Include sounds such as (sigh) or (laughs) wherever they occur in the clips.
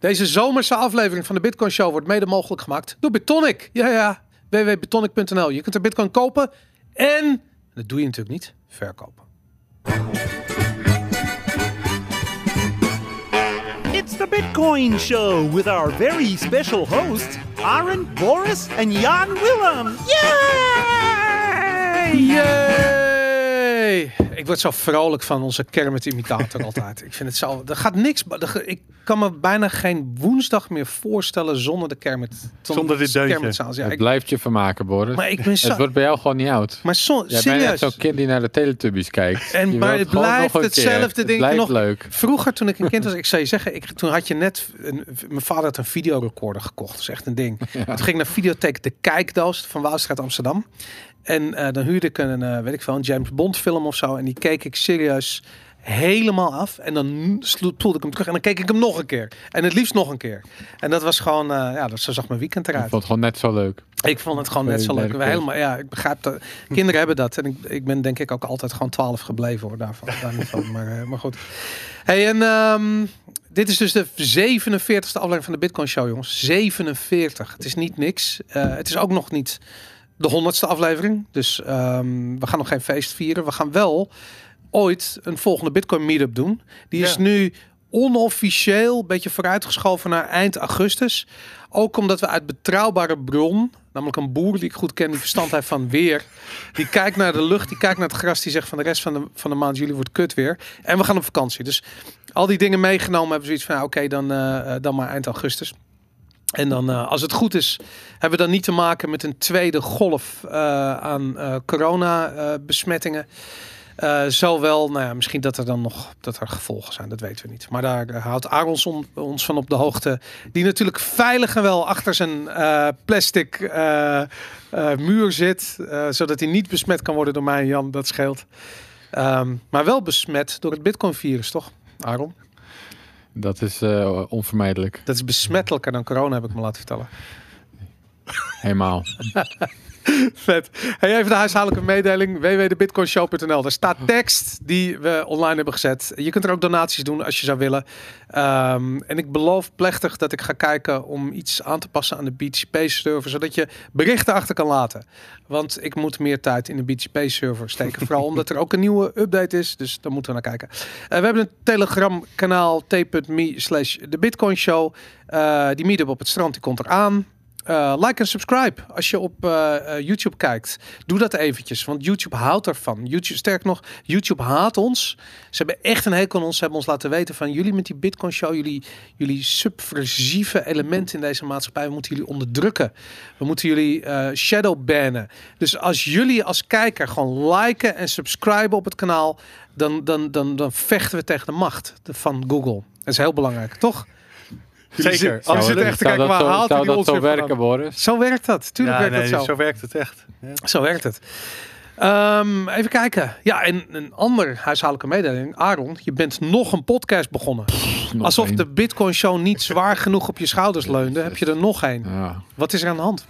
Deze zomerse aflevering van de Bitcoin Show wordt mede mogelijk gemaakt door Bitonic. Ja, ja, www.bitonic.nl. Je kunt er Bitcoin kopen en, dat doe je natuurlijk niet, verkopen. It's the Bitcoin Show with our very special hosts, Aaron, Boris, and Jan Willem. Yay! Yay! Ik word zo vrolijk van onze Kermit-imitator altijd. Ik vind het zo... Er gaat niks... er- Ik kan me bijna geen woensdag meer voorstellen zonder de Kermit. Zonder dit deuntje. Ja, het ik, blijft je vermaken, Boris. maar ik ben zo... Het wordt bij jou gewoon niet oud. Maar zo, Jij bent serieus. net zo'n kind die naar de Teletubbies kijkt. En- Je maar het blijft hetzelfde Het ding. blijft Nog- leuk. Vroeger, toen ik een kind was, (laughs) ik zou je zeggen, ik, toen had je net, een, mijn vader had een videorecorder gekocht. Dat is echt een ding. (laughs) Toen ging ik naar videotheek De Kijkdoos van Wouwstraat Amsterdam. En eh, dan huurde ik een, eh, weet ik veel, een James Bond film of zo. En die keek ik serieus helemaal af. En dan spoelde ik hem terug en dan keek ik hem nog een keer. En het liefst nog een keer. En dat was gewoon, eh, ja, dat, zo zag mijn weekend Ik eruit. vond het gewoon net zo leuk. Ik vond het gewoon net zo leuk. We helemaal, ja, ik begrijp dat. Kinderen hebben dat. En ik, ik ben denk ik ook altijd gewoon 12 gebleven hoor, daarvan. Daar niet van. Maar, eh, maar goed. Hey, en ehm, dit is dus de 47e aflevering van de Bitcoin Show, jongens. 47. Het is niet niks. Eh, het is ook nog niet de 100ste aflevering. Dus ehm, we gaan nog geen feest vieren. We gaan wel ooit een volgende Bitcoin meetup doen. Die is Ja. nu onofficieel een beetje vooruitgeschoven naar eind augustus. Ook omdat we uit betrouwbare bron, namelijk een boer die ik goed ken, die verstand heeft van weer. Die kijkt naar de lucht, die kijkt naar het gras, die zegt van de rest van de, van de maand juli wordt kut weer. En we gaan op vakantie. Dus al die dingen meegenomen hebben we zoiets van, nou, oké, dan, eh, eh, dan maar eind augustus. En dan, eh, als het goed is, hebben we dan niet te maken met een tweede golf eh, aan eh corona-besmettingen. Eh, zowel, nou ja, misschien dat er dan nog dat er gevolgen zijn, dat weten we niet. Maar daar houdt Aaron on- ons van op de hoogte. Die natuurlijk veilig en wel achter zijn plastic muur zit. zodat hij niet besmet kan worden door mij en Jan, dat scheelt. Ehm, maar wel besmet door het Bitcoin-virus, toch, Aaron? Dat is eh, onvermijdelijk. Dat is besmettelijker dan corona, heb ik me laten vertellen. Helemaal. (laughs) (laughs) Vet. Hey, even de huishoudelijke mededeling. www.bitcoinshow.nl. Daar staat tekst die we online hebben gezet. Je kunt er ook donaties doen als je zou willen. Ehm, en ik beloof plechtig dat ik ga kijken om iets aan te passen aan de BTP server. Zodat je berichten achter kan laten. Want ik moet meer tijd in de BTP server steken. Vooral omdat er ook een nieuwe update is. Dus daar moeten we naar kijken. Eh, we hebben een telegram kanaal t.me slash de Show. Eh, die meetup op het strand die komt eraan. Eh, like en subscribe als je op eh, eh, YouTube kijkt. Doe dat eventjes, want YouTube houdt ervan. YouTube, sterk nog, YouTube haat ons. Ze hebben echt een hekel aan ons. Ze hebben ons laten weten van jullie met die Bitcoin Show, jullie, jullie subversieve elementen in deze maatschappij, we moeten jullie onderdrukken. We moeten jullie eh shadow bannen. Dus als jullie als kijker gewoon liken en subscriben op het kanaal, dan, dan, dan, dan vechten we tegen de macht van Google. Dat is heel belangrijk, toch? Zeker. zitten- jullie zitten echt te kijken, waar haalt zou die dat zo werken, Boris? Zo werkt dat. Tuurlijk werkt nee, dat zo. zo werkt het echt. Ja. Zo werkt het. Ehm, even kijken. Ja, en een ander huishoudelijke mededeling. Aaron, je bent nog een podcast begonnen. Alsof één. de Bitcoin Show niet zwaar genoeg op je schouders (laughs) leunde, heb je er nog een. Ja. Wat is er aan de hand?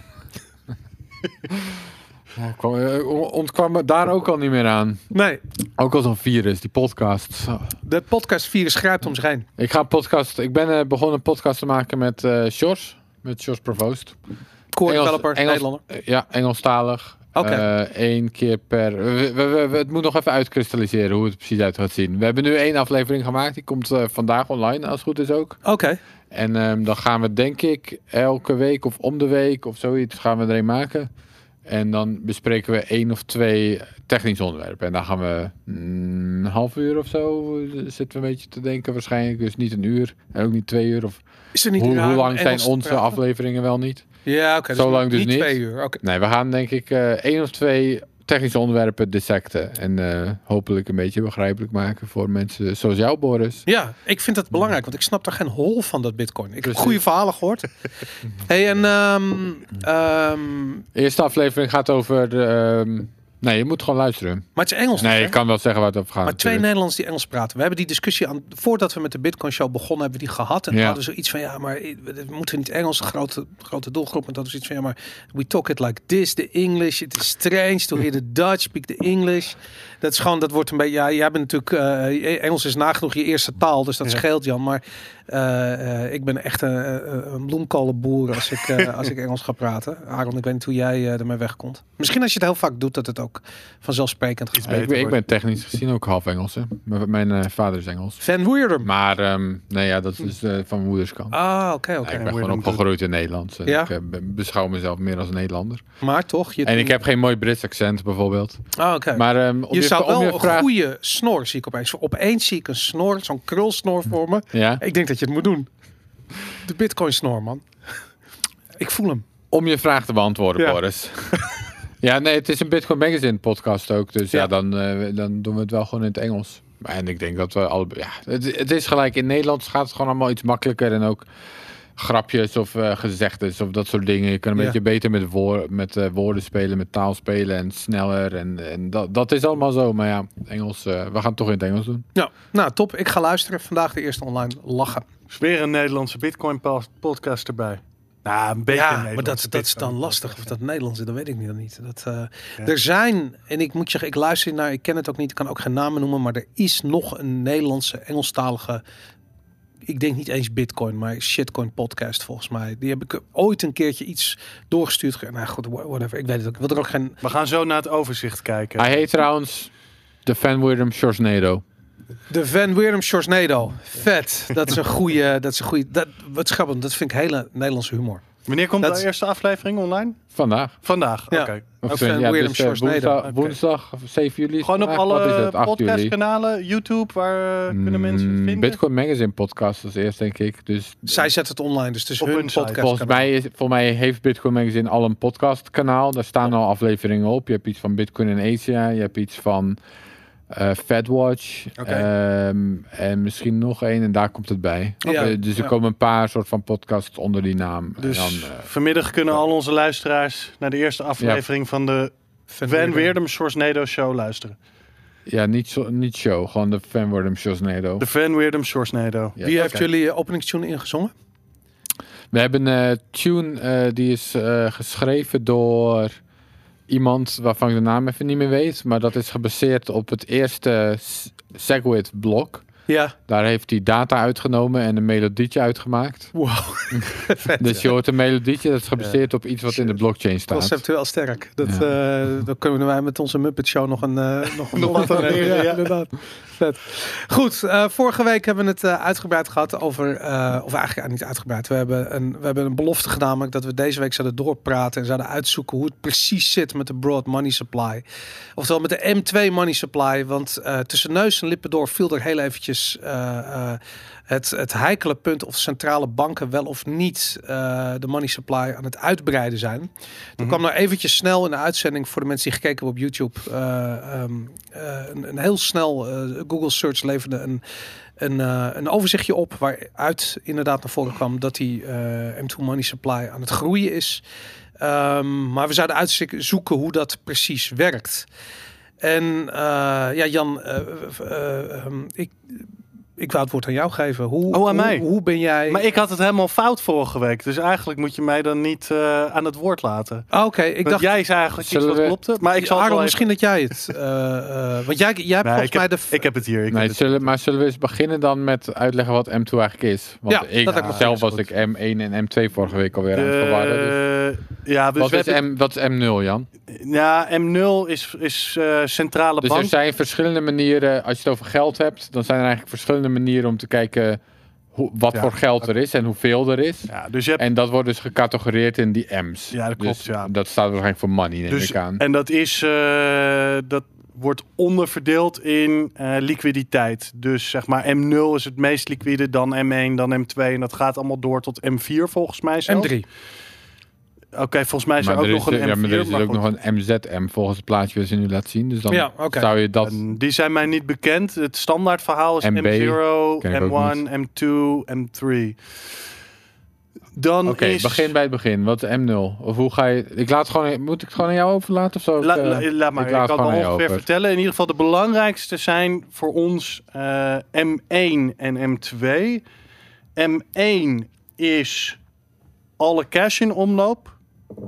(laughs) Ja, kwam, eh, ontkwam me daar ook al niet meer aan. Nee, Ook al zo'n virus, die podcast. De podcastvirus grijpt om zich heen. Ik ga een podcast. Ik ben eh, begonnen een podcast te maken met eh Sjors. Met Sjors Provoost. Core Engels- developer, Engels- Nederlander. Ja, Engelstalig. Oké. Eén keer per. we- we- we- we- het moet nog even uitkristalliseren hoe het precies uit gaat zien. We hebben nu één aflevering gemaakt. Die komt vandaag online, als het goed is ook. Oké, En ehm, dan gaan we, denk ik, elke week of om de week of zoiets gaan we er een maken. En dan bespreken we één of twee technische onderwerpen. En dan gaan we mm, een half uur of zo zitten we een beetje te denken waarschijnlijk. Dus niet een uur en ook niet twee uur. Of is er niet hoe, lang zijn onze afleveringen wel niet? Ja, oké. Zo lang dus niet. twee uur, oké. Nee, we gaan denk ik eh één of twee technische onderwerpen dissecten. En eh, hopelijk een beetje begrijpelijk maken voor mensen zoals jou, Boris. Ja, ik vind dat belangrijk, want ik snap er geen hol van dat bitcoin. Ik heb goede verhalen gehoord. (laughs) hey, en ehm, ehm, eerste aflevering gaat over ehm, Nee, je moet gewoon luisteren. Maar het is Engels. Nee, ik kan wel zeggen waar het over gaat. Maar twee. Nederlanders die Engels praten. We hebben die discussie aan voordat we met de Bitcoin Show begonnen, hebben we die gehad. En Ja. hadden zoiets van ja, maar eh, we moeten niet Engels, een grote, grote doelgroep. En dat is iets van ja, maar we talk it like this, the English. It is strange to hear the Dutch speak the English. Dat is gewoon, dat wordt een beetje. Ja, jij bent natuurlijk eh, Engels is nagenoeg je eerste taal, dus dat Ja. scheelt Jan. Maar eh, eh, ik ben echt een, een bloemkolenboer als ik eh, (laughs) als ik Engels ga praten. Aaron, ik weet niet hoe jij eh, ermee wegkomt. Misschien als je het heel vaak doet, dat het ook vanzelfsprekend gaat. Ja, ik, ben, ik ben technisch gezien ook half Engels. Hè. Mijn, mijn vader is Engels. Van Weerdum. Maar ehm, nee, ja, dat is van mijn moeders kant. Ah, oké, oké. ik ben gewoon opgegroeid in Nederland. Ja? Ik be- beschouw mezelf meer als een Nederlander. Maar toch, je, En ik heb geen mooi Brits accent bijvoorbeeld. Ah, oké. Maar ehm, om je, zou wel een vraag- goede snor zie ik opeens. Opeens zie ik een snor, zo'n krulsnor voor me. Ja? Ik denk dat je het moet doen. De Bitcoin snor, man. ik voel hem. Om je vraag te beantwoorden, Ja. Boris. (laughs) ja, nee, het is een Bitcoin Magazine podcast ook. Dus ja, Ja. dan, eh, dan doen we het wel gewoon in het Engels. En ik denk dat we alle... Ja, het, het is gelijk. In Nederland gaat het gewoon allemaal iets makkelijker. En ook grapjes of eh gezegdes of dat soort dingen. Je kan een Ja. beetje beter met, woor met eh, woorden spelen, met taal spelen en sneller. En, en dat, dat is allemaal zo. Maar ja, Engels, eh, we gaan het toch in het Engels doen. Ja, nou top. Ik ga luisteren. Vandaag de eerste online lachen. is weer een Nederlandse Bitcoin podcast erbij. Nou, een beetje Ja, maar dat, dat is dan lastig. Of dat Nederlands is, dat weet ik niet. niet. Dat, eh, Er zijn, en ik moet zeggen, ik luister naar, ik ken het ook niet, ik kan ook geen namen noemen, maar er is nog een Nederlandse Engelstalige, ik denk niet eens Bitcoin, maar shitcoin podcast volgens mij. Die heb ik ooit een keertje iets doorgestuurd. Ge- Nou goed, whatever, ik weet het ook. Ik wil er ook geen... We gaan zo naar het overzicht kijken. Hij heet trouwens de Van Willem Sjorsnado. De Van Weerum Sjorsnado. Vet. Dat is een goede, dat is een goede, dat, wat grappig, dat vind ik hele Nederlandse humor. Wanneer komt Dat de is- eerste aflevering online? Vandaag. Vandaag, Ja. oké. Of, Of eh, ja, dus, Sjorsnado. woensdag, woensdag 7 juli. is Gewoon op vandaag. Is alle het? 8 juli. podcastkanalen, YouTube, waar eh, kunnen mensen het vinden? Bitcoin Magazine podcast als eerst, denk ik. Dus Zij zet het online, dus het is Op hun podcast. volgens mij, is, voor mij heeft Bitcoin Magazine al een podcastkanaal. Daar staan al afleveringen op. Je hebt iets van Bitcoin in Asia. Je hebt iets van eh FedWatch. Oké. Ehm, en misschien nog één en daar komt het bij. Eh, dus er Ja. komen een paar soort van podcasts onder die naam. Dus en dan, eh, vanmiddag kunnen al onze luisteraars naar de eerste aflevering van de Van. Weerdem Source show luisteren. ja, niet, zo, niet show. Gewoon de Van Wordem Sjosnado. De Van Weerdem Source Ja. Wie heeft jullie openingstune ingezongen? We hebben een tune eh, die is eh, geschreven door iemand waarvan ik de naam even niet meer weet. Maar dat is gebaseerd op het eerste Segwit blok. Ja. Daar heeft hij data uitgenomen en een melodietje uitgemaakt. Wow. (laughs) Vet. Dus je hoort een melodietje dat is gebaseerd op iets wat in de blockchain staat. Conceptueel sterk. Dat, Ja. eh, dan kunnen wij met onze Muppet Show nog een eh, nog (laughs) wat aan leren, ja, inderdaad. Vet. Goed, eh, vorige week hebben we het uitgebreid gehad over, of eigenlijk niet uitgebreid. We hebben, een, we hebben een belofte gedaan, namelijk dat we deze week zouden doorpraten en zouden uitzoeken hoe het precies zit met de broad money supply. Oftewel met de M2 money supply. Want tussen neus en lippen door viel er heel eventjes eh, eh, het, het heikele punt of centrale banken wel of niet eh, de money supply aan het uitbreiden zijn. Er kwam nou eventjes snel in de uitzending voor de mensen die gekeken hebben op YouTube eh, ehm, eh, een, een heel snel Google search leverde een, een, een overzichtje op waaruit inderdaad naar voren kwam dat die eh, M2 money supply aan het groeien is. Ehm, maar we zouden uitzoeken hoe dat precies werkt. En eh, ja, Jan, eh, eh, ehm, ik, ik wou het woord aan jou geven. Hoe, Oh, aan hoe, mij? Hoe ben jij? Maar ik had het helemaal fout vorige week. Dus eigenlijk moet je mij dan niet eh, aan het woord laten. Ah, Oké, ik Want dacht. jij zei eigenlijk iets Zullen wat we- klopte. Maar ik zal even- misschien dat jij het. eh, eh, want jij, jij hebt Nee, volgens ik, heb, mij de. ik heb het hier. Ik Nee, het- zullen, maar zullen we eens beginnen dan met uitleggen wat M2 eigenlijk is? Want Ja, ik, dat zelf goed. was ik M1 en M2 vorige week alweer aan het verwarren. Dus. Ja, dus Wat is, M, wat is M0, Jan? ja, M0 is, is eh, centrale Dus bank. er zijn verschillende manieren, als je het over geld hebt, dan zijn er eigenlijk verschillende manieren om te kijken hoe, wat Ja, voor geld er is en hoeveel er is. Ja, dus je hebt En dat wordt dus gecategoreerd in die M's. Ja, dat klopt, Dus ja. Dat staat waarschijnlijk voor money, neem Dus, ik aan. en dat is, eh, dat wordt onderverdeeld in eh, liquiditeit. Dus zeg maar M0 is het meest liquide, dan M1, dan M2. En dat gaat allemaal door tot M4 volgens mij zelfs. M3. Oké, volgens mij is er ook nog een M4. ja, maar er is maar ook nog een MZM volgens het plaatje dat ze nu laat zien. Dus dan Ja, zou je dat... En die zijn mij niet bekend. Het standaard verhaal is MB, M0, ken ik ook M1, M2, M3. Dan Oké, is... begin bij het begin. Wat is M0? Of hoe ga je... Ik laat gewoon... Moet ik het gewoon aan jou overlaten of zo? La- Of, la- eh, laat maar, ik ik, laat kan het ongeveer over. vertellen. In ieder geval de belangrijkste zijn voor ons eh, M1 en M2. M1 is alle cash in omloop.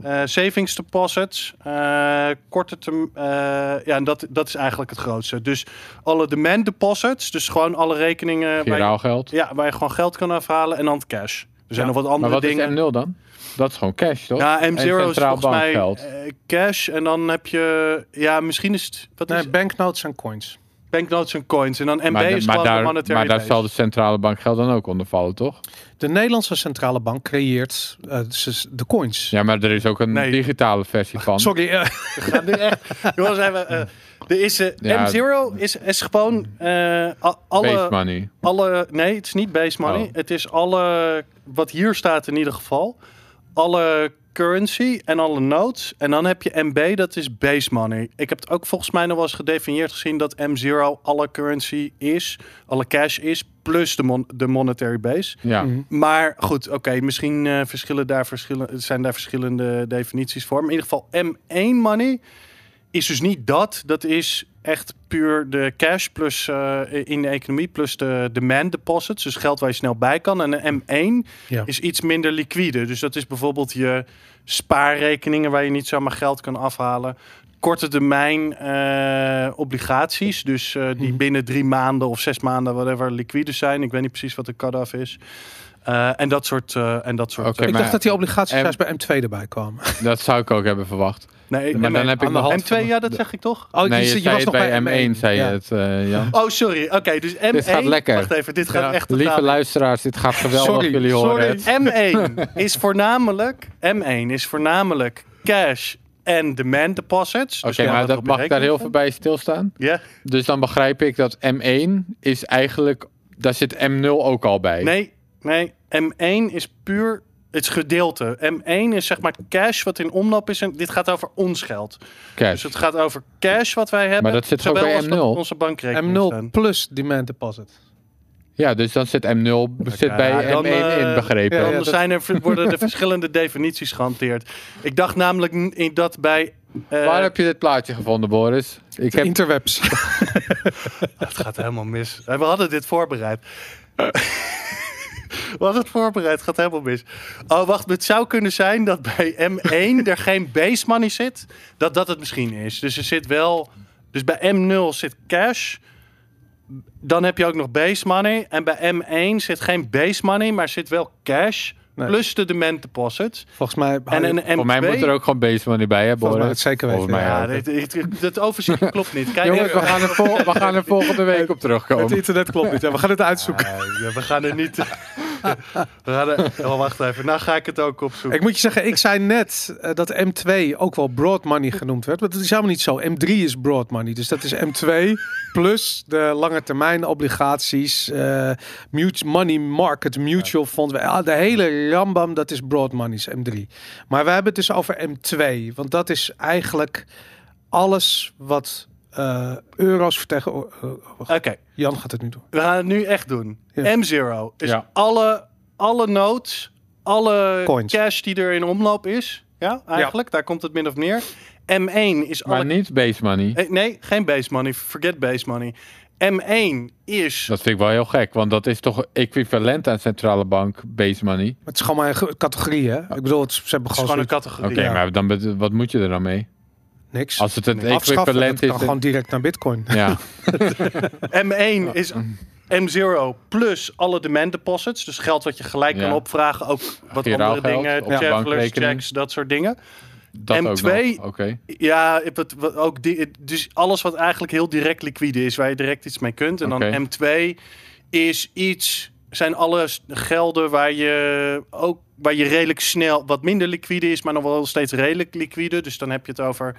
Eh, savings deposits, eh, korte term, eh, ja, en dat, dat is eigenlijk het grootste. Dus alle demand deposits, dus gewoon alle rekeningen waar je, Viraal geld. ja, waar je gewoon geld kan afhalen en dan cash. Er zijn nog wat Maar andere wat dingen. is M0 dan? Dat is gewoon cash, toch? Ja, En M0 is volgens mij eh, cash. En dan heb je... Ja, misschien is het... Wat is Nee, het? banknotes en coins. Banknotes en coins. En dan MB maar, is maar daar, monetary maar daar base. zal de centrale bankgeld dan ook onder vallen, toch? De Nederlandse centrale bank creëert eh, dus de coins. Ja, maar er is ook een Nee. digitale versie van. (laughs) Sorry, eh, We gaan nu echt... Jongens, even... eh, er is, Ja. M0 is, is gewoon eh, a- Base alle, money. alle... Nee, het is niet base money. Oh. Het is alle... Wat hier staat in ieder geval. Alle currency en alle notes. En dan heb je MB, dat is base money. Ik heb het ook volgens mij nog wel eens gedefinieerd gezien dat M0 alle currency is, alle cash is, plus de, mon- de monetary base. Ja. Mhm. Maar goed, oké, misschien eh, verschillen daar verschillen, zijn daar verschillende definities voor. Maar in ieder geval M1 money is dus niet dat. Dat is echt puur de cash plus eh, in de economie plus de demand deposits. Dus geld waar je snel bij kan. En een M1 Ja. is iets minder liquide. Dus dat is bijvoorbeeld je spaarrekeningen waar je niet zomaar geld kan afhalen. Korte termijn eh, obligaties. Dus eh, die Mhm. binnen drie maanden of zes maanden, whatever, liquide zijn. Ik weet niet precies wat de cut-off is. Eh, en dat soort. eh, en dat soort ik dacht dat die obligaties M- juist bij M2 erbij kwamen. (laughs) Dat zou ik ook hebben verwacht. nee, maar nee, dan heb ik nog... hand M2, ja, dat zeg ik toch? Oh, nee, je, je, je zei was het nog bij M1, zei Ja. je het, eh, Jan. Oh, sorry. Oké, dus M1. Dit gaat lekker. Wacht even, dit gaat Ja. echt Lieve luisteraars, dit gaat geweldig. Sorry, Jullie horen sorry. het. (laughs) M1 is voornamelijk, M1 is voornamelijk cash en demand deposits. Oké, Dus ja, maar dat mag ik daar heel veel bij stilstaan? Ja, Dus dan begrijp ik dat M1 is eigenlijk... Daar zit M0 ook al bij. nee, nee. M1 is puur het gedeelte. M1 is zeg maar cash wat in omloop is. En dit gaat over ons geld. Cash. Dus het gaat over cash wat wij hebben. Maar dat zit zowel bij als wat M0? op onze bankrekening M0 staan. plus demand deposit. Ja, dus dan zit M0 zit bij ja, dan, M1 eh, in begrepen. ja, Dan ja, zijn er, worden er (laughs) verschillende definities gehanteerd. Ik dacht namelijk in dat bij... eh, Waar heb je dit plaatje gevonden, Boris? Ik heb... Interwebs. (laughs) Het gaat helemaal mis. Eh, We hadden dit voorbereid. (laughs) Hadden het voorbereid, het gaat helemaal mis. Oh, wacht, het zou kunnen zijn dat bij M1 er geen base money zit. Dat dat het misschien is. Dus er zit wel... Dus bij M0 zit cash. Dan heb je ook nog base money. En bij M1 zit geen base money, maar zit wel cash. Nee. Plus de demand deposits. Volgens mij... En een M2... Voor mij moet er ook gewoon base money bij, hè, Volgens mij het zeker weten, mij Ja, ook. dit, dit, dit overzicht (laughs) klopt niet. Kijk Jongens, we gaan, er vol- we gaan er volgende week op terugkomen. Het internet klopt niet. Ja, we gaan het uitzoeken. Ja, we gaan er niet. We er, oh, wacht even. Nou ga ik het ook opzoeken. Ik moet je zeggen, ik zei net eh, dat M2 ook wel broad money genoemd werd. Maar dat is helemaal niet zo. M3 is broad money. Dus dat is M2 plus de lange termijn obligaties, mut- money market mutual funds. Ja, de hele rambam, dat is broad money, is M3. Maar we hebben het dus over M2. Want dat is eigenlijk alles wat eh, euro's vertegenwoordigen. Oké, Jan gaat het nu doen. we gaan het nu echt doen. Ja. M0 is Ja. alle, alle notes, alle Coins. cash die er in omloop is. Ja, eigenlijk. Daar komt het min of meer. M1 is alle... Maar niet base money. Eh, Nee, geen base money. Forget base money. M1 is... Dat vind ik wel heel gek, want dat is toch equivalent aan centrale bank base money. Maar Het is gewoon maar een categorie, hè? Ik bedoel, het, ze hebben Het is gewoon gewoon een categorie. Oké, maar dan, wat moet je er dan mee? Niks. Als het een dat equivalent kan is. gewoon direct naar bitcoin. Ja, (laughs) M1 is M0 plus alle demand deposits. Dus geld wat je gelijk Ja. kan opvragen. Ook wat andere geld dingen. Travelers checks, dat soort dingen. dat ook M2 nog. Oké. Ja, wat ook die, dus alles wat eigenlijk heel direct liquide is. Waar je direct iets mee kunt. En dan M2 is iets... Zijn alle gelden waar je ook waar je redelijk snel wat minder liquide is, maar nog wel steeds redelijk liquide. Dus dan heb je het over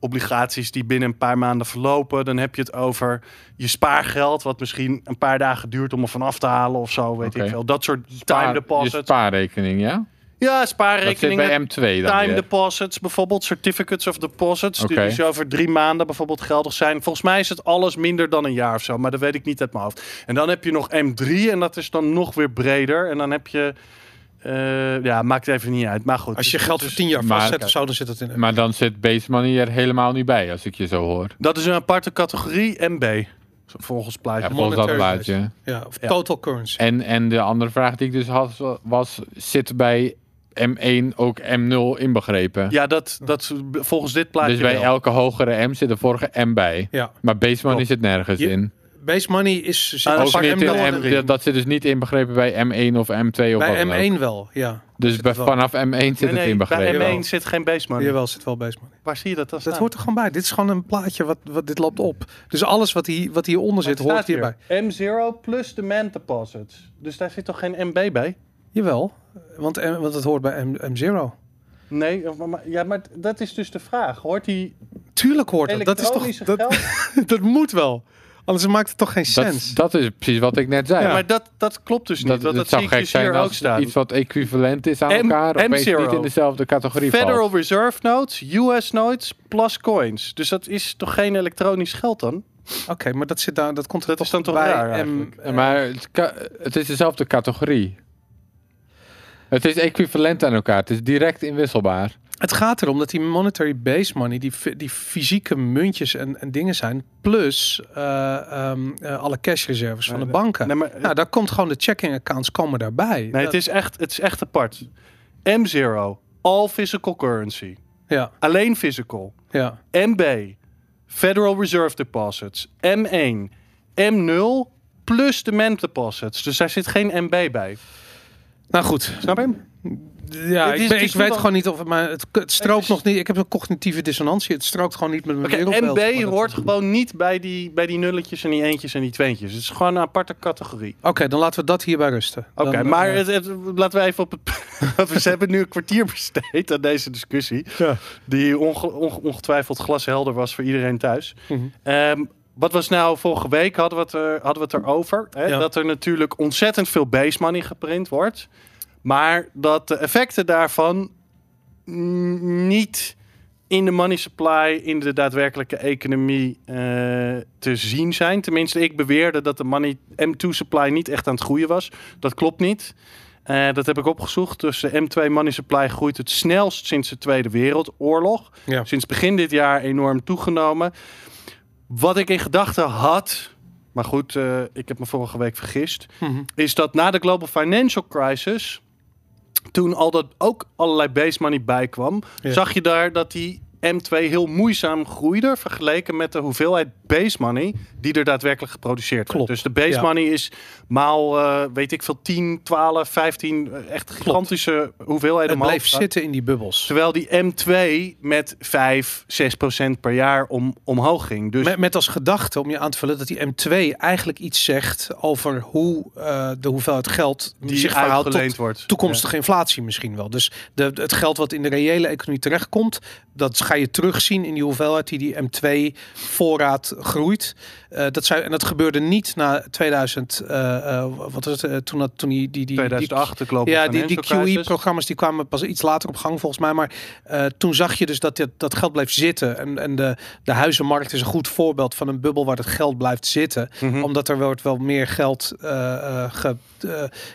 obligaties die binnen een paar maanden verlopen. Dan heb je het over je spaargeld, wat misschien een paar dagen duurt om er vanaf te halen of zo, weet ik veel. Dat soort time Spaar- Je deposits. spaarrekening, ja? Ja, Dat zit spaarrekeningen. bij M2 dan Time weer. deposits, bijvoorbeeld certificates of deposits, die dus over drie maanden bijvoorbeeld geldig zijn. Volgens mij is het alles minder dan een jaar of zo, maar dat weet ik niet uit mijn hoofd. En dan heb je nog M3 en dat is dan nog weer breder. En dan heb je Eh, ja, maakt even niet uit. Maar goed. Als je dus- geld voor dus 10 jaar Maar- vastzet of zo, dan zit het in. Maar dan zit base money er helemaal niet bij, als ik je zo hoor. Dat is een aparte categorie MB. Volgens plaatje. Ja, volgens dat plaatje. Ja, of Ja. total currency. En, en de andere vraag die ik dus had, was, zit bij M1 ook M0 inbegrepen? Ja, dat, dat volgens dit plaatje dus bij wel. elke hogere M zit de vorige M bij. Ja. Maar base money Klopt. zit nergens Je- in. Base money is zit Ah, Ook niet M0 in dat zit dus niet inbegrepen bij M1 of M2 of wat Bij dan ook. M1 wel, ja. Dus bij, wel. vanaf M1 zit Nee, het nee, bij inbegrepen. M1 zit geen base money. Jawel, zit wel base money. Waar zie je dat dan Dat staan? hoort er gewoon bij. Dit is gewoon een plaatje wat, wat dit loopt op. Dus alles wat, hier, wat hieronder zit, hoort hier. hierbij. M0 plus demand deposits. Dus daar zit toch geen MB bij? Jawel, want, M- want het hoort bij M, M0. Nee, maar- maar, ja, maar dat is dus de vraag. Hoort die Tuurlijk hoort dat. Dat, is toch, dat, geld? (laughs) dat moet wel. Anders maakt het toch geen Dat, sens. dat is precies wat ik net zei. Ja, maar dat, dat klopt dus niet. dat, het dat zou gek dus zijn hier ook staan. iets wat equivalent is aan M- elkaar, opeens M0. niet in dezelfde categorie Federal valt. Reserve Notes, US Notes plus coins. Dus dat is toch geen elektronisch geld dan? Oké, maar dat, zit daar, dat komt er Dat is dan toch bij raar M- maar het, het is dezelfde categorie. Het is equivalent aan elkaar. Het is direct inwisselbaar. Het gaat erom dat die monetary base money, die, die fysieke muntjes en, en dingen zijn, plus eh, ehm, eh, alle cashreserves van de banken. Nee, maar, nou, daar komt gewoon de checking accounts komen daarbij. nee, Dat- het, is echt, het is echt apart. M0, all physical currency. ja, Alleen physical. ja. MB, Federal Reserve Deposits. M1, M0 plus demand deposits. Dus daar zit geen MB bij. Nou goed, Snap je hem? ja, ik, ben- weet gewoon niet of het, maar het, het strookt is- nog niet. Ik heb een cognitieve dissonantie. Het strookt gewoon niet met mijn. Maar MB dat- hoort gewoon niet bij die, bij die nulletjes en die eentjes en die tweentjes. Het is gewoon een aparte categorie. Oké, dan laten we dat hierbij rusten. Oké, maar eh, het, het- laten we even op het... (laughs) want we hebben nu een kwartier besteed aan deze discussie. Ja. Die onge- onge- ongetwijfeld glashelder was voor iedereen thuis. Ehm, wat was nou vorige week hadden we het, er, hadden we het erover. Hè? Ja. Dat er natuurlijk ontzettend veel base money geprint wordt. Maar dat de effecten daarvan niet in de money supply, in de daadwerkelijke economie eh, te zien zijn. Tenminste, ik beweerde dat de money M2 supply niet echt aan het groeien was. Dat klopt niet. Eh, dat heb ik opgezocht. Dus de M2 money supply groeit het snelst sinds de Tweede Wereldoorlog. Ja. Sinds begin dit jaar enorm toegenomen. Wat ik in gedachten had, maar goed, eh, ik heb me vorige week vergist, Mhm. is dat na de global financial crisis, toen al dat ook allerlei base money bijkwam, Ja. zag je daar dat die M2 heel moeizaam groeide vergeleken met de hoeveelheid base money die er daadwerkelijk geproduceerd Klopt, werd. Dus de base ja. money is maal, eh, weet ik veel, 10, 12, 15, eh, echt gigantische hoeveelheden Het gaat. zitten in die bubbels. Terwijl die M2 met 5, 6 procent per jaar om, omhoog ging. Dus Met, met als gedachte om je aan te vullen dat die M2 eigenlijk iets zegt over hoe eh, de hoeveelheid geld die zich verhoudt tot wordt. toekomstige inflatie misschien wel. Dus de, het geld wat in de reële economie terechtkomt, dat je terugzien in die hoeveelheid die die M2 voorraad groeit. Eh, dat zou, en dat gebeurde niet na 2000, eh, eh, wat was het, toen, dat, toen die, die, die, 2008, de global ja, die, die. QE-programma's die kwamen pas iets later op gang volgens mij. Maar toen zag je dus dat dit, dat geld bleef zitten. En, en de, de huizenmarkt is een goed voorbeeld van een bubbel waar het geld blijft zitten. Mhm. Omdat er wordt wel meer geld ge-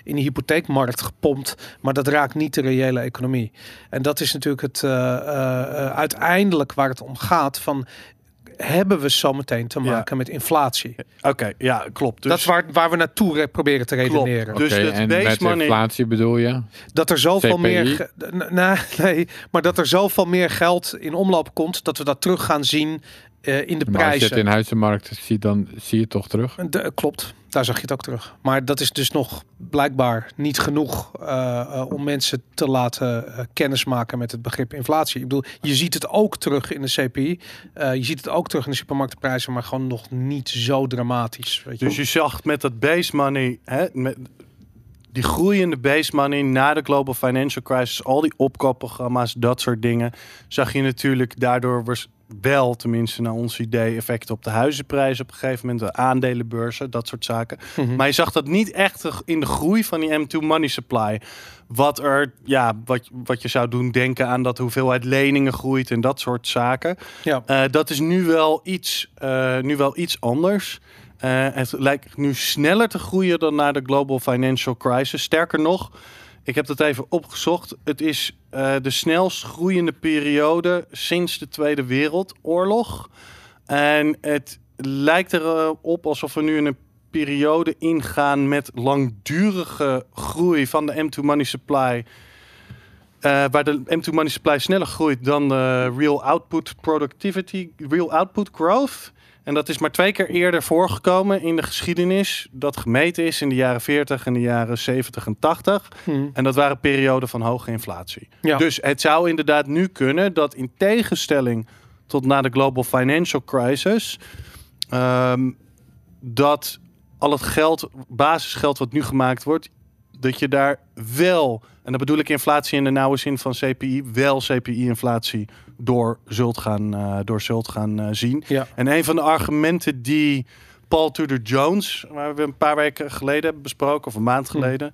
in de hypotheekmarkt gepompt. Maar dat raakt niet de reële economie. En dat is natuurlijk het uiteindelijk waar het om gaat. Van, hebben we zometeen te Ja. maken met inflatie? Oké, ja, klopt. Dus dat is waar, waar we naartoe re- proberen te Klopt. redeneren. Dus Oké, dat en base met money- inflatie bedoel je? Dat er zoveel CPI? meer. ge- n- Nee, (laughs) nee, maar dat er zoveel meer geld in omloop komt dat we dat terug gaan zien eh, in de Maar als je prijzen. het in huizenmarkt ziet, dan zie je het toch terug? De- klopt, daar zag je het ook terug. Maar dat is dus nog blijkbaar niet genoeg eh, eh, om mensen te laten eh, kennismaken met het begrip inflatie. Ik bedoel, je ziet het ook terug in de CPI. Eh, je ziet het ook terug in de supermarktprijzen, maar gewoon nog niet zo dramatisch. Weet je Dus je zag met dat base money, hè, met die groeiende base money na de global financial crisis, al die opkoopprogramma's, dat soort dingen, zag je natuurlijk daardoor was wel, tenminste naar ons idee, effecten op de huizenprijzen op een gegeven moment, de aandelenbeurzen, dat soort zaken. Mhm. Maar je zag dat niet echt in de groei van die M2 money supply. Wat er, ja, wat, wat je zou doen denken aan dat de hoeveelheid leningen groeit en dat soort zaken. Ja. Eh, dat is nu wel iets, eh, nu wel iets anders. Eh, het lijkt nu sneller te groeien dan na de global financial crisis. Sterker nog, Ik heb dat even opgezocht. Het is eh, de snelst groeiende periode sinds de Tweede Wereldoorlog. En het lijkt erop alsof we nu in een periode ingaan met langdurige groei van de M2 Money Supply. eh, waar de M2 Money Supply sneller groeit dan de Real Output Productivity, Real Output Growth. En dat is maar twee keer eerder voorgekomen in de geschiedenis. Dat gemeten is in de jaren 40 en de jaren 70 en 80. Hm. En dat waren perioden van hoge inflatie. Ja. Dus het zou inderdaad nu kunnen dat in tegenstelling tot na de global financial crisis, ehm, dat al het geld, basisgeld wat nu gemaakt wordt, dat je daar wel, en dan bedoel ik inflatie in de nauwe zin van CPI, wel CPI-inflatie door zult gaan, eh, door zult gaan eh, zien. Ja. En een van de argumenten die Paul Tudor Jones, waar we een paar weken geleden hebben besproken, of een maand geleden,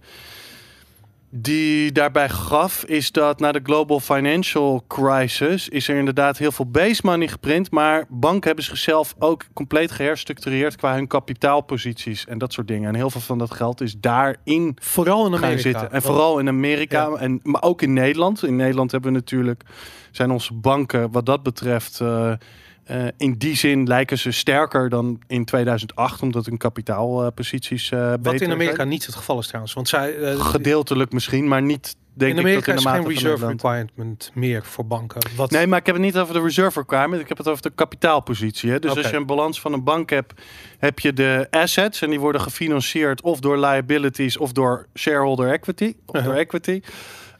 die daarbij gaf, is dat na de global financial crisis is er inderdaad heel veel base money geprint, maar banken hebben zichzelf ook compleet geherstructureerd qua hun kapitaalposities en dat soort dingen. En heel veel van dat geld is daarin Vooral in Amerika. zitten. En vooral in Amerika, Ja. en, maar ook in Nederland. In Nederland hebben we natuurlijk, zijn onze banken wat dat betreft, eh, eh, in die zin lijken ze sterker dan in 2008, omdat hun kapitaalposities eh beter Wat in Amerika zijn. niet het geval is trouwens. Want zij, eh, Gedeeltelijk misschien, maar niet denk in ik Amerika dat is in de geen mate van reserve requirement meer voor banken. Wat, Nee, maar ik heb het niet over de reserve requirement. Ik heb het over de kapitaalpositie. Hè? Dus als je een balans van een bank hebt, heb je de assets en die worden gefinancierd of door liabilities of door shareholder equity. Of Uh-huh. door equity.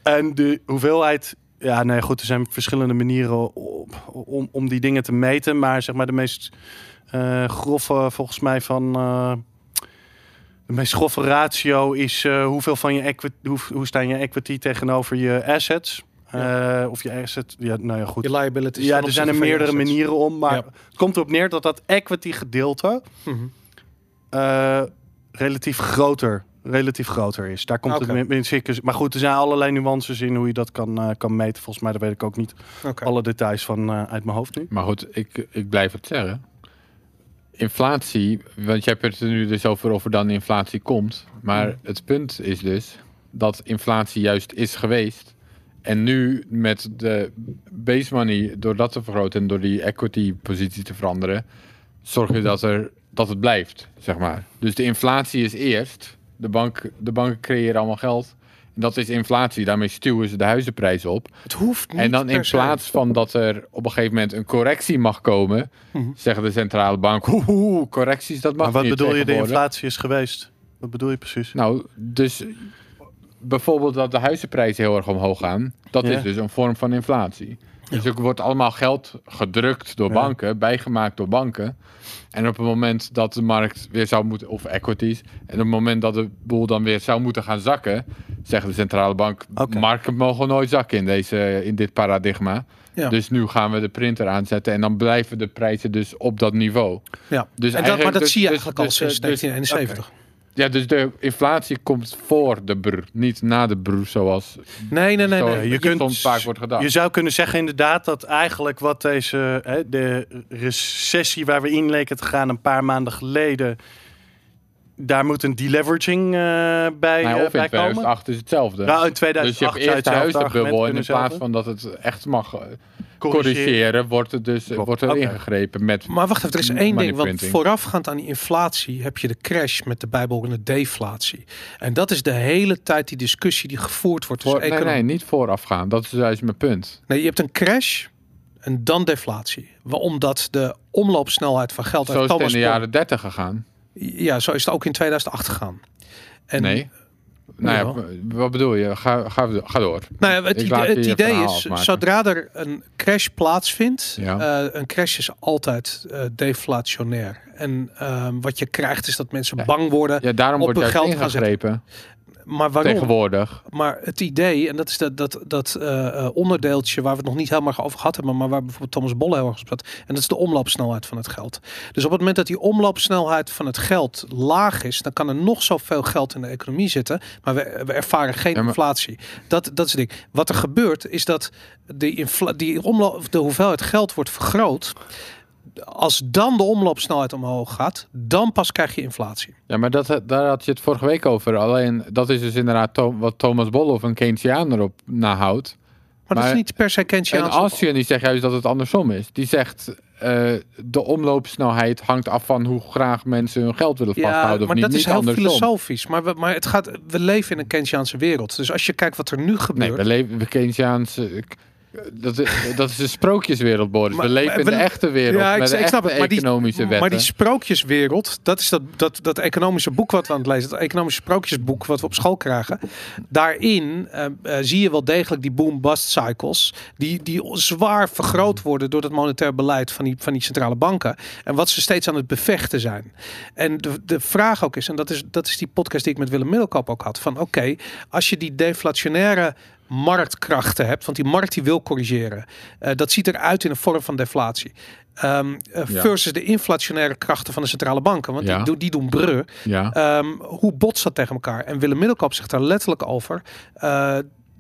En de hoeveelheid. Ja, nee, goed. Er zijn verschillende manieren om, om, die dingen te meten. Maar zeg maar de meest eh, grove, volgens mij van. eh, de meest grove ratio is eh, hoeveel van je equity, hoe, hoe staan je equity tegenover je assets. Of je asset, ja, nou ja, goed. je liabilities. Ja, er zijn er meerdere manieren om. Maar Ja. het komt erop neer dat dat equity gedeelte Mhm. relatief groter, relatief groter is. Daar komt het in circus. Maar goed, er zijn allerlei nuances in hoe je dat kan, eh, kan meten. Volgens mij, daar weet ik ook niet alle details van eh, uit mijn hoofd nu. Maar goed, ik, ik blijf het zeggen. Inflatie, want je hebt het er nu dus over of er dan inflatie komt. Maar Mm. het punt is dus dat inflatie juist is geweest. En nu met de base money, door dat te vergroten en door die equity positie te veranderen, zorg je dat, er, dat het blijft, zeg maar. Dus de inflatie is eerst. De, bank, de banken creëren allemaal geld. En dat is inflatie. Daarmee stuwen ze de huizenprijzen op. Het hoeft niet En dan in plaats van dat er op een gegeven moment een correctie mag komen, Mhm. zeggen de centrale bank, (laughs) hoe, correcties, dat mag Maar wat niet bedoel je, de tegenwoordig." inflatie is geweest? Wat bedoel je precies? Nou, dus bijvoorbeeld dat de huizenprijzen heel erg omhoog gaan, dat Ja. is dus een vorm van inflatie. Dus er wordt allemaal geld gedrukt door Ja. banken, bijgemaakt door banken. En op het moment dat de markt weer zou moeten, of equities, en op het moment dat de boel dan weer zou moeten gaan zakken, zeggen de centrale bank, Oké. markten mogen nooit zakken in, deze, in dit paradigma. Ja. Dus nu gaan we de printer aanzetten en dan blijven de prijzen dus op dat niveau. Ja. Dus en dat, maar dat dus- zie je dus- eigenlijk al dus, sinds eh, dus- 1971. Ja, dus de inflatie komt voor de brr, niet na de brr, zoals Nee, nee, nee. je kunt- soms vaak wordt gedacht. Je zou kunnen zeggen inderdaad dat eigenlijk wat deze, hè, de recessie waar we in leken te gaan een paar maanden geleden, daar moet een deleveraging eh, bij, Nou ja, of in bij komen. 2008 is hetzelfde. Nou, in dus je 2008 hebt eerst de huizenbubbel en in plaats van dat het echt mag eh, Corrigeren. corrigeren, wordt, het dus, Klopt. wordt er ingegrepen met... Maar wacht even, er is één ding. Want voorafgaand aan die inflatie heb je de crash met de bijbehorende deflatie. En dat is de hele tijd die discussie die gevoerd wordt Voor, nee, nee, niet voorafgaan. Dat is juist mijn punt. Nee, je hebt een crash en dan deflatie. Waarom dat de omloopsnelheid van geld... Zo uit is het in de jaren 30 gegaan. Ja, zo is het ook in 2008 gegaan. En, nee. Nou ja, wat bedoel je? Ga, ga, ga door. Nou ja, het idee, het is, afmaken. zodra er een crash plaatsvindt, Ja. eh, een crash is altijd eh, deflationair. En ehm, wat je krijgt is dat mensen bang worden. Ja, daarom Op wordt hun geld gaan zetten. Maar waarom? Tegenwoordig. Maar het idee, en dat is dat, dat, dat eh, eh, onderdeeltje waar we het nog niet helemaal over gehad hebben, maar waar bijvoorbeeld Thomas Bolle heel erg op zat. En dat is de omloopsnelheid van het geld. Dus op het moment dat die omloopsnelheid van het geld laag is, dan kan er nog zoveel geld in de economie zitten, maar we, we ervaren geen Ja, maar- inflatie. Dat, dat is het ding. Wat er gebeurt, is dat die, infla- die omloop, de hoeveelheid geld wordt vergroot. Als dan de omloopsnelheid omhoog gaat, dan pas krijg je inflatie. Ja, maar dat, daar had je het vorige week over. Alleen, dat is dus inderdaad to- wat Thomas Bolle of een Keynesianer op nahoudt. Maar, dat Maar- is niet per se En Keynesiaans. Austrian die zegt juist dat het andersom is. Die zegt, eh, de omloopsnelheid hangt af van hoe graag mensen hun geld willen Ja, vasthouden. Of maar niet, dat is niet heel andersom. filosofisch. Maar, we, maar het gaat, we leven in een Keynesiaanse wereld. Dus als je kijkt wat er nu Nee, gebeurt. we leven we Keynesiaanse... Dat is, dat is een sprookjeswereld, Boris. Maar- we leven in we- de echte wereld. Ja, ik- met de ik snap het, maar die- economische wetten. Maar die sprookjeswereld, dat is dat, dat, dat economische boek wat we aan het lezen, dat economische sprookjesboek wat we op school krijgen. Daarin eh, eh, zie je wel degelijk die boom-bust cycles, die, die zwaar vergroot worden door het monetair beleid van die, van die centrale banken. En wat ze steeds aan het bevechten zijn. En de, de vraag ook is, en dat is, dat is die podcast die ik met Willem Middelkoop ook had, van oké, als je die deflationaire marktkrachten hebt, want die markt die wil corrigeren. Eh, dat ziet eruit in een vorm van deflatie. Ehm, eh, Ja. versus de inflationaire krachten van de centrale banken. Want Ja. die, doen- die doen breu. Ja. Ehm, hoe botst dat tegen elkaar? En Willem Middelkoop zegt daar letterlijk over. eh,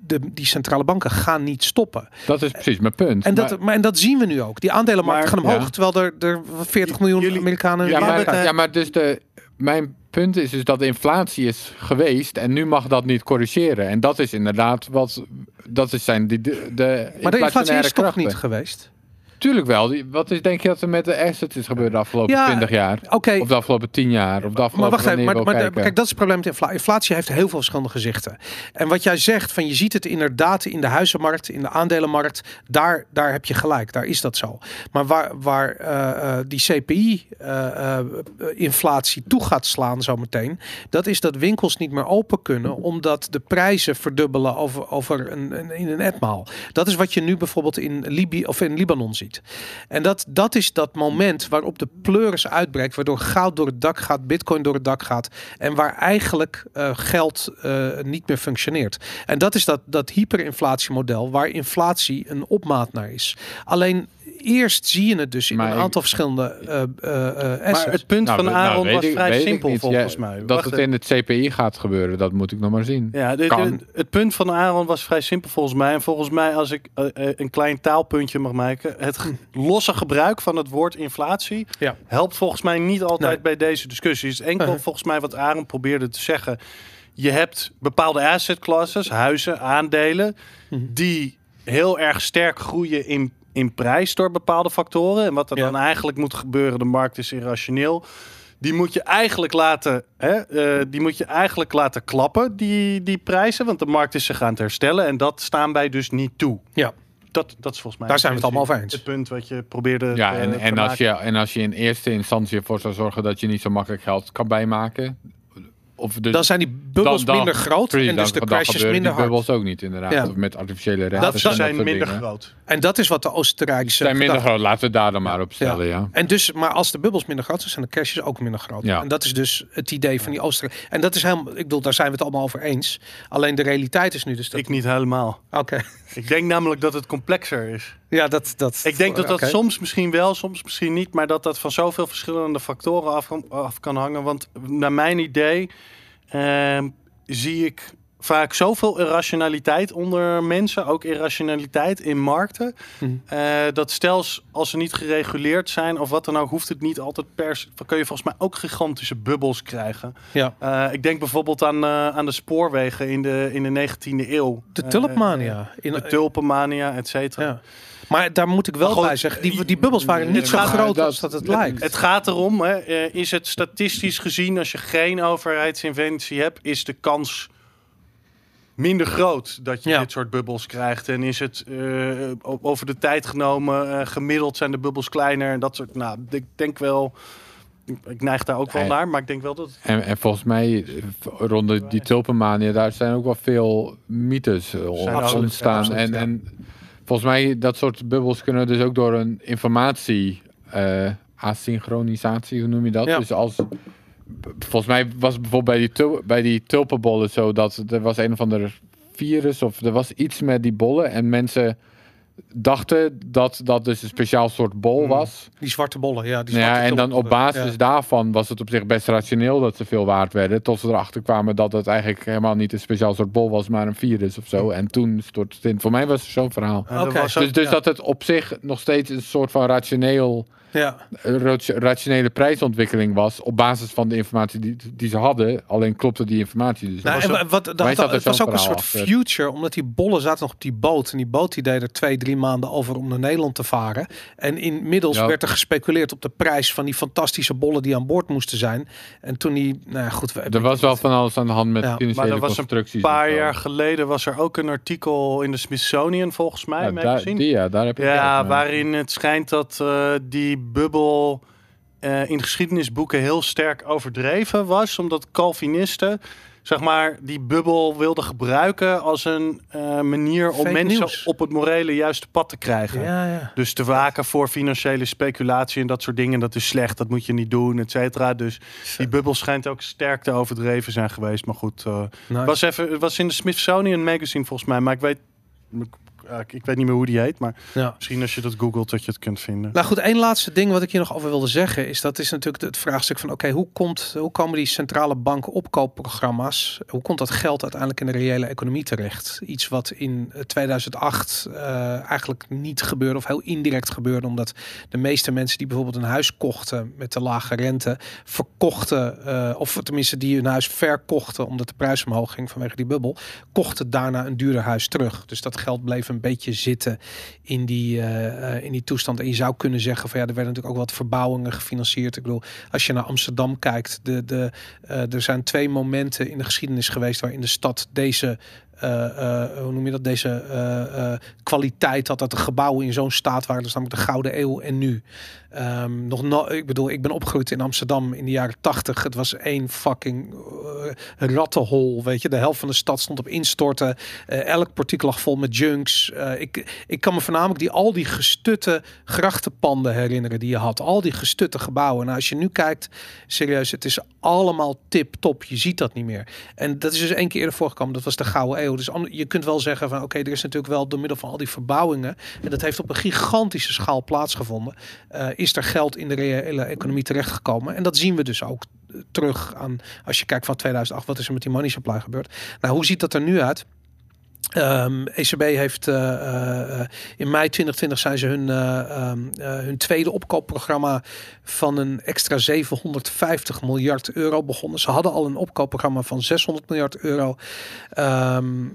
de, die centrale banken gaan niet stoppen. Dat is precies mijn punt. En dat, Maar- maar, en dat zien we nu ook. Die aandelenmarkt Maar- gaan omhoog. ja. Terwijl er, er 40 miljoen Jullie- Amerikanen... ja, maar, ja, maar dus de, mijn punt is dus dat de inflatie is geweest en nu mag dat niet corrigeren. En dat is inderdaad wat, dat is zijn die, de, de maar de inflatie is toch niet geweest? Tuurlijk wel. Wat is, denk je dat er met de assets is gebeurd de afgelopen Ja, 20 jaar? Oké, Of de afgelopen 10 jaar? Of de afgelopen Maar wacht even, maar, kijk, dat is het probleem met inflatie. Inflatie heeft heel veel verschillende gezichten. En wat jij zegt, van je ziet het inderdaad in de huizenmarkt, in de aandelenmarkt, daar, daar heb je gelijk, daar is dat zo. Maar waar, waar eh, eh, die CPI-inflatie toe gaat slaan zometeen, dat is dat winkels niet meer open kunnen, omdat de prijzen verdubbelen over, over een, een, in een etmaal. Dat is wat je nu bijvoorbeeld in, Libië of in Libanon ziet. En dat, dat is dat moment waarop de pleuris uitbreekt, waardoor goud door het dak gaat, bitcoin door het dak gaat en waar eigenlijk eh, geld eh, niet meer functioneert. En dat is dat, dat hyperinflatiemodel waar inflatie een opmaat naar is. Alleen eerst zie je het dus in Maar een ik- aantal verschillende eh eh eh Maar het punt Nou, van nou, Aaron was ik- vrij simpel niet. volgens Ja, mij. Dat Wacht het even. in het CPI gaat gebeuren, dat moet ik nog maar zien. Ja, de- Kan. de- het punt van Aaron was vrij simpel volgens mij. En volgens mij, als ik een klein taalpuntje mag maken. Het (laughs) losse gebruik van het woord inflatie Ja. helpt volgens mij niet altijd Nee. bij deze discussie. Het is enkel Uh-huh. volgens mij wat Aaron probeerde te zeggen. Je hebt bepaalde asset classes, huizen, aandelen, Mhm. die heel erg sterk groeien in, in prijs door bepaalde factoren. En wat er Ja. dan eigenlijk moet gebeuren, de markt is irrationeel. Die moet je eigenlijk laten, hè, eh, die moet je eigenlijk laten klappen, die, die prijzen. Want de markt is zich aan het herstellen. En dat staan wij dus niet toe. Ja. Dat, dat is volgens mij Daar zijn we het allemaal over eens. Het punt wat je probeerde Ja, te- en, te en, als maken. je, en als je in eerste instantie ervoor zou zorgen dat je niet zo makkelijk geld kan bijmaken. Of dan zijn die bubbels dan- dan- minder groot precies, en dus dan- de crashes minder die hard. bubbels ook niet inderdaad. Ja. Of met artificiële rentes. dat zijn minder dingen. groot. En dat is wat de Oostenrijkse Zijn minder groot. Laten we daar dan maar op stellen, ja. En dus, maar als de bubbels minder groot zijn, zijn de crashes ook minder groot. Ja. En dat is dus het idee van die Oostenrijk. En dat is helemaal, ik bedoel, daar zijn we het allemaal over eens. Alleen de realiteit is nu dus dat. Ik niet helemaal. Oké. Ik denk namelijk dat het complexer is. Ja, dat, dat. Ik denk dat dat soms misschien wel, soms misschien niet, maar dat dat van zoveel verschillende factoren af kan, af kan hangen. Want naar mijn idee ehm, zie ik vaak zoveel irrationaliteit onder mensen, ook irrationaliteit in markten. Mhm. eh, dat stels als ze niet gereguleerd zijn of wat dan ook, hoeft het niet altijd per. se- Dan kun je volgens mij ook gigantische bubbels krijgen. Ja. Eh, ik denk bijvoorbeeld aan, eh, aan de spoorwegen in de, in de 19e eeuw. De tulpmania. In, de tulpenmania, et cetera. ja. Maar daar moet ik wel goed, bij zeggen, die, die bubbels waren niet zo groot dat- als dat het lijkt. Het gaat erom, hè, eh, is het statistisch gezien, als je geen overheidsinventie hebt, is de kans minder groot dat je Ja. dit soort bubbels krijgt. En is het eh, over de tijd genomen, eh, gemiddeld zijn de bubbels kleiner en dat soort. Nou, ik denk wel, ik- neig daar ook wel naar, maar ik denk wel dat. En, en volgens mij, eh, rond die tulpenmania, daar zijn ook wel veel mythes absoluut, ontstaan. absoluut, en, ja. en volgens mij, dat soort bubbels kunnen dus ook door een informatie, asynchronisatie, hoe noem je dat? Ja. Dus als, volgens mij was het bijvoorbeeld bij die, tul, bij die tulpenbollen zo dat er was een of ander virus of er was iets met die bollen en mensen dachten dat dat dus een speciaal soort bol Hmm. was. Die zwarte bollen, ja. Die ja, en dan op basis Ja. daarvan was het op zich best rationeel dat ze veel waard werden. Tot ze erachter kwamen dat het eigenlijk helemaal niet een speciaal soort bol was, maar een virus of zo. En toen stort het in. Voor mij was het zo'n verhaal. Dus, dus ja. dat het op zich nog steeds een soort van rationeel Ja. rat- rationele prijsontwikkeling was op basis van de informatie die, die ze hadden. Alleen klopte die informatie dus. Nou, en wat, dat, dat het was ook een soort achter? future, omdat die bollen zaten nog op die boot. En die boot die deed er twee, drie maanden over om naar Nederland te varen. En inmiddels Ja. werd er gespeculeerd op de prijs van die fantastische bollen die aan boord moesten zijn. En toen die, nou ja, goed. we- er was wel van alles aan de hand met Ja, financiële Maar er was een paar jaar geleden was er ook een artikel in de Smithsonian, volgens mij, Ja, daar, die, ja, daar heb je Ja, waarin het schijnt dat eh, die bubbel eh, in geschiedenisboeken heel sterk overdreven was. Omdat Calvinisten, zeg maar, die bubbel wilden gebruiken als een eh, manier om Fake mensen nieuws. op het morele juiste pad te krijgen. Ja, ja. Dus te waken voor financiële speculatie en dat soort dingen. Dat is slecht, dat moet je niet doen, et cetera. Dus die bubbel schijnt ook sterk te overdreven zijn geweest. Maar goed, Nice. was even, het was in de Smithsonian Magazine volgens mij. Maar ik weet, ik, ik weet niet meer hoe die heet. Maar ja. misschien als je dat googelt dat je het kunt vinden. Nou goed, één laatste ding wat ik hier nog over wilde zeggen is dat is natuurlijk het vraagstuk van oké, hoe komt hoe komen die centrale banken opkoopprogramma's, hoe komt dat geld uiteindelijk in de reële economie terecht? Iets wat in eh, 2008 eh, eigenlijk niet gebeurde of heel indirect gebeurde, omdat de meeste mensen die bijvoorbeeld een huis kochten met de lage rente, verkochten eh, of tenminste die hun huis verkochten omdat de prijs omhoog ging vanwege die bubbel, kochten daarna een duurder huis terug. Dus dat geld bleef een beetje zitten in die, eh, eh, in die toestand. En je zou kunnen zeggen van ja, er werden natuurlijk ook wat verbouwingen gefinancierd. Ik bedoel, als je naar Amsterdam kijkt, de, de, eh, er zijn twee momenten in de geschiedenis geweest waarin de stad deze. Eh, eh, hoe noem je dat? Deze eh, kwaliteit had dat de gebouwen in zo'n staat waren. Dus namelijk de Gouden Eeuw en nu. Ehm, nog no ik bedoel, ik ben opgegroeid in Amsterdam in de jaren tachtig. Het was één fucking rattenhol. Weet je, de helft van de stad stond op instorten. Elk portiek lag vol met junks. Ik, ik kan me voornamelijk die, al die gestutte grachtenpanden herinneren die je had. Al die gestutte gebouwen. Nou, als je nu kijkt, serieus, het is allemaal tip-top. Je ziet dat niet meer. En dat is dus één keer eerder voorgekomen. Dat was de Gouden Eeuw. Dus je kunt wel zeggen van, oké, er is natuurlijk wel door middel van al die verbouwingen. En dat heeft op een gigantische schaal plaatsgevonden. eh, is er geld in de reële economie terechtgekomen. En dat zien we dus ook eh, terug aan, als je kijkt van 2008, wat is er met die money supply gebeurd? Nou, hoe ziet dat er nu uit? Ehm, ECB heeft eh, eh, in mei 2020 zijn ze hun, eh, ehm, eh, hun tweede opkoopprogramma van een extra 750 miljard euro begonnen. Ze hadden al een opkoopprogramma van 600 miljard euro. Ehm,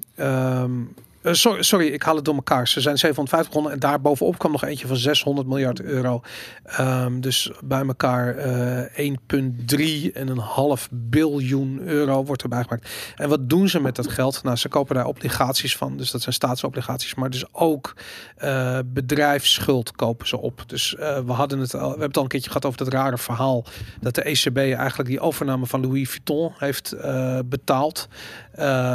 eh, sorry, sorry, ik haal het door elkaar. Ze zijn 750 begonnen en daarbovenop kwam nog eentje van 600 miljard euro. Ehm, dus bij elkaar eh 1,3 en een half biljoen euro wordt erbij gemaakt. En wat doen ze met dat geld? Nou, ze kopen daar obligaties van. Dus dat zijn staatsobligaties. Maar dus ook eh, bedrijfsschuld kopen ze op. Dus we hadden het al, we hebben het al een keertje gehad over dat rare verhaal dat de ECB eigenlijk die overname van Louis Vuitton heeft betaald.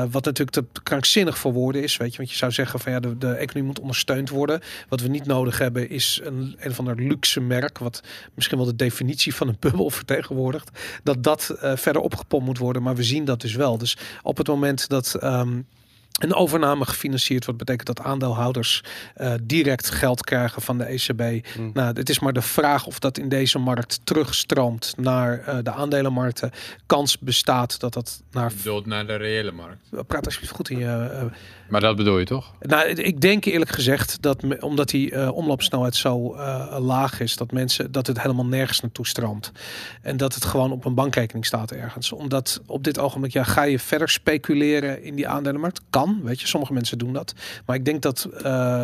Wat natuurlijk te krankzinnig voor woorden is, weet je. Want je zou zeggen van ja, de, de economie moet ondersteund worden. Wat we niet nodig hebben is een, een van de luxe merk, wat misschien wel de definitie van een bubbel (laughs) vertegenwoordigt. Dat dat eh, verder opgepompt moet worden. Maar we zien dat dus wel. Dus op het moment dat ehm, een overname gefinancierd wordt, betekent dat aandeelhouders eh, direct geld krijgen van de ECB. Hmm. Nou, het is maar de vraag of dat in deze markt terugstroomt naar eh, de aandelenmarkten. Kans bestaat dat dat naar. Je bedoelt naar de reële markt. Praat alsjeblieft goed in je. eh, Maar dat bedoel je toch? nou, ik denk eerlijk gezegd dat me- omdat die eh, omloopsnelheid zo eh, laag is, dat mensen dat het helemaal nergens naartoe stroomt. En dat het gewoon op een bankrekening staat ergens. Omdat op dit ogenblik, ja, ga je verder speculeren in die aandelenmarkt? Kan, weet je, sommige mensen doen dat. Maar ik denk dat eh,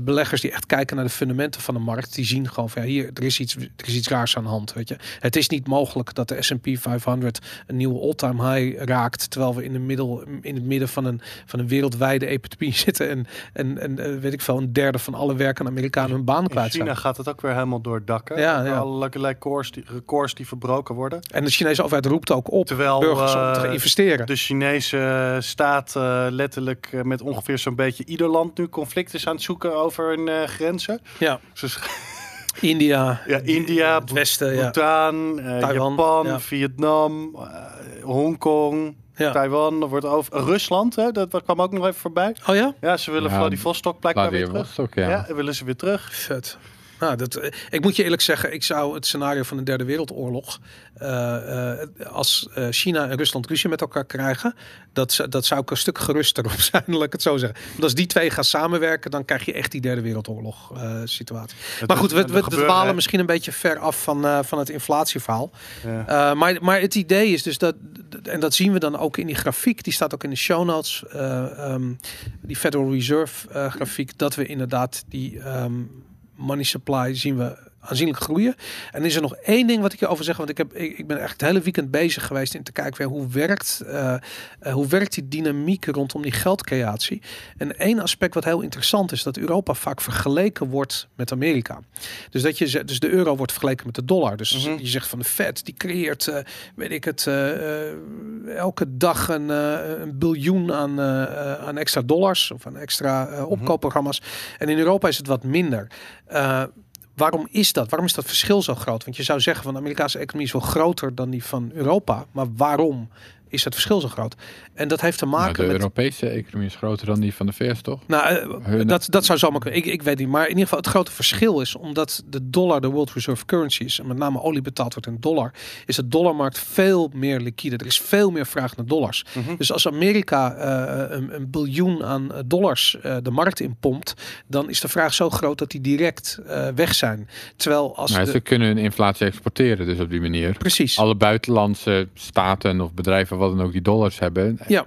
beleggers die echt kijken naar de fundamenten van de markt, die zien gewoon van ja, hier, er is iets, er is iets raars aan de hand, weet je. Het is niet mogelijk dat de S&P 500 een nieuwe all-time high raakt, terwijl we in, de middel, in het midden van een, van een wereldwijde epidemie (laughs) zitten en, en, en eh, weet ik veel, een derde van alle werkende Amerikanen hun baan kwijt zijn. China gaat het ook weer helemaal door het dak. hè? Ja, ja. Allerlei records die, records die verbroken worden. En de Chinese overheid roept ook op Terwijl burgers om eh, te investeren. de Chinese staat eh, letterlijk eh, met ongeveer zo'n beetje ieder land nu conflict is aan het zoeken over hun eh, grenzen. ja, Dus, (laughs) India, (laughs) ja, India, het westen, ja. Bhutan, eh, Taiwan, Japan, ja. Vietnam, eh, Hongkong, Ja. Taiwan. Er wordt over Rusland, hè, dat kwam ook nog even voorbij. Oh ja? Ja, ze willen Ja, Vladivostok blijkbaar weer terug. Vladivostok, ja. Ja, willen ze weer terug. Vet. Nou, dat, eh, ik moet je eerlijk zeggen, ik zou het scenario van de derde wereldoorlog, eh, eh, als China en Rusland ruzie met elkaar krijgen, dat, dat zou ik een stuk geruster op zijn, laat ik het zo zeggen. Want als die twee gaan samenwerken, dan krijg je echt die derde wereldoorlog eh, situatie. Maar goed, we, we, we misschien een beetje ver af van, van het inflatieverhaal. Ja. Maar, maar het idee is dus dat, en dat zien we dan ook in die grafiek, die staat ook in de show notes, eh, ehm, die Federal Reserve grafiek, dat we inderdaad die ehm, money supply zien we aanzienlijk groeien. En is er nog één ding wat ik hierover zeg, want ik, heb, ik, ik ben echt het hele weekend bezig geweest in te kijken weer hoe werkt, eh, eh, hoe werkt die dynamiek rondom die geldcreatie. En één aspect wat heel interessant is, dat Europa vaak vergeleken wordt met Amerika. Dus, dat je, dus de euro wordt vergeleken met de dollar. Dus Mhm. je zegt van de Fed, die creëert, eh, weet ik het, elke dag een, een biljoen aan, aan extra dollars of aan extra eh, opkoopprogramma's. En in Europa is het wat minder. Waarom is dat? Waarom is dat verschil zo groot? Want je zou zeggen van de Amerikaanse economie is wel groter dan die van Europa. Maar waarom is het verschil zo groot? En dat heeft te Nou, maken de met... Europese economie is groter dan die van de VS, toch? Nou, eh, Hun- dat, dat zou zomaar kunnen. Ik, ik weet niet. Maar in ieder geval, het grote verschil is omdat de dollar de World Reserve Currency is. En met name olie betaald wordt in dollar. Is de dollarmarkt veel meer liquide. Er is veel meer vraag naar dollars. Mhm. Dus als Amerika eh, een, een biljoen aan eh, dollars eh, de markt inpompt. Dan is de vraag zo groot dat die direct eh, weg zijn. Terwijl als. Nou, de- Ze kunnen hun inflatie exporteren, dus op die manier. precies. Alle buitenlandse staten of bedrijven, wat dan ook, die dollars hebben, Ja,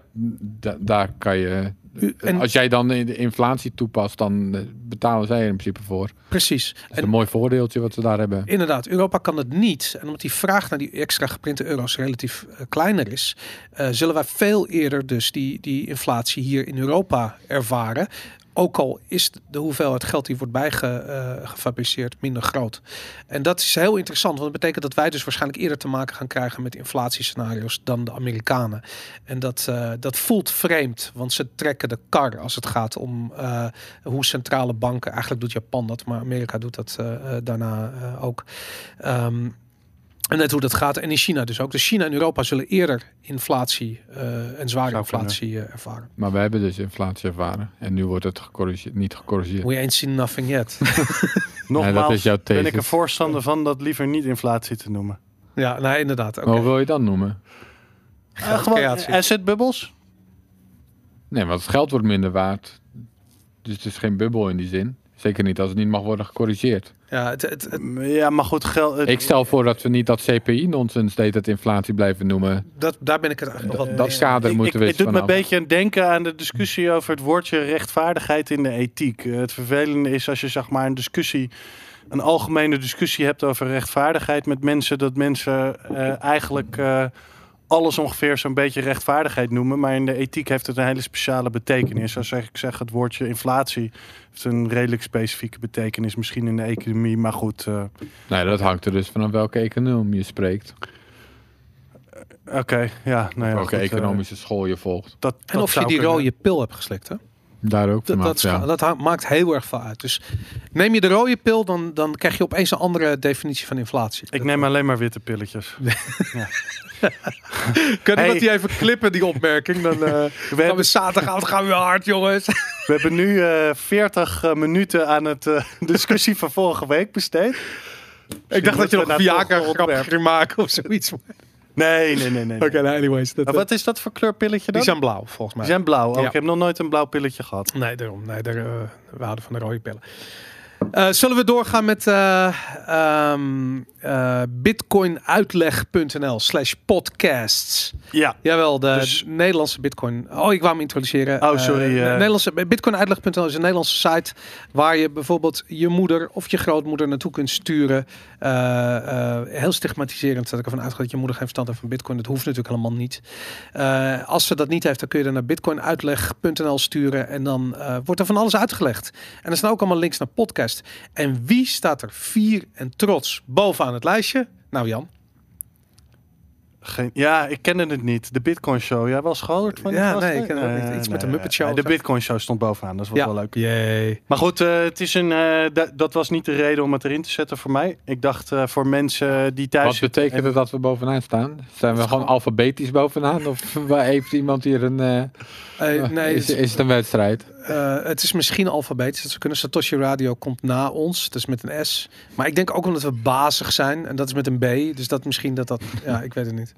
da- daar kan je. En- Als jij dan de inflatie toepast, dan eh, betalen zij er in principe voor. Dat precies. een mooi voordeeltje wat ze daar hebben. Inderdaad, Europa kan het niet. En omdat die vraag naar die extra geprinte euro's relatief eh, kleiner is, eh, zullen wij veel eerder dus die, die inflatie hier in Europa ervaren. Ook al is de hoeveelheid geld die wordt bijgefabriceerd minder groot. En dat is heel interessant, want dat betekent dat wij dus waarschijnlijk eerder te maken gaan krijgen met inflatiescenario's dan de Amerikanen. En dat, eh, dat voelt vreemd, want ze trekken de kar als het gaat om eh, hoe centrale banken, eigenlijk doet Japan dat, maar Amerika doet dat eh, eh, daarna eh, ook. Ehm, en net hoe dat gaat. En in China dus ook. Dus China en Europa zullen eerder inflatie eh, en zware Zou inflatie eh, ervaren. Maar we hebben dus inflatie ervaren. En nu wordt het gecorrigeerd, niet gecorrigeerd. We ain't seen nothing yet. (laughs) Nogmaals, (laughs) dat is jouw ben ik er voorstander van dat liever niet inflatie te noemen. ja, nee, inderdaad. Hoe wil je dat noemen? Eh, gewoon creatie. asset bubbles. Nee, want het geld wordt minder waard. Dus het is geen bubbel in die zin. Zeker niet als het niet mag worden gecorrigeerd. Ja, het, het, het- Ja, maar goed, geld. het- Ik stel voor dat we niet dat CPI-nonsens deed dat inflatie blijven noemen. dat, daar ben ik het eigenlijk nog wel Dat kader ik, moeten ik, we het doet me een beetje denken aan de discussie over het woordje rechtvaardigheid in de ethiek. Eh, Het vervelende is als je zeg maar een discussie, een algemene discussie hebt over rechtvaardigheid met mensen, dat mensen eh, eigenlijk eh, alles ongeveer zo'n beetje rechtvaardigheid noemen. Maar in de ethiek heeft het een hele speciale betekenis. Als ik zeg het woordje inflatie heeft een redelijk specifieke betekenis, misschien in de economie, maar goed. eh, Nee, dat hangt er dus vanaf welke econoom je spreekt. Oké, ja, nou ja. welke goed, eh, economische school je volgt. dat, En dat of je die kunnen. rode pil hebt geslikt. Hè? Daar ook Dat, dat, ja. dat maakt heel erg veel uit. Dus neem je de rode pil, dan, dan krijg je opeens een andere definitie van inflatie. Ik neem alleen maar witte pilletjes. (laughs) Kunnen Hey. we die even klippen, die opmerking? Dan eh gaan we zaterdagavond gaan we weer hard, jongens. We hebben nu eh 40 eh, minuten aan het eh, discussie van vorige week besteed. ik dacht dat je nog een naar Viagra volgende grap onderwerp. ging maken of zoiets. Oké, Nee, nee, nee. nee. nou, anyways. Dat, Maar wat is dat voor kleurpilletje dan? die zijn blauw, volgens mij. Die zijn blauw. Oh, Ja. Ik heb nog nooit een blauw pilletje gehad. Nee, daarom. Nee, daar, eh, we houden van de rode pillen. Eh, zullen we doorgaan met eh, bitcoinuitleg.nl slash podcasts. Ja. Jawel, de Dus- Nederlandse bitcoin. Oh, ik wou hem introduceren. Oh, sorry. Nederlandse bitcoinuitleg.nl is een Nederlandse site waar je bijvoorbeeld je moeder of je grootmoeder naartoe kunt sturen. Heel stigmatiserend dat ik ervan uitga dat je moeder geen verstand heeft van bitcoin. Dat hoeft natuurlijk helemaal niet. Als ze dat niet heeft, dan kun je dan naar bitcoinuitleg.nl sturen en dan wordt er van alles uitgelegd. En er staan ook allemaal links naar podcast. En wie staat er fier en trots bovenaan het lijstje? Nou Jan. Geen, ja, ik kende het niet. De Bitcoin Show. Jij was gehoord van die Ja, gasten? nee, ik ken het niet. Iets met de Muppet Show de. Bitcoin Show stond bovenaan. Dat was wel leuk. Yay. Maar goed, eh, het is een, eh, da- dat was niet de reden om het erin te zetten voor mij. Ik dacht eh, voor mensen die thuis... Wat betekent het dat we bovenaan staan? Zijn we gewoon alfabetisch bovenaan? Of (laughs) waar heeft iemand hier een... nee, is, is het een wedstrijd? Eh, het is misschien alfabetisch. Dat we kunnen Satoshi Radio komt na ons. Dat is met een S. Maar ik denk ook omdat we bazig zijn. En dat is met een B. Dus dat misschien dat dat... Ja, ik weet het niet.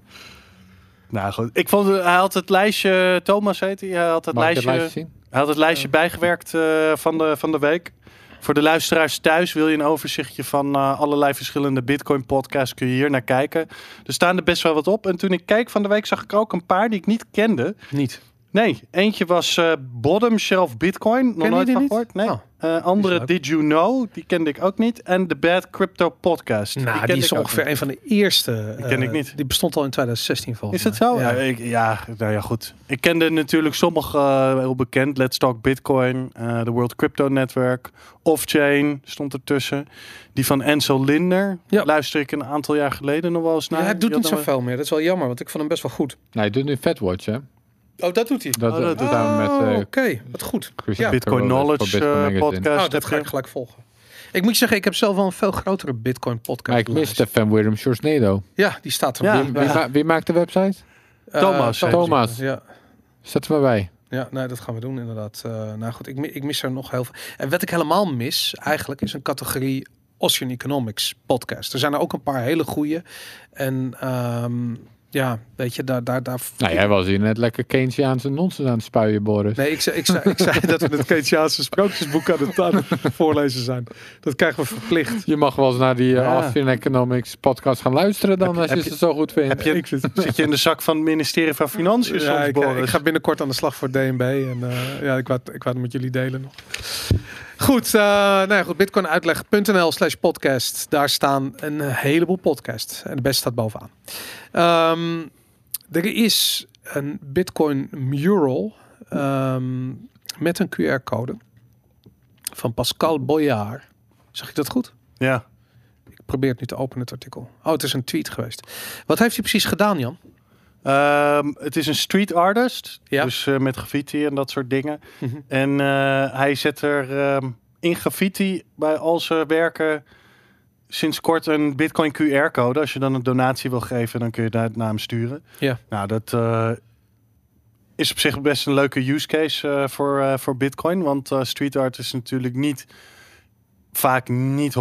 Nou goed, ik vond hij had het lijstje, Thomas heet hij, hij had het Mag ik het lijstje, lijstje zien? hij had het lijstje bijgewerkt eh, van, de, van de week. Voor de luisteraars thuis wil je een overzichtje van eh, allerlei verschillende Bitcoin podcasts, kun je hier naar kijken. Er staan er best wel wat op. En toen ik keek van de week zag ik ook een paar die ik niet kende. Niet. Nee, eentje was eh, Bottom Shelf Bitcoin. Nog nooit die van niet? gehoord. Nee. Oh. Eh, andere. Did You Know, die kende ik ook niet. En The Bad Crypto Podcast. Nou, die, kende is ongeveer niet. een van de eerste. Die ken eh, ik niet. Die bestond al in 2016 volgens Is het zo? mij. Ja, Ja. ik, ja, nou ja, goed. Ik kende natuurlijk sommige eh, heel bekend. Let's Talk Bitcoin, eh de World Crypto Network, Offchain stond ertussen. Die van Ansel Linder Ja. luister ik een aantal jaar geleden nog wel eens naar. Ja, hij doet niet zoveel meer. Dat is wel jammer, want ik vond hem best wel goed. Nee, hij doet nu Fatwatch, hè? Oh, dat doet hij. Dat, Oh, dat eh, doet met Oh, eh, Oké, wat goed. Ja. Bitcoin voor Knowledge eh, Magazine. podcast. Oh, dat ga ik gelijk volgen. Ik moet je zeggen, ik heb zelf wel een veel grotere Bitcoin podcast. Maar ik mis Stefan Willem Sjorsnedo. Ja, die staat er. Ja. Wie, wie, ma- wie maakt de website? Eh, Thomas, Thomas. Thomas. Ja. Zet hem maar bij. Ja, nee, dat gaan we doen inderdaad. Eh, nou goed, ik, ik mis er nog heel veel. En wat ik helemaal mis eigenlijk is een categorie Ocean Economics podcast. Er zijn er ook een paar hele goede. En ehm, ja, weet je, daar... daar, daar Nou, jij was hier net lekker Keynesiaanse nonsens aan het spuien, Boris. Nee, ik zei, ik, zei, ik zei dat we het Keynesiaanse sprookjesboek aan het, aan het voorlezen zijn. Dat krijgen we verplicht. Je mag wel eens naar die uh, Ja. Economics podcast gaan luisteren dan, je- als je heb ze zo goed vindt. Heb je, zit je in de zak van het ministerie van Financiën Ja, soms, ik, Boris? ik ga binnenkort aan de slag voor DNB. En eh, ja, ik wou, het- ik wou het met jullie delen nog. Goed, eh nou ja, goed bitcoinuitleg.nl slash podcast. Daar staan een heleboel podcasts. En de beste staat bovenaan. Ehm, er is een bitcoin mural ehm, met een QR-code van Pascal Boyard. Zeg ik dat goed? Ja. Ik probeer het nu te openen, het artikel. Oh, het is een tweet geweest. Wat heeft hij precies gedaan, Jan? Ehm, het is een street artist, Ja. dus eh, met graffiti en dat soort dingen. Mhm. En eh, hij zet er ehm, in graffiti bij al zijn werken sinds kort een Bitcoin QR-code. Als je dan een donatie wil geven, dan kun je daar naar hem sturen. Ja. Nou, dat eh, is op zich best een leuke use case voor, voor Bitcoin. Want street art is natuurlijk niet vaak niet 100%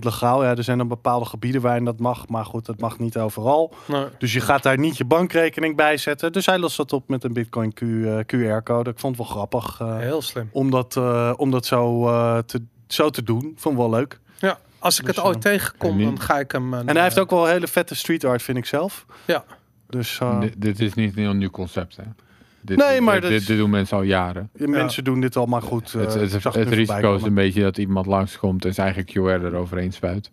legaal. Ja, er zijn dan bepaalde gebieden waarin dat mag, maar goed, dat mag niet overal. Nou, Dus je gaat daar niet je bankrekening bij zetten. Dus hij lost dat op met een Bitcoin Q, eh, QR-code. Ik vond het wel grappig eh, heel slim. om dat, eh, om dat zo, eh, te, zo te doen. Vond ik wel leuk. Ja, als ik Dus, het ooit tegenkom, dan ga ik hem... een, En hij heeft ook wel hele vette street art, vind ik zelf. Ja. Dus eh, Dit, dit is niet een heel nieuw concept, hè? Dit, Nee, maar dit, dit, doen mensen al jaren. mensen doen dit allemaal goed. eh, het het, ik het, het risico is een beetje dat iemand langskomt en zijn eigen QR eroverheen spuit.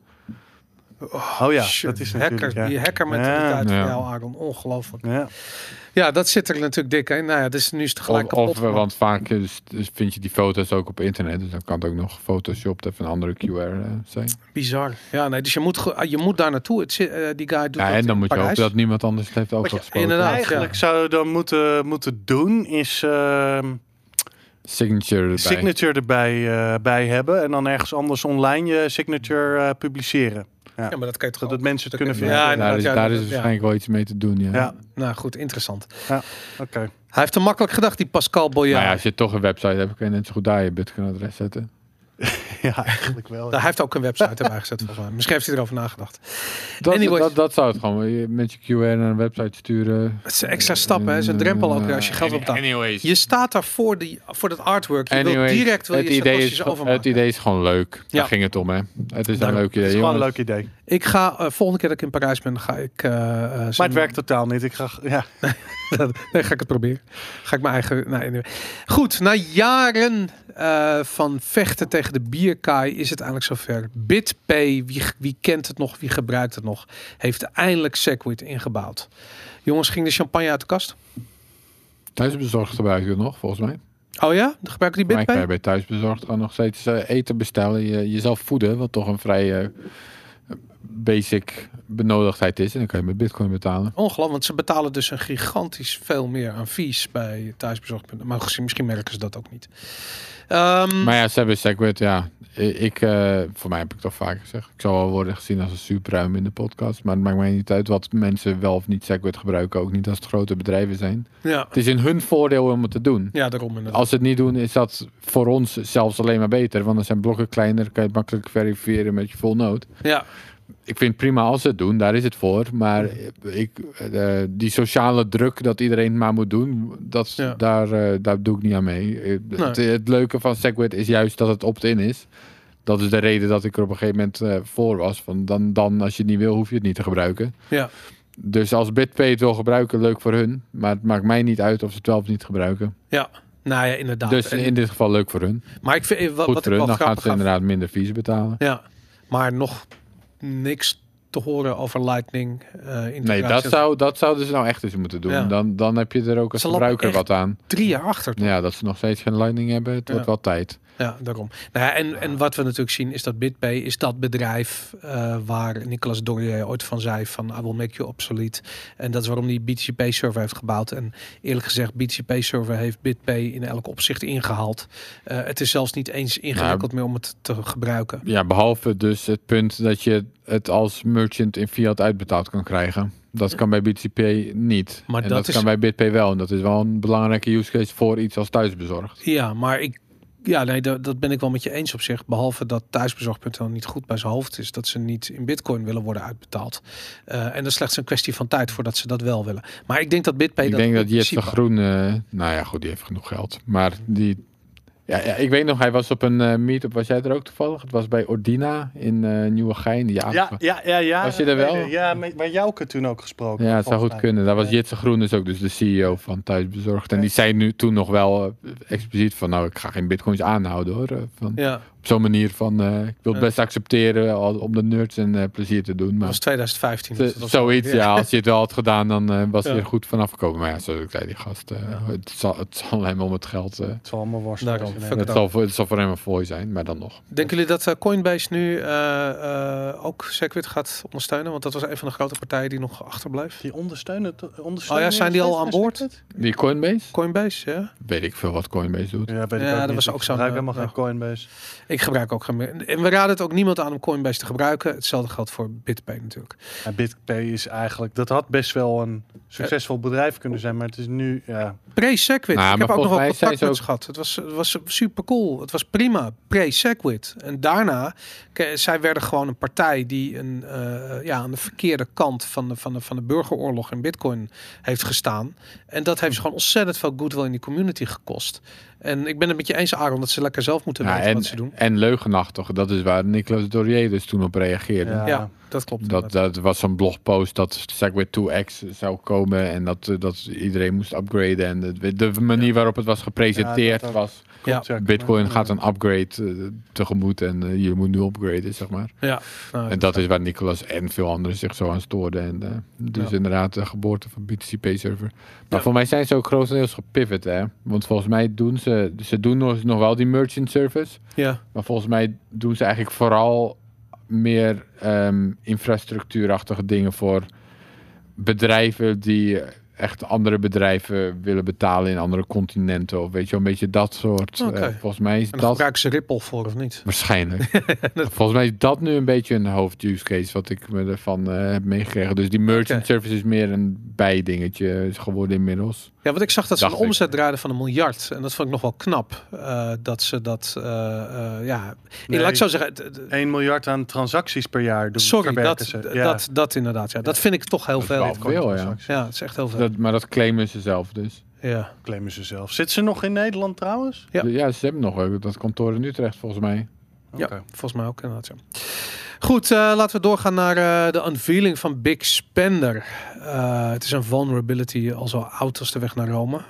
Oh ja, shit, dat is hacker, natuurlijk... Die Ja. hackermentaliteit Ja. van jou, Aaron. Ongelooflijk. Ja. Ja, dat zit er natuurlijk dik in. Nou ja, dus nu is het gelijk Of, kapot. of, eh, want vaak is- dus vind je die foto's ook op internet. Dus dan kan het ook nog gefotoshopt even een andere QR eh, zijn. Bizar. Ja, nee, dus je moet, je moet daar naartoe. Het, eh, die guy doet Ja, dat en dan in moet je hopen dat niemand anders het heeft overgesproken. inderdaad- Eigenlijk ja. zou je dan moeten, moeten doen, is ehm, Signature erbij. signature erbij eh, bij hebben. En dan ergens anders online je signature eh, publiceren. Ja, maar dat kan je toch ook- mensen het dat kunnen kun- vinden. Ja, daar is, inderdaad, ja, daar dat- is ja. waarschijnlijk wel iets mee te doen. Ja. Ja, Nou goed, interessant. oké. Hij heeft te makkelijk gedacht, die Pascal Boyard. Maar ja, als je toch een website hebt, kun je net zo goed daar je Bitcoin-adres zetten. (laughs) Ja, eigenlijk wel. Hij heeft ook een website erbij gezet, volgens mij. Misschien heeft hij erover nagedacht. Dat, Anyways. dat, dat zou het gewoon met je QR naar een website sturen. Het is een extra stap, hè. Het is een drempel ook als je geld optaat. Anyways. Je staat daar voor, die, voor dat artwork. Je wil Anyways, direct wil het, je idee Satoshi's is, overmaken. het idee is gewoon leuk. Ja. Daar ging het om, hè. Het is Daarom. een leuk idee. Het is gewoon een leuk idee. Ik ga, eh, volgende keer dat ik in Parijs ben, ga ik... eh, eh, Maar het werkt totaal niet. Ik ga, ja. (laughs) nee, ga ik het proberen. Ga ik mijn eigen... Nou. Goed, na jaren eh, van vechten tegen de bierkaai is het eindelijk zover. BitPay, wie, wie kent het nog, wie gebruikt het nog, heeft eindelijk Segwit ingebouwd. Jongens, ging de champagne uit de kast? Thuisbezorgd gebruik je het nog, volgens mij. Oh ja? Gebruiken die Maar kan je BitPay? bij thuisbezorgd gewoon nog steeds eten bestellen. Je, jezelf voeden, wat toch een vrij eh, basic benodigdheid is. En dan kan je met bitcoin betalen. Ongelooflijk, want ze betalen dus een gigantisch veel meer aan fees bij thuisbezorgd.nl. Maar misschien, merken ze dat ook niet. Ehm, Maar ja, ze hebben Segwit, ja. Ik, eh, voor mij heb ik al vaker gezegd. Ik zal wel worden gezien als een superruim in de podcast. Maar het maakt mij niet uit wat mensen wel of niet Segwit gebruiken. Ook niet als het grote bedrijven zijn. ja. Het is in hun voordeel om het te doen. ja, daarom inderdaad. Als ze het niet doen, is dat voor ons zelfs alleen maar beter. Want dan zijn blokken kleiner, kan je het makkelijk verifiëren met je full node. Ja, Ik vind het prima als ze het doen, daar is het voor. Maar ik, eh, die sociale druk dat iedereen het maar moet doen, dat, Ja. daar, eh, daar doe ik niet aan mee. Eh, Het, het leuke van Segwit is juist dat het opt-in is. Dat is de reden dat ik er op een gegeven moment voor was. Van dan, dan, als je het niet wil, hoef je het niet te gebruiken. ja. Dus als BitPay het wil gebruiken, leuk voor hun. Maar het maakt mij niet uit of ze het wel of niet gebruiken. ja. Nou ja, inderdaad. Dus En- in dit geval leuk voor hun. maar ik vind wat, Goed wat voor ik hun, dan gaan ze inderdaad minder fees betalen. Ja, maar nog niks te horen over Lightning. eh Nee, dat, zou, dat zouden ze nou echt eens moeten doen. Ja. Dan, dan heb je er ook als Ze gebruiker wat aan. Drie jaar achter. toch? Ja, dat ze nog steeds geen Lightning hebben, het Ja. wordt wel tijd. Ja, daarom. Nou ja, en, en wat we natuurlijk zien is dat BitPay is dat bedrijf eh, waar Nicolas Dorier ooit van zei van I will make you obsolete. En dat is waarom die BTP server heeft gebouwd. En eerlijk gezegd, BTP server heeft BitPay in elk opzicht ingehaald. Eh, het is zelfs niet eens ingewikkeld meer om het te gebruiken. Ja, behalve dus het punt dat je het als merchant in fiat uitbetaald kan krijgen. Dat kan bij BTP niet. Maar en dat dat, is- kan bij BitPay wel. En dat is wel een belangrijke use case voor iets als thuisbezorgd. Ja, maar ik. Ja, nee, dat, dat ben ik wel met je eens op zich. Behalve dat thuisbezorgd.nl niet goed bij zijn hoofd is. Dat ze niet in bitcoin willen worden uitbetaald. Eh, en dat is slechts een kwestie van tijd voordat ze dat wel willen. Maar ik denk dat BitPay ik dat denk dat principe- Groen... eh, nou ja, goed, die heeft genoeg geld. Maar die... Ja, ja, ik weet nog, hij was op een eh meetup. Was jij er ook toevallig? Het was bij Ordina in eh Nieuwegein. Ja, Ja, ja, ja, ja. Was je er wel? Ja, met, waar Jouke toen ook gesproken. Ja, het zou goed mij. kunnen. Dat was. Jitse Groen, dus ook dus de CEO van Thuisbezorgd. En die zei nu toen nog wel eh, expliciet van, nou, ik ga geen bitcoins aanhouden hoor. Eh, Van, Ja, zo'n manier van, eh, ik wil het best accepteren om de nerds een eh, plezier te doen. dat Maar was 2015. z- dus dat was zoiets, ja. Als je het wel had gedaan, dan eh, was Ja. hij er goed vanaf gekomen. Maar ja, zoals ik zei, die gast, eh, Ja. het, zal, het zal hem om het geld. eh, Het zal allemaal worst Daarom, zijn. fuck het, zal voor, het zal voor hem een fooi zijn, maar dan nog. Denken jullie dat Coinbase nu eh, eh, ook Segwit gaat ondersteunen? Want dat was een van de grote partijen die nog achterbleef. Die ondersteunen, het- ondersteunen Oh ja, zijn die al aan boord? Die Coinbase? Coinbase, ja. Weet ik veel wat Coinbase doet. Ja, weet ik Ja, ook dat niet. was ook Ik zo'n, gebruik helemaal geen. Coinbase. Ik gebruik ook geen meer. En we raden het ook niemand aan om Coinbase te gebruiken. Hetzelfde geldt voor BitPay natuurlijk. Ja, BitPay is eigenlijk, dat had best wel een succesvol bedrijf kunnen zijn, maar het is nu, ja, Pre-Segwit. Nou, ik heb ook nog wel contact met gehad. Het was, het was super cool. Het was prima. Pre-Segwit. En daarna, zij werden gewoon een partij die een, eh, ja, aan de verkeerde kant van de, van, de, van de burgeroorlog in Bitcoin heeft gestaan. En dat heeft ze gewoon ontzettend veel goodwill in die community gekost. En ik ben het met je eens, Aaron, dat ze lekker zelf moeten Ja, weten en, wat ze doen. en leugenachtig, dat is waar Nicolas Dorier dus toen op reageerde. Ja. Ja, dat klopt. Dat, dat was zo'n blogpost dat Segwit 2X zou komen en dat, eh, dat iedereen moest upgraden. En de, de manier waarop het was gepresenteerd Ja, dat- was, klopt, ja, Bitcoin ja. gaat een upgrade eh, tegemoet en eh, je moet nu upgraden, zeg maar. ja. Nou, En dat is waar Nicolas en veel anderen zich zo aan stoorden. En, eh, dus Ja. inderdaad de geboorte van BTC-server. Maar Ja. voor mij zijn ze ook grotendeels gepivot, hè. Want volgens mij doen ze, ze doen nog, nog wel die merchant service. ja. Maar volgens mij doen ze eigenlijk vooral meer ehm, infrastructuurachtige dingen voor bedrijven die echt andere bedrijven willen betalen in andere continenten. Of weet je een beetje dat soort. Eh, volgens mij is En dat gebruiken ze Ripple voor of niet? waarschijnlijk. (laughs) volgens mij is dat nu een beetje een hoofd-use case wat ik me ervan eh, heb meegekregen. Dus die merchant service is meer een bijdingetje geworden inmiddels. Ja, want ik zag dat ze een omzet draaiden van een miljard. En dat vond ik nog wel knap. eh, dat ze dat, eh, eh, ja... Nee. Laat ik zo zeggen... het- het- 1 miljard aan transacties per jaar doen, Sorry, dat, ze. Ja. dat, dat inderdaad. Ja. Dat vind ik toch heel Dat veel. ja. Ja, het is echt heel veel. Dat, maar dat claimen ze zelf dus. Ja. Claimen ze zelf. Zit ze nog in Nederland trouwens? Ja. Ja, ze hebben nog dat kantoor in Utrecht volgens mij. Ja, Oké. volgens mij ook inderdaad. Ja. Goed, eh, laten we doorgaan naar eh, de unveiling van Big Spender. Eh, het is een vulnerability al zo oud als de weg naar Rome.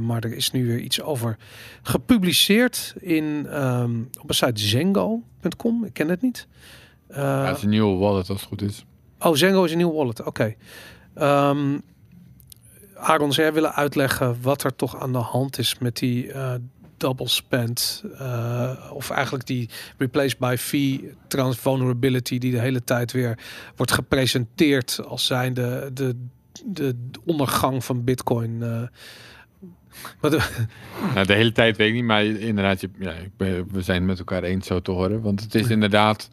Maar er is nu weer iets over gepubliceerd in, ehm, op een site zengo.com. Ik ken het niet. Ja, het is een nieuwe wallet als het goed is. Oh, Zengo is een nieuw wallet. Oké. Ehm Aaron, zou jij willen uitleggen wat er toch aan de hand is met die, double spend, eh, of eigenlijk die replaced by fee trans vulnerability die de hele tijd weer wordt gepresenteerd als zijnde de, de ondergang van Bitcoin. Maar de- (laughs) Nou, de hele tijd weet ik niet, maar inderdaad, je, ja, ik ben, we zijn het met elkaar eens zo te horen. Want het is inderdaad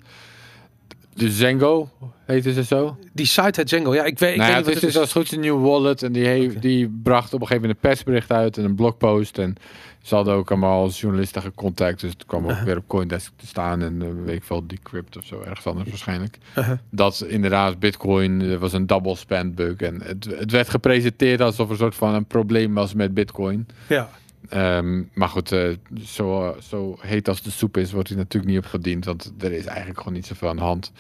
de Zengo, heette ze zo. die site heet Django. Ja, ik weet, ik nou ja, weet het is dus als het goed is een nieuwe wallet en die, heeft, die bracht op een gegeven moment een persbericht uit en een blogpost. En ze hadden ook allemaal journalisten gecontact, dus het kwam ook Uh-huh. weer op Coindesk te staan en uh, weet ik veel, Decrypt of zo, ergens anders waarschijnlijk. Uh-huh. Dat inderdaad Bitcoin eh, was een double spend bug en het, het werd gepresenteerd alsof er een soort van een probleem was met Bitcoin. Ja, Ehm, maar goed, eh, zo, zo heet als de soep is, wordt hij natuurlijk niet opgediend. Want er is eigenlijk gewoon niet zoveel aan de hand.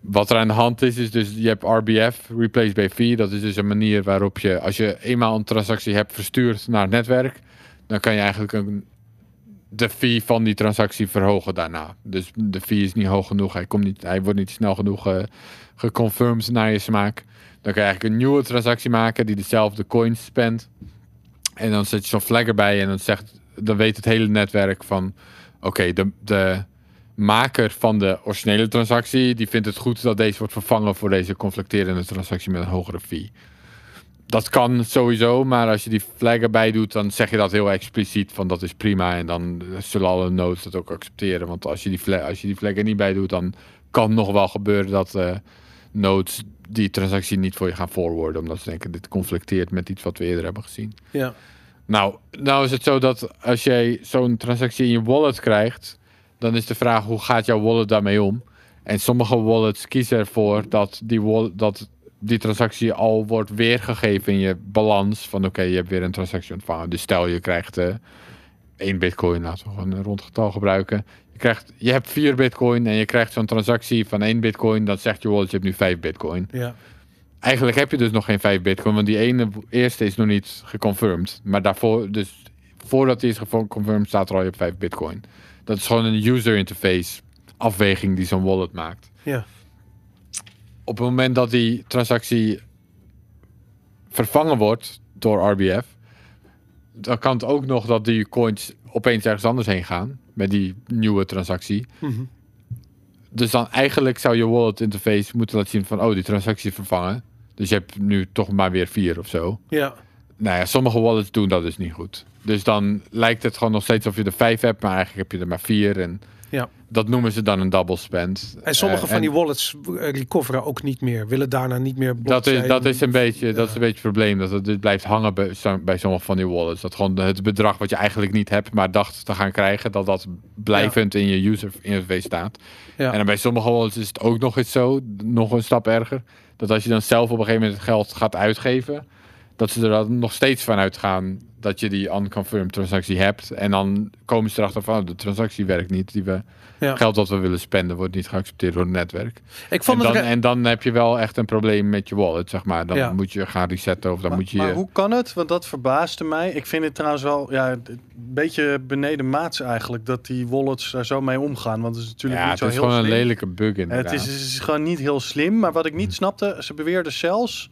Wat er aan de hand is, is dus je hebt RBF, Replace by Fee. Dat is dus een manier waarop je, als je eenmaal een transactie hebt verstuurd naar het netwerk, dan kan je eigenlijk een, de fee van die transactie verhogen daarna. Dus de fee is niet hoog genoeg, hij, komt niet, hij wordt niet snel genoeg eh, geconfirmed naar je smaak. Dan kan je eigenlijk een nieuwe transactie maken die dezelfde coins spendt. En dan zet je zo'n flag erbij en dan, zegt, dan weet het hele netwerk van... Oké, de, de maker van de originele transactie... die vindt het goed dat deze wordt vervangen voor deze conflicterende transactie met een hogere fee. Dat kan sowieso, maar als je die flag erbij doet... dan zeg je dat heel expliciet van dat is prima. En dan zullen alle nodes dat ook accepteren. Want als je die flag, als je die flag er niet bij doet... dan kan nog wel gebeuren dat eh nodes die transactie niet voor je gaan forwarden. Omdat ze denken, dit conflicteert met iets wat we eerder hebben gezien. ja. Nou, nou is het zo dat als jij zo'n transactie in je wallet krijgt, dan is de vraag hoe gaat jouw wallet daarmee om? En sommige wallets kiezen ervoor dat die, wall- dat die transactie al wordt weergegeven in je balans. Van oké, je hebt weer een transactie ontvangen. Dus stel je krijgt eh 1 bitcoin, laten we gewoon een rond getal gebruiken. Je, krijgt, je hebt 4 bitcoin en je krijgt zo'n transactie van 1 bitcoin. Dan zegt je wallet, je hebt nu 5 bitcoin. ja. Eigenlijk heb je dus nog geen 5 bitcoin, want die ene eerste is nog niet geconfirmed. Maar daarvoor, dus voordat die is geconfirmed, staat er al je hebt 5 bitcoin. Dat is gewoon een user interface afweging die zo'n wallet maakt. ja. Op het moment dat die transactie vervangen wordt door RBF, dan kan het ook nog dat die coins opeens ergens anders heen gaan met die nieuwe transactie. Mhm. Dus dan eigenlijk zou je wallet interface moeten laten zien van, oh, die transactie vervangen. Dus je hebt nu toch maar weer vier of zo. ja. Nou ja, sommige wallets doen dat dus niet goed. Dus dan lijkt het gewoon nog steeds of je er vijf hebt, maar eigenlijk heb je er maar vier. En Ja. dat noemen ze dan een double spend. En sommige Eh, van en die wallets eh, recoveren ook niet meer. Willen daarna niet meer dat is, dat is een beetje, dat is een beetje het probleem. Dat het dit blijft hangen bij, bij sommige van die wallets. Dat gewoon het bedrag wat je eigenlijk niet hebt, maar dacht te gaan krijgen, dat dat blijvend in je user interface staat. Ja. En bij sommige wallets is het ook nog eens zo, nog een stap erger. Dat als je dan zelf op een gegeven moment het geld gaat uitgeven, dat ze er dan nog steeds van uitgaan dat je die unconfirmed transactie hebt. En dan komen ze erachter van, oh, de transactie werkt niet. Die we, Ja. Geld dat we willen spenden wordt niet geaccepteerd door het netwerk. Ik En vond dan, het... re- en dan heb je wel echt een probleem met je wallet, zeg maar. Dan Ja. moet je gaan resetten of dan maar, moet je... maar hoe kan het? Want dat verbaasde mij. Ik vind het trouwens wel ja, een beetje beneden maats eigenlijk dat die wallets daar zo mee omgaan. Want het is natuurlijk ja, niet het zo is heel gewoon een slim. lelijke bug inderdaad. Het is, het is gewoon niet heel slim. Maar wat ik niet snapte, ze beweerden zelfs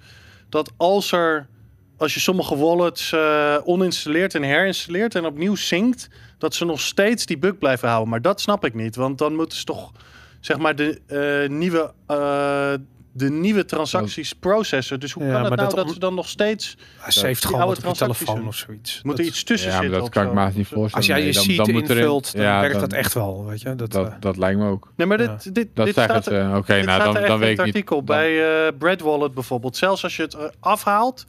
dat als er als je sommige wallets eh, oninstalleert en herinstalleert en opnieuw synct, dat ze nog steeds die bug blijven houden. Maar dat snap ik niet, want dan moeten ze toch zeg maar de eh, nieuwe uh, de nieuwe transacties processen. Dus hoe Ja, kan het nou dat ze dan nog steeds Hij die gewoon oude op transacties telefoon doen. of zoiets. moet er iets tussen ja, maar zitten? dat kan ik zo? me niet voorstellen. Als jij je Nee, dan- sheet dan moet er- invult, dan ja, werkt dan- dat echt wel, weet je. Dat, Dat, eh, dat lijkt me ook. Nee, maar Ja. dit, dit, Dat dit staat, dit nou staat dan, er dan weet in ik het niet. artikel. Bij eh Bread Wallet bijvoorbeeld. Zelfs als je het eh, afhaalt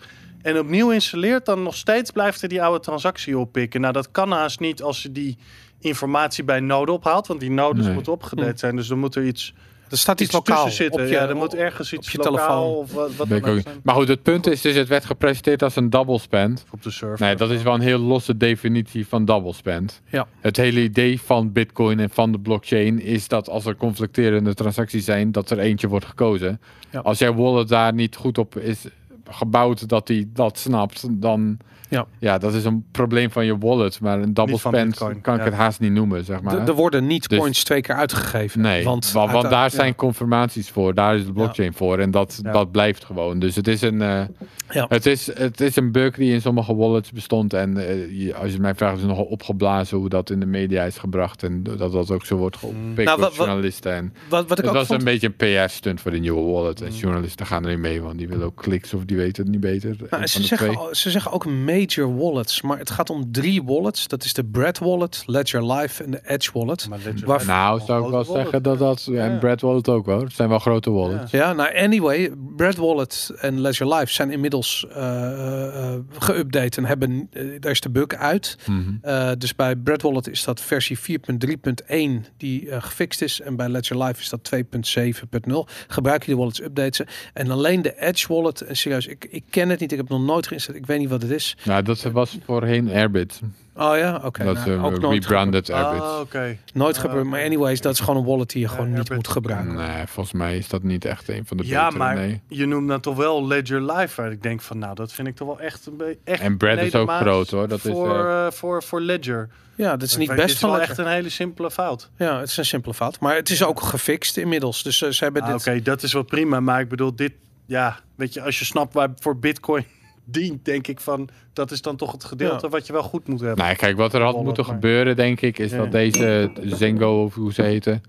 en opnieuw installeert, dan nog steeds blijft er die oude transactie oppikken. Nou, dat kan haast niet als je die informatie bij node ophaalt, want die nodes Nee. moeten opgedate zijn. Dus er moet er iets, er staat iets, iets lokaal tussen zitten. op je, ja, er moet ergens iets op je lokaal telefoon. of wat, dan ook. Maar goed, het punt is dus, het werd gepresenteerd als een double spend. op de server. Nee, dat is wel een heel losse definitie van double spend. Ja. Het hele idee van Bitcoin en van de blockchain is dat als er conflicterende transacties zijn, dat er eentje wordt gekozen. Ja. Als jouw wallet daar niet goed op is gebouwd dat hij dat snapt, dan Ja. ja. dat is een probleem van je wallet. Maar een double Niet spend kan ik ja. het haast niet noemen, zeg maar. Er worden niet Dus- coins twee keer uitgegeven. Nee, want, want, want, daar ja. zijn confirmaties voor. Daar is de blockchain voor. En dat, Ja. dat blijft gewoon. Dus het is een, eh, Ja. het is, het is een bug die in sommige wallets bestond. En eh, je- als je mij vraagt, is het nogal opgeblazen hoe dat in de media is gebracht. En dat dat ook zo wordt gepikt Nou, door journalisten. En Wat, wat ik het ook was vond, een beetje een PR-stunt voor de nieuwe wallet. En journalisten gaan erin mee, want die willen ook kliks of die weten het niet beter. Nou, ze, zeggen, twee. ze zeggen ook major wallets, maar het gaat om drie wallets. Dat is de Bread Wallet, Ledger Live en de Edge Wallet. Maar Ledger Waar- Live Nou, zou ik wel zeggen dat dat... En Ja. Brad Wallet ook hoor. Het zijn wel grote wallets. Ja, nou anyway, Bread Wallet en Ledger Live zijn inmiddels eh, eh, geüpdate en hebben, eh, daar is de bug uit. Mhm. Eh, dus bij Bread Wallet is dat versie 4.3.1 die eh, gefixt is. En bij Ledger Live is dat 2.7.0. Gebruik je de wallets, update ze. En alleen de Edge Wallet, en serieus, ik, ik ken het niet. Ik heb het nog nooit geïnstalleerd. Ik weet niet wat het is. Nou, dat was voorheen Airbit. Oh ja, oké. dat nou, is ook rebranded Airbit. Ah, oké. Nooit Ah, gebeurd. Maar oké. anyways, dat is gewoon een wallet die je gewoon niet Airbit. moet gebruiken. Nee, volgens mij is dat niet echt een van de Ja, betere, maar nee. je noemt dan toch wel Ledger Live, waar ik denk van, nou, dat vind ik toch wel echt een beetje... Echt En Brad is ook groot, hoor. Dat is, voor, eh, eh, voor, voor Ledger. Ja, dat is niet best is van wel Ledger. echt een hele simpele fout. Ja, het is een simpele fout. Maar het is ook gefixt inmiddels. Dus eh, ze hebben Ah, dit... Oké, dat is wel prima, maar ik bedoel, dit... Ja, weet je, als je snapt waar voor Bitcoin dient, denk ik van... Dat is dan toch het gedeelte Ja. wat je wel goed moet hebben. Nou, kijk, wat er had Wallet, moeten maar- gebeuren, denk ik, is Ja. dat deze Zengo, of hoe ze heten,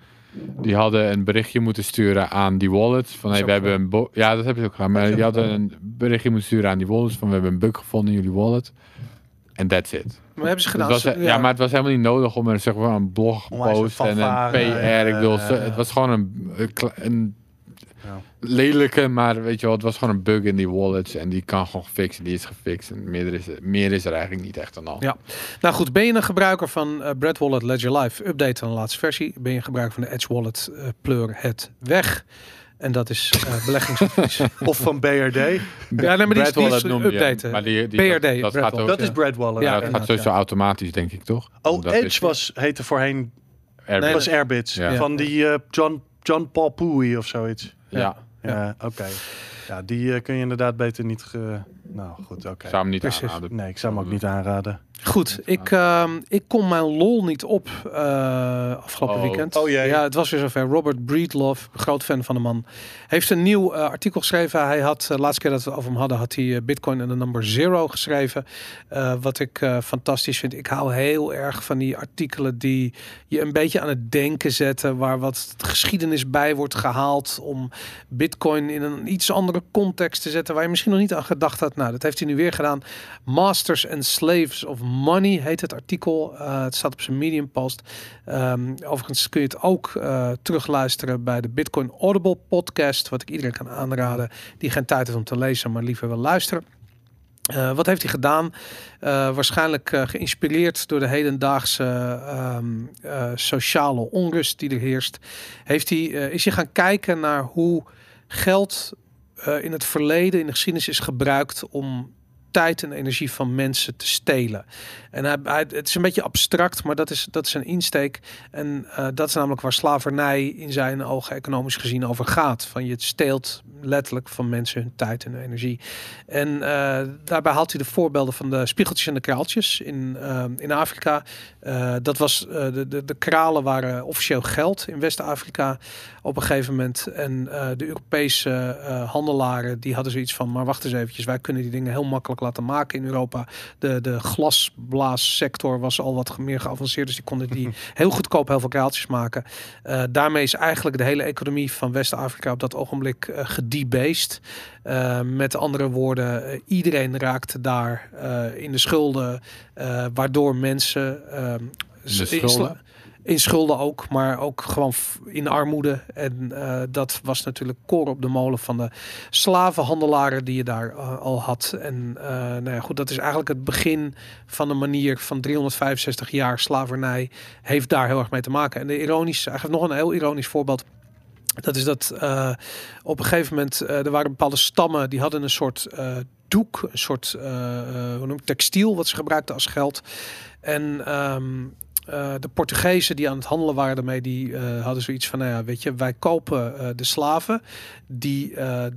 die hadden een berichtje moeten sturen aan die wallets. Van, hey, we hebben een bo- ja, dat hebben ze ook gedaan. Maar die hadden een berichtje moeten sturen aan die wallets van, we hebben een bug gevonden in jullie wallet. En that's it. Maar hebben ze gedaan. was, ja. maar het was helemaal niet nodig om er zeg maar, een blog Onwijs een post en een PR. ik bedoel, ze- ja. het was gewoon een, een Ja. lelijke, maar weet je wel, het was gewoon een bug in die wallets en die kan gewoon gefixt. Die is gefixt en meer is, meer is er eigenlijk niet echt aan al. Ja. Nou goed, ben je een gebruiker van eh Bread Wallet Ledger Live? Update aan de laatste versie. Ben je een gebruiker van de Edge Wallet? eh, pleur het weg. En dat is eh (laughs) beleggingsadvies. Of van BRD. ja, nee, maar die is, die is je. updaten. Maar die, die, BRD, dat, gaat ook, Dat is ja. Brad Wallet. Ja, ja, dat gaat sowieso ja. automatisch, denk ik, toch? Oh, is- Edge was, heette voorheen Airbit. Nee, was Airbits. Ja. Van die eh, John, John Paul Pui of zoiets. Ja, Ja, oké. Ja, die eh, kun je inderdaad beter niet... Ge... Nou, goed, oké. ik zou hem niet Precies. aanraden. Nee, ik zou hem ook niet aanraden. Goed, ik, ehm, ik kon mijn lol niet op eh, afgelopen Oh. weekend. Oh jee. Ja, het was weer zover. Robert Breedlove, groot fan van de man, heeft een nieuw eh, artikel geschreven. Hij had, de laatste keer dat we het over hem hadden, had hij eh, Bitcoin en de number zero geschreven. Eh, wat ik eh, fantastisch vind. Ik hou heel erg van die artikelen die je een beetje aan het denken zetten, waar wat geschiedenis bij wordt gehaald om Bitcoin in een iets andere context te zetten, waar je misschien nog niet aan gedacht had. Nou, dat heeft hij nu weer gedaan. Masters and Slaves of Money heet het artikel. Eh, het staat op zijn Medium post. Ehm, overigens kun je het ook eh, terugluisteren bij de Bitcoin Audible podcast, wat ik iedereen kan aanraden die geen tijd heeft om te lezen, maar liever wil luisteren. Eh, wat heeft hij gedaan? Waarschijnlijk geïnspireerd door de hedendaagse ehm, eh, sociale onrust die er heerst. Heeft hij, is hij gaan kijken naar hoe geld in het verleden, in de geschiedenis, is gebruikt om tijd en energie van mensen te stelen. En hij, het is een beetje abstract, maar dat is, dat is een insteek. En eh, dat is namelijk waar slavernij in zijn ogen economisch gezien over gaat. Van je steelt letterlijk van mensen hun tijd en hun energie. En eh, daarbij haalt hij de voorbeelden van de spiegeltjes en de kraaltjes in, eh, in Afrika. Dat was de, de, de kralen waren officieel geld in West-Afrika op een gegeven moment. En de Europese handelaren die hadden zoiets van: maar wacht eens eventjes, wij kunnen die dingen heel makkelijk laten maken in Europa. De, de glasblaassector was al wat meer geavanceerd, dus die konden die (laughs) heel goedkoop heel veel kraaltjes maken. Eh, daarmee is eigenlijk de hele economie van West-Afrika op dat ogenblik eh gedebased. Eh, met andere woorden, iedereen raakte daar in de schulden, waardoor mensen ehm, de schulden? In schulden ook, maar ook gewoon in armoede. En eh, dat was natuurlijk koren op de molen van de slavenhandelaren die je daar eh, al had. En eh, nou ja, goed, dat is eigenlijk het begin van een manier van 365 jaar slavernij. Heeft daar heel erg mee te maken. En de ironisch, eigenlijk nog een heel ironisch voorbeeld. Dat is dat op een gegeven moment er waren bepaalde stammen die hadden een soort doek, een soort hoe noem ik, textiel wat ze gebruikten als geld. En ehm, eh, de Portugezen die aan het handelen waren daarmee, die eh, hadden zoiets van, nou ja, weet je, wij kopen eh, de slaven die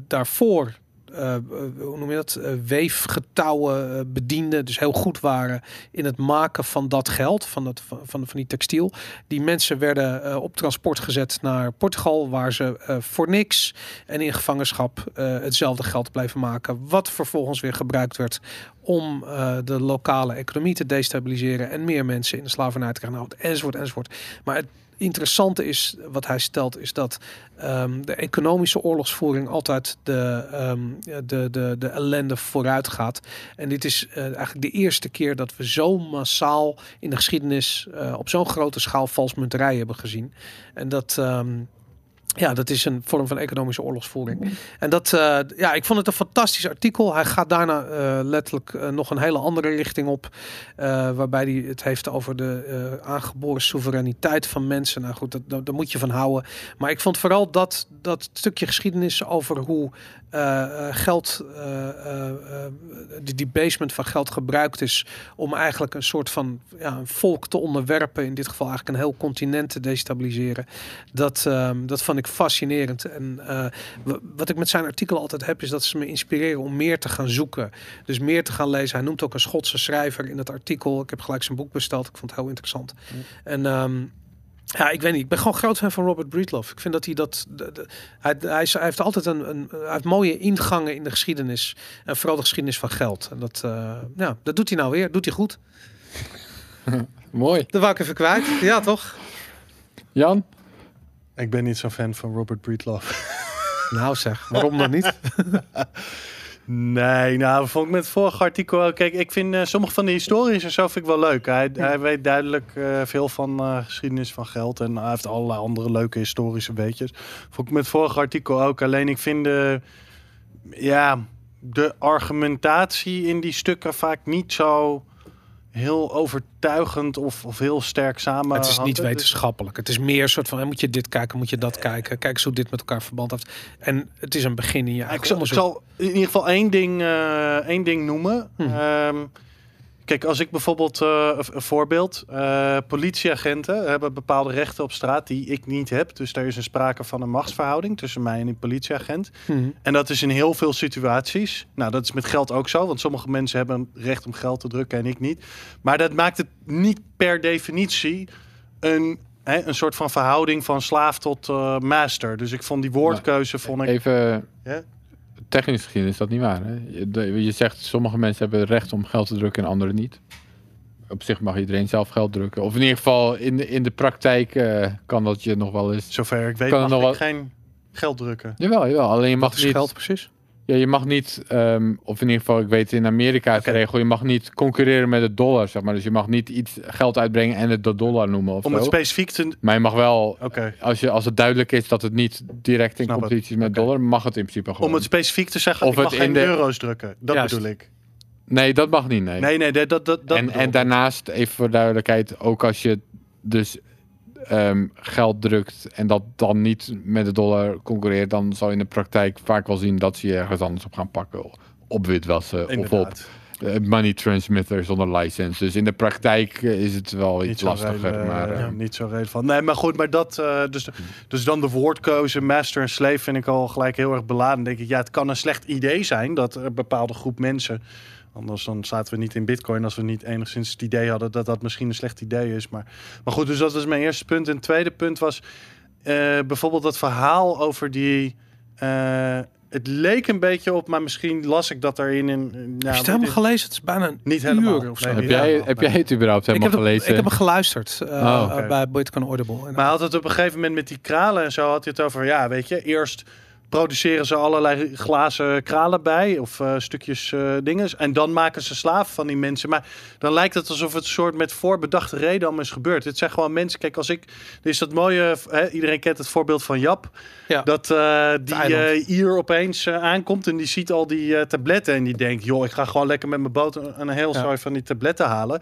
daarvoor eh, hoe noem je dat, eh, weefgetouwen bedienden. Dus heel goed waren in het maken van dat geld, van, dat, van, van, die textiel. Die mensen werden op transport gezet naar Portugal, waar ze voor niks en in gevangenschap hetzelfde geld bleven maken. Wat vervolgens weer gebruikt werd om de lokale economie te destabiliseren en meer mensen in de slavernij te krijgen, nou, enzovoort, enzovoort. Maar het interessante is, wat hij stelt, is dat ehm, de economische oorlogsvoering altijd de, ehm, de, de, de ellende vooruit gaat. En dit is eh, eigenlijk de eerste keer dat we zo massaal in de geschiedenis eh, op zo'n grote schaal valsmunterij hebben gezien. En dat. ehm, ja, dat is een vorm van economische oorlogsvoering. En dat, eh, ja, ik vond het een fantastisch artikel. Hij gaat daarna eh, letterlijk eh, nog een hele andere richting op. waarbij hij het heeft over de aangeboren soevereiniteit van mensen. Nou goed, dat, dat- daar moet je van houden. Maar ik vond vooral dat, dat stukje geschiedenis over hoe eh, eh, geld, eh, eh, de debasement van geld gebruikt is om eigenlijk een soort van ja, een volk te onderwerpen. In dit geval eigenlijk een heel continent te destabiliseren. Dat, ehm, dat vond ik fascinerend. En wat ik met zijn artikel altijd heb, is dat ze me inspireren om meer te gaan zoeken. Dus meer te gaan lezen. Hij noemt ook een Schotse schrijver in het artikel. Ik heb gelijk zijn boek besteld. Ik vond het heel interessant. En ehm, ja, ik weet niet. Ik ben gewoon groot fan van Robert Breedlove. Ik vind dat hij dat. de- de- hij, hij, heeft altijd een, een. Hij heeft mooie ingangen in de geschiedenis. En vooral de geschiedenis van geld. En dat, eh, ja, dat doet hij nou weer. Doet hij goed. (laughs) Mooi. Dat wou ik even kwijt. Ja, toch? Jan? Ik ben niet zo'n fan van Robert Breedlove. Nou zeg, waarom dan niet? (laughs) Nee, nou, vond ik met het vorige artikel ook. Kijk, ik vind eh, sommige van de en zo vind ik wel leuk. Hij, hij weet duidelijk eh, veel van eh, geschiedenis van geld. En hij heeft allerlei andere leuke historische weetjes. Vond ik met het vorige artikel ook. Alleen ik vind de, ja, de argumentatie in die stukken vaak niet zo heel overtuigend of, of heel sterk samen. het is niet wetenschappelijk. Het is meer een soort van, moet je dit kijken, moet je dat kijken. Kijk eens hoe dit met elkaar verband heeft. En het is een begin in je Ik eigen zal, ik zal in ieder geval één ding, eh, één ding noemen. Hm. Ehm, kijk, als ik bijvoorbeeld eh, een- een voorbeeld. eh, politieagenten hebben bepaalde rechten op straat die ik niet heb. Dus daar is een sprake van een machtsverhouding tussen mij en die politieagent. Mhm. En dat is in heel veel situaties. Nou, dat is met geld ook zo. Want sommige mensen hebben een recht om geld te drukken en ik niet. Maar dat maakt het niet per definitie een, een soort van verhouding van slaaf tot eh, master. Dus ik vond die woordkeuze vond ik. Even? Technisch gezien is dat niet waar. Hè? Je, je zegt sommige mensen hebben het recht om geld te drukken en anderen niet. Op zich mag iedereen zelf geld drukken. Of in ieder geval in de, in de praktijk eh, kan dat je nog wel eens. Zover ik weet Kan mag nog ik geen geld drukken. Jawel, jawel. Alleen je mag Wat is niet. geld precies? Ja, je mag niet, ehm, of in ieder geval, ik weet in Amerika is de regel, je mag niet concurreren met de dollar, zeg maar. Dus je mag niet iets geld uitbrengen en het de dollar noemen of Om het specifiek te... Maar je mag wel, als, je, als het duidelijk is dat het niet direct in Snap competitie is met dollar, mag het in principe gewoon. Om het specifiek te zeggen, Of ik mag het in geen de- euro's drukken. Dat bedoel ik. Nee, dat mag niet, nee. Nee, nee, dat, dat, dat, en, en daarnaast, even voor duidelijkheid, ook als je dus ehm, geld drukt en dat dan niet met de dollar concurreert, dan zal je in de praktijk vaak wel zien dat ze je ergens anders op gaan pakken. Op witwassen of op eh, money transmitter zonder license. Dus in de praktijk eh, is het wel iets lastiger. reden, maar, eh, eh, niet zo reden van. Nee, maar goed, maar dat. dus, dus dan de woordkeuze master en slave vind ik al gelijk heel erg beladen. Dan denk ik, ja, het kan een slecht idee zijn dat een bepaalde groep mensen. Anders dan zaten we niet in Bitcoin als we niet enigszins het idee hadden dat dat misschien een slecht idee is. Maar, maar goed, dus dat was mijn eerste punt. En het tweede punt was eh, bijvoorbeeld dat verhaal over die. eh, het leek een beetje op, maar misschien las ik dat erin. In, nou, heb je het helemaal gelezen? Het is bijna een Niet helemaal. uur of zo. Nee, heb, jij, helemaal, heb nee. jij het überhaupt ik, helemaal heb hem, gelezen? ik heb hem geluisterd eh, Oh, oké. bij Bitcoin Audible. En, Maar hij had het op een gegeven moment met die kralen en zo had hij het over, ja, weet je, eerst produceren ze allerlei glazen kralen bij of eh, stukjes eh dingen en dan maken ze slaven van die mensen. Maar dan lijkt het alsof het een soort met voorbedachte reden allemaal is gebeurd. Het zijn gewoon mensen, kijk, als ik, er is dat mooie, hè, iedereen kent het voorbeeld van Jap, ja. dat eh, die eh, hier opeens eh, aankomt en die ziet al die eh, tabletten en die denkt, joh, ik ga gewoon lekker met mijn boot een, een heel Ja. van die tabletten halen.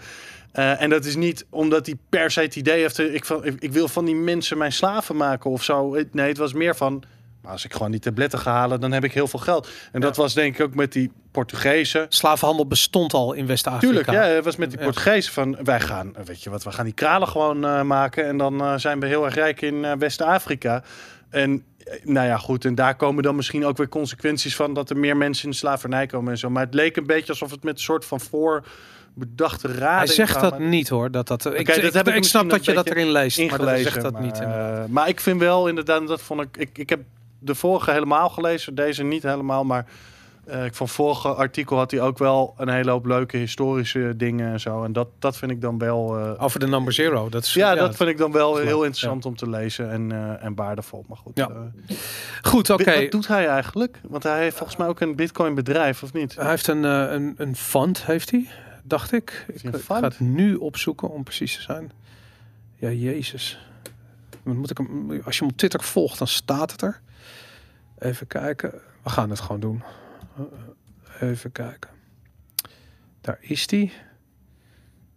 Eh, en dat is niet omdat hij per se het idee heeft, eh, ik, ik, ik wil van die mensen mijn slaven maken of zo. Nee, het was meer van, als ik gewoon die tabletten ga halen, dan heb ik heel veel geld. En dat was denk ik ook met die Portugezen. Slavenhandel bestond al in West-Afrika. Tuurlijk, ja, het was met die. Portugezen van wij gaan, weet je wat, we gaan die kralen gewoon eh, maken en dan eh, zijn we heel erg rijk in eh, West-Afrika. En nou ja, goed. En daar komen dan misschien ook weer consequenties van dat er meer mensen in de slavernij komen en zo. Maar het leek een beetje alsof het met een soort van voorbedachte raden. Hij zegt dat niet hoor. Dat, dat, ik, Oké, ik, dat heb ik ik misschien snap dat je dat erin leest. Maar dat ingelezen. zegt dat maar, niet. maar ik vind wel inderdaad, dat vond ik, ik. Ik heb de vorige helemaal gelezen, deze niet helemaal. Maar eh, ik vond vorige artikel had hij ook wel een hele hoop leuke historische dingen en zo. En dat, dat vind ik dan wel. eh, Over de number zero. Dat is, ja, dat vind ik dan wel heel leuk, interessant om te lezen en, eh, en waardevol. Maar goed. Ja. Goed, oké. Wat doet hij eigenlijk? Want hij heeft volgens mij ook een Bitcoin bedrijf, of niet? Hij heeft een, een, een fund, heeft hij, dacht ik. Ik, ga het nu opzoeken om precies te zijn. Ja, jezus. Moet ik hem, als je hem op Twitter volgt, dan staat het er. Even kijken. We gaan het gewoon doen. Even kijken. Daar is hij.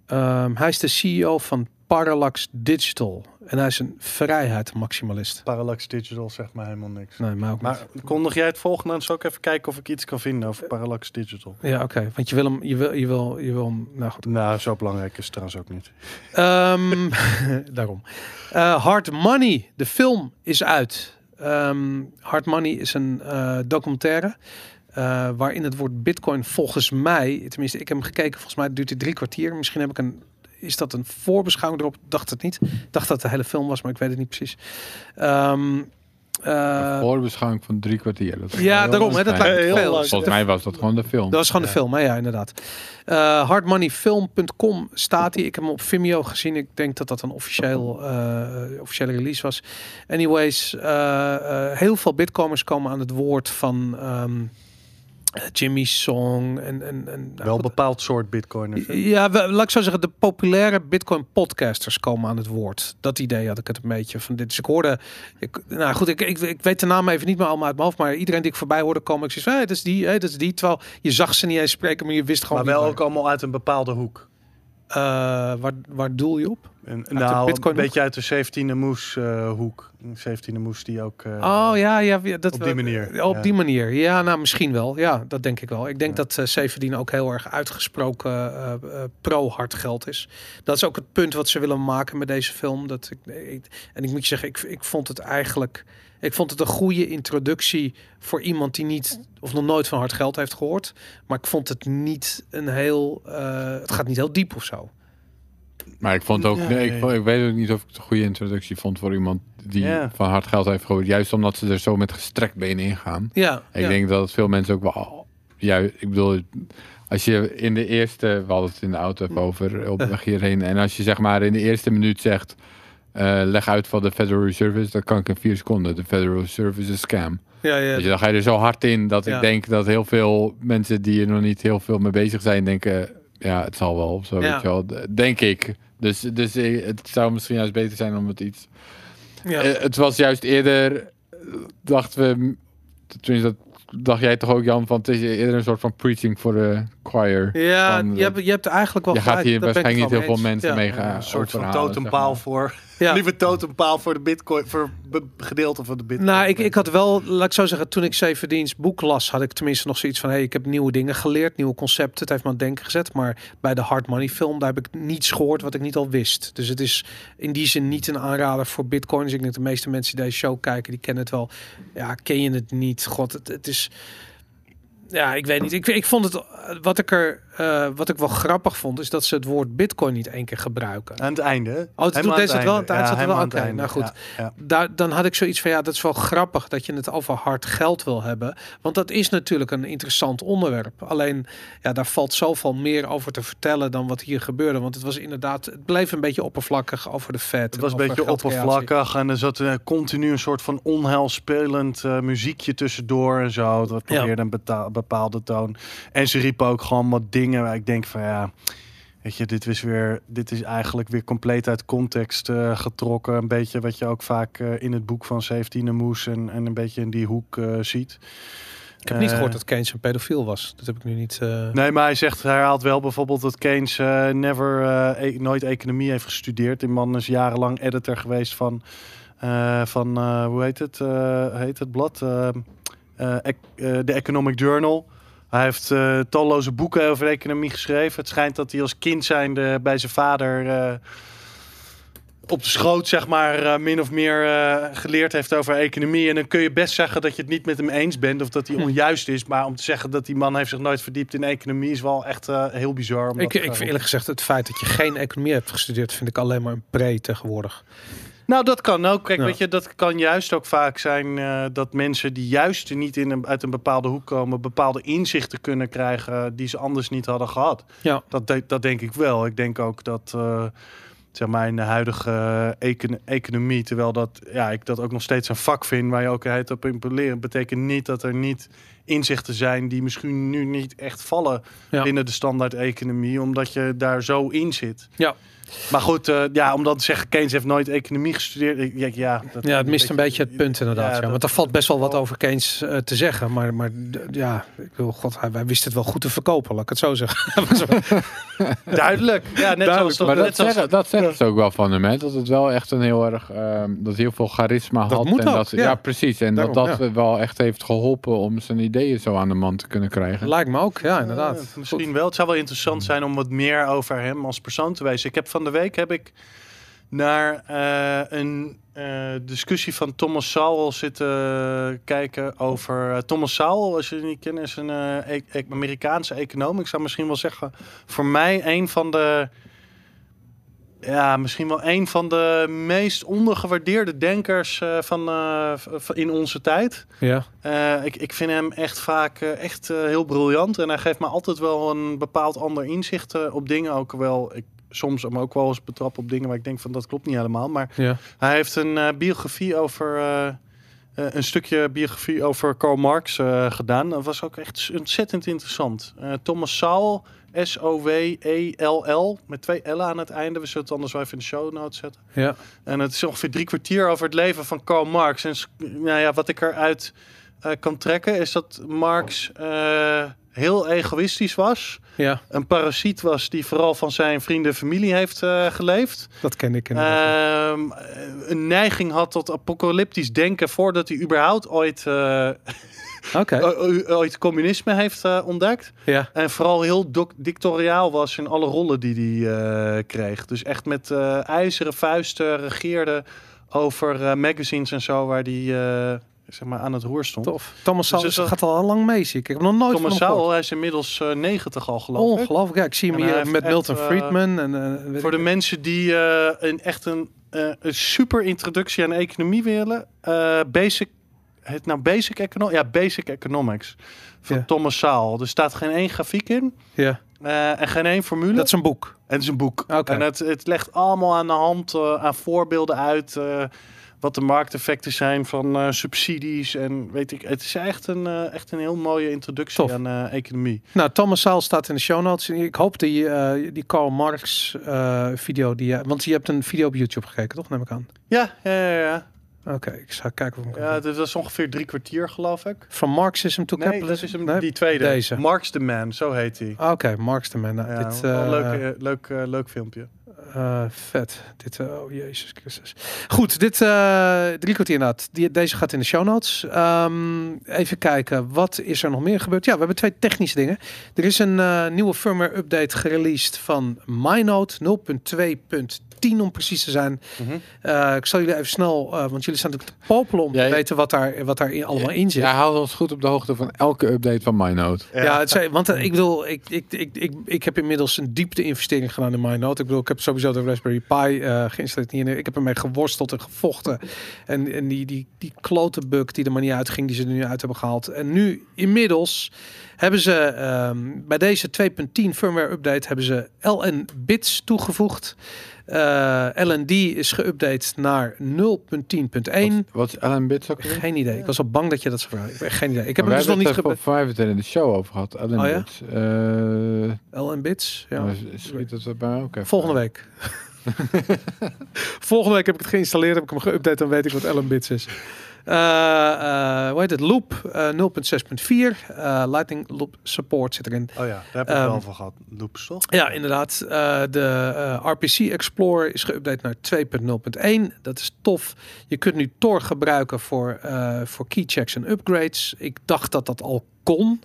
Ehm, hij is de CEO van Parallax Digital. En hij is een vrijheidsmaximalist. Parallax Digital zegt mij helemaal niks. Nee, maar ook Maar niet. kondig jij het volgende aan? Zal ik even kijken of ik iets kan vinden over Parallax Digital? Ja, oké. Want je wil hem, je wil, je wil, je wil hem, nou goed. Nou, zo belangrijk is het trouwens ook niet. Ehm, (laughs) daarom. Eh, Hard Money, de film is uit. Ehm, Hard Money is een eh, documentaire. eh, waarin het woord Bitcoin volgens mij, tenminste, ik heb hem gekeken, volgens mij duurt het drie kwartier. Misschien heb ik een, is dat een voorbeschouwing erop? Dacht het niet. Dacht dat de hele film was, maar ik weet het niet precies. Ehm, eh, Voorbeschouwing van drie kwartier. Dat ja, daarom. Hè, dat lijkt me Heel veel. lang. Volgens mij was dat gewoon de film. Dat was gewoon Ja. de film, hè? ja, inderdaad. Eh hardmoneyfilm.com staat hij. Ik heb hem op Vimeo gezien. Ik denk dat dat een officieel, eh, officiële release was. Anyways, eh, eh, heel veel bitcoiners komen aan het woord van ehm, eh, Jimmy Song. En, en, en, nou, Wel een bepaald soort bitcoiners. hè? Ja, we- laat ik zo zeggen, de populaire Bitcoin podcasters komen aan het woord. Dat idee had ik het een beetje van dit. Dus ik hoorde, ik, nou goed, ik, ik, ik weet de naam even niet meer allemaal uit mijn hoofd, maar iedereen die ik voorbij hoorde komen, ik zei, hey, dat is die, hey, dat is die. Terwijl je zag ze niet eens spreken, maar je wist gewoon. Maar wel ook allemaal uit een bepaalde hoek. Eh, waar, waar doel je op? Nou, Bitcoin een beetje uit de 17e moes eh, hoek. Een 17e moes die ook... eh, Oh ja, ja, dat op die manier, Ja, Op ja. die manier, ja, nou misschien wel. Ja, dat denk ik wel. Ik denk dat uh, Severin ook heel erg uitgesproken eh, eh, pro-hard geld is. Dat is ook het punt wat ze willen maken met deze film. Dat ik, ik- en ik moet je zeggen, ik, ik vond het eigenlijk, ik vond het een goede introductie voor iemand die niet of nog nooit van hard geld heeft gehoord. Maar ik vond het niet een heel, eh, het gaat niet heel diep of zo. Maar ik vond ook, Nee. nee, ik, vond- ik weet ook niet of ik het een goede introductie vond voor iemand die Ja. van hard geld heeft gehoord. Juist omdat ze er zo met gestrekt benen in gaan. Ja, Ik ja. denk dat veel mensen ook wel. Ja, ik bedoel, als je in de eerste, we hadden het in de auto even over op de weg hierheen. En als je zeg maar in de eerste minuut zegt, eh, leg uit van de Federal Reserve is, dat kan ik in vier seconden. De Federal Reserve is een scam. ja, ja, je, dan ga je er zo hard in dat Ja. ik denk dat heel veel mensen die er nog niet heel veel mee bezig zijn, denken, ja, het zal wel of zo. Ja. Weet je wel. Denk ik. Dus, dus eh, het zou misschien juist beter zijn om het iets ja. eh, het was juist eerder, dachten we, tenminste dat dacht jij toch ook Jan, van het is eerder een soort van preaching voor de choir. Ja, van, je, hebt, je hebt eigenlijk wel je gaat hier waarschijnlijk niet heel veel mensen. Ja. mee gaan een soort van zeg totempaal maar. voor... Ja. Liever totempaal voor de bitcoin... Voor be- gedeelte van de bitcoin. Nou, ik, ik had wel, laat ik zo zeggen, toen ik Severdienst boek las, had ik tenminste nog zoiets van, hey, ik heb nieuwe dingen geleerd, nieuwe concepten. Het heeft me aan het denken gezet. Maar bij de Hard Money film, daar heb ik niets gehoord wat ik niet al wist. Dus het is in die zin niet een aanrader voor bitcoins. Ik denk dat de meeste mensen die deze show kijken, die kennen het wel. Ja, ken je het niet? God, het, het is... Ja, ik weet niet. Ik, ik vond het, wat ik er, eh, wat ik wel grappig vond, is dat ze het woord bitcoin niet één keer gebruiken. Aan het einde. Oh, het aan het wel. einde. Het zat er wel. aan Oké, het einde. nou goed. Ja, ja. Daar, dan had ik zoiets van ja, dat is wel grappig dat je het over hard geld wil hebben. Want dat is natuurlijk een interessant onderwerp. Alleen ja, daar valt zoveel meer over te vertellen dan wat hier gebeurde. Want het was inderdaad, het bleef een beetje oppervlakkig over de vet. Het was een beetje oppervlakkig en er zat eh, continu een soort van onheilspelend eh, muziekje tussendoor en zo. Dat Ja. probeerde een bepaalde toon. En ze riepen ook gewoon wat dingen waar ik denk van ja, weet je, dit is weer, dit is eigenlijk weer compleet uit context eh, getrokken. Een beetje wat je ook vaak eh, in het boek van 17e Moes en, en een beetje in die hoek eh, ziet. Ik heb niet Eh, gehoord dat Keynes een pedofiel was. Dat heb ik nu niet. Nee, maar hij zegt, hij haalt wel bijvoorbeeld dat Keynes never, e- nooit economie heeft gestudeerd. Die man is jarenlang editor geweest van, van hoe heet het, heet het blad? De Economic Journal. Hij heeft eh, talloze boeken over economie geschreven. Het schijnt dat hij als kind zijnde bij zijn vader... eh, op de schoot, zeg maar, eh, min of meer geleerd heeft over economie. En dan kun je best zeggen dat je het niet met hem eens bent of dat hij Hm. onjuist is. Maar om te zeggen dat die man heeft zich nooit verdiept in economie is wel echt heel bizar. Ik, ik vind eerlijk gezegd het feit dat je geen economie hebt gestudeerd, vind ik alleen maar een pre tegenwoordig. Nou, dat kan ook. Kijk, Ja. weet je, dat kan juist ook vaak zijn eh, dat mensen die juist niet in een, uit een bepaalde hoek komen, bepaalde inzichten kunnen krijgen die ze anders niet hadden gehad. Ja. Dat, de- dat denk ik wel. Ik denk ook dat, eh, zeg maar, in de huidige econ- economie, terwijl dat, ja, ik dat ook nog steeds een vak vind waar je ook het op in leren, betekent niet dat er niet inzichten zijn die misschien nu niet echt vallen Ja. binnen de standaard economie, omdat je daar zo in zit. Ja. Maar goed, eh, ja, om dan te zeggen, Keynes heeft nooit economie gestudeerd. Ik, ja, ja, dat, Ja, het mist een beetje het punt inderdaad. Ja, dat- Want er valt best wel wat over Keynes eh, te zeggen. Maar, maar ja, ik wil, god, hij, hij wist het wel goed te verkopen, laat ik het zo zeggen. (laughs) (laughs) Duidelijk. Ja, net zoals Maar dat net zoals- zeggen, dat zeggen ze ook wel van hem, hè? Dat het wel echt een heel erg, ehm, dat hij heel veel charisma Dat had. moet en ook, dat, ja. ja. precies. En Daarom, dat dat ja. wel echt heeft geholpen om zijn ideeën zo aan de man te kunnen krijgen. Lijkt me ook, ja, inderdaad. Ja, misschien wel. Het zou wel interessant zijn om wat meer over hem als persoon te weten. Ik heb van de week heb ik naar eh, een eh, discussie van Thomas Sowell zitten kijken over eh, Thomas Sowell. Als je het niet kent, is een eh, e- e- Amerikaanse econoom. Ik zou misschien wel zeggen, voor mij een van de ja, misschien wel een van de meest ondergewaardeerde denkers eh, van, eh, in onze tijd. Ja, Eh, ik, ik vind hem echt vaak echt heel briljant. En hij geeft me altijd wel een bepaald ander inzicht op dingen. Ook wel, ik soms hem ook wel eens betrap op dingen waar ik denk van dat klopt niet helemaal. Maar ja. hij heeft een biografie over. een stukje biografie over Karl Marx gedaan. Dat was ook echt ontzettend interessant. Thomas Sowell, S-O-W-E-L-L, met twee L'en aan het einde. We zullen het anders wel even in de show notes zetten. ja. En het is ongeveer drie kwartier over het leven van Karl Marx. En nou ja, wat ik eruit eh, kan trekken is dat Marx eh, heel egoïstisch was. ja, Een parasiet was die vooral van zijn vrienden en familie heeft eh, geleefd. dat ken ik. Ehm, een neiging had tot apocalyptisch denken voordat hij überhaupt ooit, (laughs) eh, Oké, o- o- ooit communisme heeft eh, ontdekt. ja. En vooral heel dictatoriaal was in alle rollen die hij eh, kreeg. Dus echt met eh, ijzeren vuisten regeerde over eh, magazines en zo waar hij eh, zeg maar aan het roer stond. Tof. Thomas Sowell Dus gaat al lang mee, zie ik. Ik heb nog nooit Thomas. Sowell, hij is inmiddels eh 90 al geloof ik. Ongelooflijk. Ja, ik zie hem En hier met Milton eh, Friedman. En, eh, Voor de mensen die eh, een, echt een, eh, een super introductie aan economie willen. eh, basic, het nou Basic Economics? Ja, Basic Economics van Ja. Thomas Sowell. Er staat geen één grafiek in ja, eh, en geen één formule. dat is een boek. En het is een boek. Oké. En het, het legt allemaal aan de hand, eh, aan voorbeelden uit. eh, wat de markteffecten zijn van subsidies. En weet ik, het is echt een, echt een heel mooie introductie Tof. aan economie. Nou, Thomas Sowell staat in de show notes. Ik hoop die, die Karl Marx video, die, want je hebt een video op YouTube gekeken, toch? Neem ik aan. Ja, ja, ja. ja. Oké, ik ga kijken of ik ja dit was ongeveer drie kwartier, geloof ik. Van Marxism to Nee, dat Capitalism? is hem, Nee? die tweede. Deze. Marx the Man, zo heet hij. Ah, Oké, Marx de Man. Nou, Ja, dit, eh, leuk, eh, leuk, eh, leuk filmpje. vet. Dit, oh jezus Christus. Goed, dit drie kwartier inderdaad. Die, deze gaat in de show notes. Ehm, even kijken, wat is er nog meer gebeurd? Ja, we hebben twee technische dingen. Er is een nieuwe firmware update gereleased van MyNote 0.2.10 om precies te zijn. Mhm. Eh, ik zal jullie even snel, eh, want jullie staan natuurlijk te popelen om Ja, te ja. weten wat daar, wat daar in- allemaal in zit. Jij houdt ons goed op de hoogte van elke update van MyNote. Ja, het zijn, want eh, ik bedoel, ik, ik, ik, ik, ik heb inmiddels een diepte investering gedaan in MyNote. Ik bedoel, ik heb sowieso de Raspberry Pi eh geïnstalleerd hier. Ik heb ermee geworsteld en gevochten. En, en die, die, die klote bug die er maar niet uitging, die ze er nu uit hebben gehaald. En nu, inmiddels, hebben ze ehm, bij deze 2.10 firmware update hebben ze LN bits toegevoegd. Eh, LND is geüpdate naar 0.10.1. Wat, wat is Alan Bits ook weer? Geen idee. Ik was al bang dat je dat zou vragen. Ik heb echt geen idee. Ik heb Maar hem dus nog niet er voor mij hebben we het in de show over gehad. Alan Oh ja? Bits. Eh, LN bits. Ja. maar schiet dat er bij mij ook even Volgende week. (laughs) Volgende week heb ik het geïnstalleerd, heb ik hem geüpdate, dan weet ik wat Ellen Bits is. Eh, eh, hoe heet het? Loop eh, 0.6.4. eh, Lightning Loop Support zit erin. Oh ja, daar heb ik Ehm, wel van gehad. Loops, toch? Ja, inderdaad. De RPC Explorer is geüpdate naar 2.0.1. Dat is tof. Je kunt nu Tor gebruiken voor, voor keychecks en upgrades. Ik dacht dat dat al kon.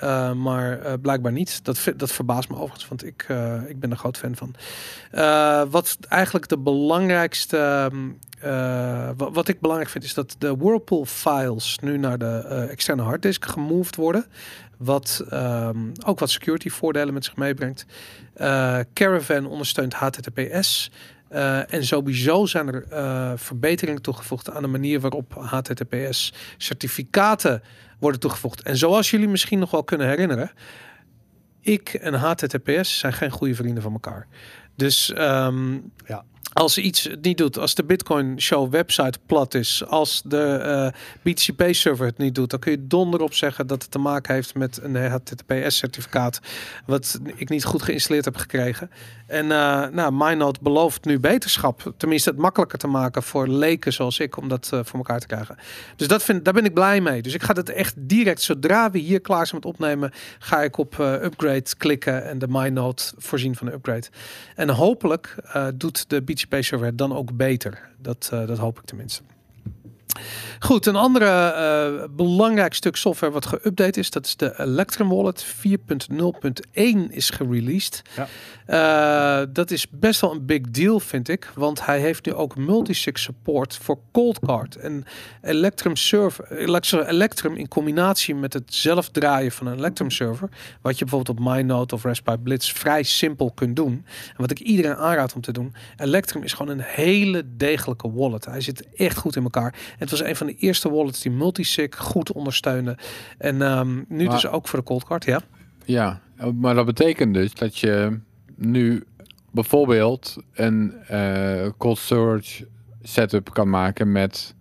Eh, maar eh, blijkbaar niet. Dat, dat verbaast me overigens, want ik, eh, ik ben er groot fan van. Wat eigenlijk de belangrijkste... ehm, eh, wa- wat ik belangrijk vind, is dat de Whirlpool files nu naar de externe harddisk gemoved worden. Wat ehm, ook wat security voordelen met zich meebrengt. Caravan ondersteunt HTTPS. En sowieso zijn er verbeteringen toegevoegd aan de manier waarop HTTPS certificaten worden toegevoegd. En zoals jullie misschien nog wel kunnen herinneren, ik en HTTPS zijn geen goede vrienden van elkaar. Dus ehm, Ja. als iets het niet doet, als de Bitcoin Show website plat is, als de BTCP server het niet doet, dan kun je donder op zeggen dat het te maken heeft met een HTTPS certificaat wat ik niet goed geïnstalleerd heb gekregen. En eh nou, MyNode belooft nu beterschap, tenminste het makkelijker te maken voor leken zoals ik om dat eh, voor elkaar te krijgen. Dus dat vind, daar ben ik blij mee. Dus ik ga het echt direct, zodra we hier klaar zijn met opnemen, ga ik op eh, upgrade klikken en de MyNode voorzien van een upgrade. En hopelijk doet de BTP server dan ook beter. Dat, dat hoop ik tenminste. Goed, een andere eh, belangrijk stuk software wat geüpdate is, dat is de Electrum Wallet 4.0.1 is gereleased. Ja. Eh, dat is best wel een big deal, vind ik, want hij heeft nu ook multisig support voor Cold Card. En Electrum server, Electrum, Electrum in combinatie met het zelf draaien van een Electrum server, wat je bijvoorbeeld op MyNode of Raspberry Blitz vrij simpel kunt doen. En wat ik iedereen aanraad om te doen. Electrum is gewoon een hele degelijke wallet. Hij zit echt goed in elkaar. Het was een van de eerste wallets die multisig goed ondersteunde. En ehm, nu Maar- dus ook voor de Cold Card, ja. Ja, maar dat betekent dus dat je nu bijvoorbeeld een eh, cold storage setup kan maken met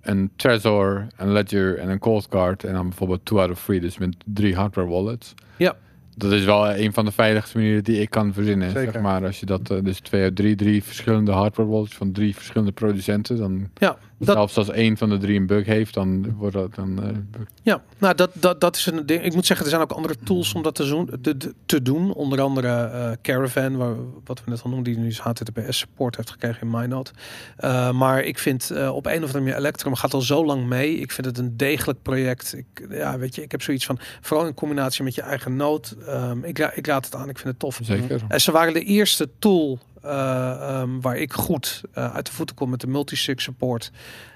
een Trezor, een Ledger en een Cold Card. En dan bijvoorbeeld two out of three, dus met drie hardware wallets. Ja. Dat is wel een van de veiligste manieren die ik kan verzinnen. Zeker. Zeg maar als je dat, eh, dus twee uit drie, drie verschillende hardware wallets van drie verschillende producenten. Dan Ja, dat, zelfs als één van de drie een bug heeft, dan wordt dat dan. eh, Ja, nou dat, dat, dat is een ding. Ik moet zeggen, er zijn ook andere tools om dat te doen. Te, te- doen. Onder andere eh, Caravan, waar, wat we net al noemden, die nu HTTPS support heeft gekregen in MyNode. Eh, maar ik vind op een of andere manier Electrum gaat al zo lang mee. Ik vind het een degelijk project. Ik, ja, weet je, ik heb zoiets van, vooral in combinatie met je eigen node. ehm, ik, ra- ik raad het aan, ik vind het tof. zeker. En ze waren de eerste tool eh, ehm, waar ik goed eh, uit de voeten kom met de multisig support.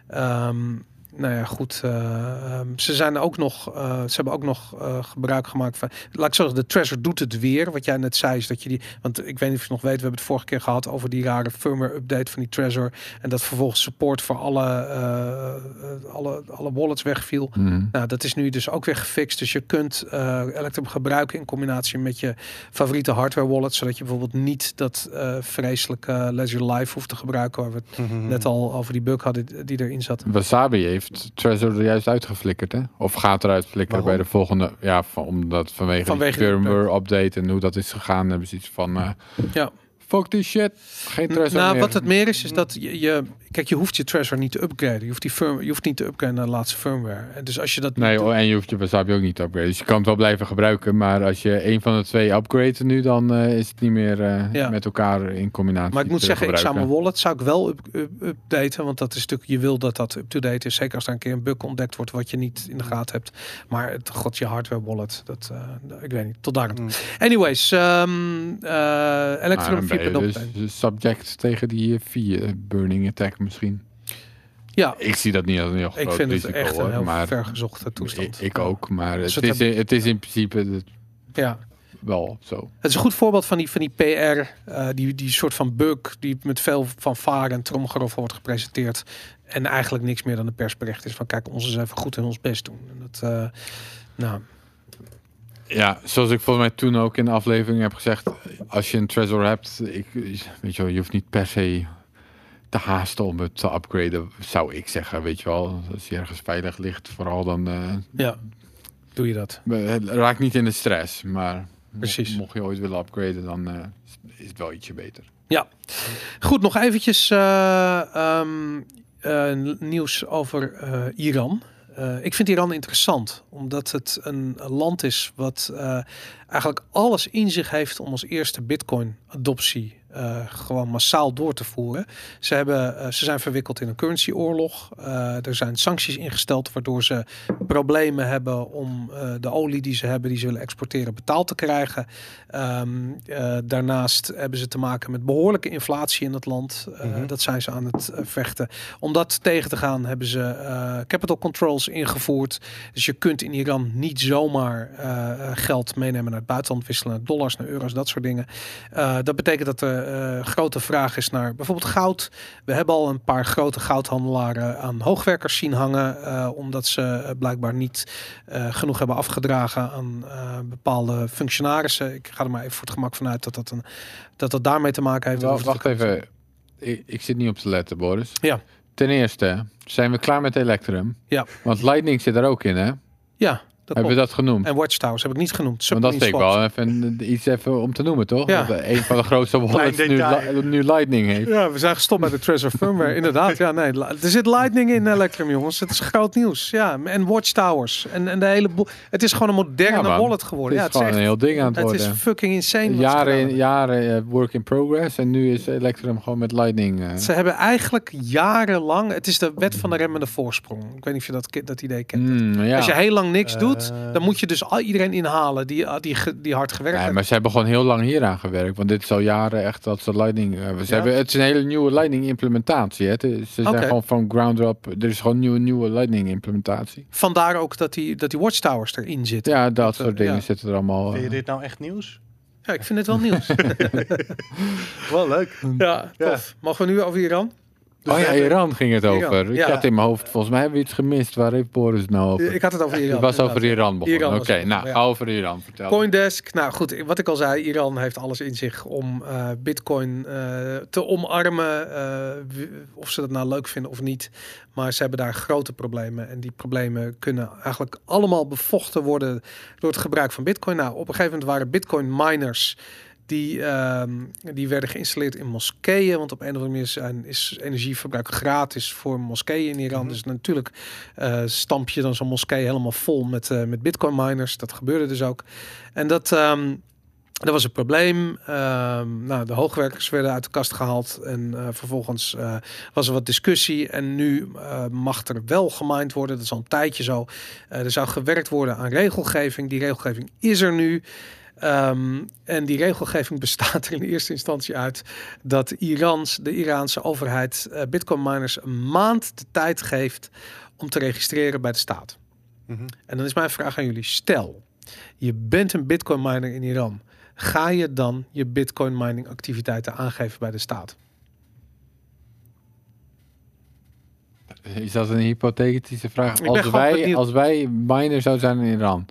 Ehm, nou ja, goed. eh, ehm, ze zijn ook nog. eh, ze hebben ook nog eh, gebruik gemaakt van. Laat ik zeggen, de Treasure doet het weer. Wat jij net zei, is dat je die. Want ik weet niet of je nog weet, we hebben het vorige keer gehad over die rare firmware update van die Treasure. En dat vervolgens support voor alle, alle, alle wallets wegviel. Mhm. Nou, dat is nu dus ook weer gefixt. Dus je kunt Electrum gebruiken in combinatie met je favoriete hardware wallet, zodat je bijvoorbeeld niet dat vreselijke Ledger Live hoeft te gebruiken, waar we het net al over die bug hadden die erin zat. Wasabi heeft Trezor er juist uitgeflikkerd, hè? Of gaat eruit flikkeren Waarom? bij de volgende... Ja, van, omdat vanwege, Vanwege die die firmware update en hoe dat is gegaan, hebben ze iets van... eh, Ja. Fuck die shit. Geen Trezor Nou, meer. wat het meer is, is dat je, je kijk, je hoeft je Treasure niet te upgraden. Je hoeft die firm, je hoeft niet te upgraden naar de laatste firmware. En dus als je dat Nee, doet- en je hoeft je Wasabi ook niet te upgraden. Dus je kan het wel blijven gebruiken. Maar als je een van de twee upgrade nu, dan eh, is het niet meer eh, Ja. met elkaar in combinatie Maar ik moet zeggen, ik zou gebruiken. mijn wallet zou ik wel up, up- updaten. Want dat is natuurlijk, je wil dat dat up-to-date is. Zeker als er een keer een bug ontdekt wordt wat je niet in de gaten hebt. Maar het god, je hardware wallet, dat, eh, ik weet niet, tot daar. aan toe. Mm. Anyways, ehm eh Electrum Maar dan ben je 4.0. dus subject tegen die vier burning attack misschien. ja, Ik zie dat niet als een heel groot ik vind het risico, echt een heel maar vergezochte toestand. Ik, ik ook, maar Dus het, het is, in- het is in principe het- Ja, wel zo. het is een goed voorbeeld van die, van die PR, eh, die, die soort van bug die met veel fanfare en tromgeroffel wordt gepresenteerd. En eigenlijk niks meer dan een persbericht is van kijk, ons eens even goed in ons best doen. En dat, eh, nou, Ja, zoals ik volgens mij toen ook in de aflevering heb gezegd, als je een Trezor hebt, ik, weet je wel, je hoeft niet per se te haasten om het te upgraden, zou ik zeggen, weet je wel. Als je ergens veilig ligt, vooral dan eh, ja, doe je dat. raak niet in de stress, maar mocht- Precies. mocht je ooit willen upgraden, dan eh, is het wel ietsje beter. Ja, goed. Nog eventjes eh, ehm, eh, nieuws over eh, Iran. Eh, ik vind Iran interessant, omdat het een land is wat eh, eigenlijk alles in zich heeft om als eerste Bitcoin-adoptie eh, gewoon massaal door te voeren. Ze, hebben, eh, ze zijn verwikkeld in een currencyoorlog. Eh er zijn sancties ingesteld waardoor ze problemen hebben om de olie die ze hebben, die ze willen exporteren, betaald te krijgen. Ehm, eh, daarnaast hebben ze te maken met behoorlijke inflatie in het land. Mhm. Dat zijn ze aan het vechten. Om dat tegen te gaan hebben ze capital controls ingevoerd. Dus je kunt in Iran niet zomaar geld meenemen naar het buitenland, wisselen naar dollars, naar euro's, dat soort dingen. Dat betekent dat er eh, grote vraag is naar bijvoorbeeld goud. We hebben al een paar grote goudhandelaren aan hoogwerkers zien hangen, eh, omdat ze eh, blijkbaar niet genoeg hebben afgedragen aan bepaalde functionarissen. Ik ga er maar even voor het gemak vanuit dat dat, een, dat, dat daarmee te maken heeft. Wacht even. Ik, ik zit niet op te letten, Boris. Ja. Ten eerste, zijn we klaar met Electrum? Ja. Want Lightning zit er ook in, hè? Ja, dat Hebben we dat genoemd? En Watchtowers heb ik niet genoemd. Want dat vind ik Submarine wel even iets even om te noemen, toch? Ja. Dat een van de grootste (laughs) wallets nu, li- nu Lightning heeft. Ja, we zijn gestopt met de Treasure Firmware. (laughs) Inderdaad, ja, nee. Er zit lightning in Electrum, jongens. Het is groot nieuws. Ja, en Watchtowers. En, en de hele. Het is gewoon een moderne Ja, wallet Het geworden. is ja, het is gewoon echt, een heel ding aan het het is worden. fucking insane. Jaren, in, jaren eh, work in progress en nu is Electrum gewoon met Lightning. eh. Ze hebben eigenlijk jarenlang... Het is de wet van de remmende voorsprong. Ik weet niet of je dat, dat idee kent. Mm, ja. Als je heel lang niks doet, Dan moet je dus al iedereen inhalen die, die, ge- die hard gewerkt Nee, heeft. maar ze hebben gewoon heel lang hieraan gewerkt. Want dit is al jaren echt dat ze Lightning... eh, ze Ja? hebben, het is een hele nieuwe Lightning implementatie. Hè. Het is- ze zijn gewoon van ground up. Er is gewoon een nieuwe, nieuwe Lightning implementatie. Vandaar ook dat die, dat die Watchtowers erin zitten. Ja, dat Dat, soort eh, dingen ja. zitten er allemaal... Vind je eh. dit nou echt nieuws? Ja, ik vind het wel nieuws. (laughs) Wel leuk. ja, Ja. tof. Mogen we nu over Iran? Dus oh ja, Iran ging het Iran, over. Ik ja. had in mijn hoofd, volgens mij hebben we iets gemist. Waar heeft Boris het nou over? Ik had het over Iran. het was over. Iran begonnen. Oké, nou, ja. over Iran vertellen. Coindesk, nou goed, wat ik al zei, Iran heeft alles in zich om eh, Bitcoin eh, te omarmen. eh, of ze dat nou leuk vinden of niet. Maar ze hebben daar grote problemen. En die problemen kunnen eigenlijk allemaal bevochten worden door het gebruik van Bitcoin. Nou, op een gegeven moment waren Bitcoin miners. Die, ehm, die werden geïnstalleerd in moskeeën. Want op een of andere manier zijn, is energieverbruik gratis voor moskeeën in Iran. Mhm. Dus natuurlijk eh, stamp je dan zo'n moskee helemaal vol met, eh, met bitcoin miners. Dat gebeurde dus ook. En dat, ehm, dat was een probleem. Ehm, nou, de hoogwerkers werden uit de kast gehaald. En eh, vervolgens was er wat discussie. En nu mag er wel gemined worden. Dat is al een tijdje zo. Er zou gewerkt worden aan regelgeving. Die regelgeving is er nu. Ehm, en die regelgeving (laughs) bestaat er in eerste instantie uit dat Irans, de Iraanse overheid eh, bitcoin miners een maand de tijd geeft om te registreren bij de staat. Mhm. En dan is mijn vraag aan jullie: stel, je bent een bitcoin miner in Iran. Ga je dan je bitcoin mining activiteiten aangeven bij de staat? Is dat een hypothetische vraag? Als wij, als wij miner zou zijn in Iran,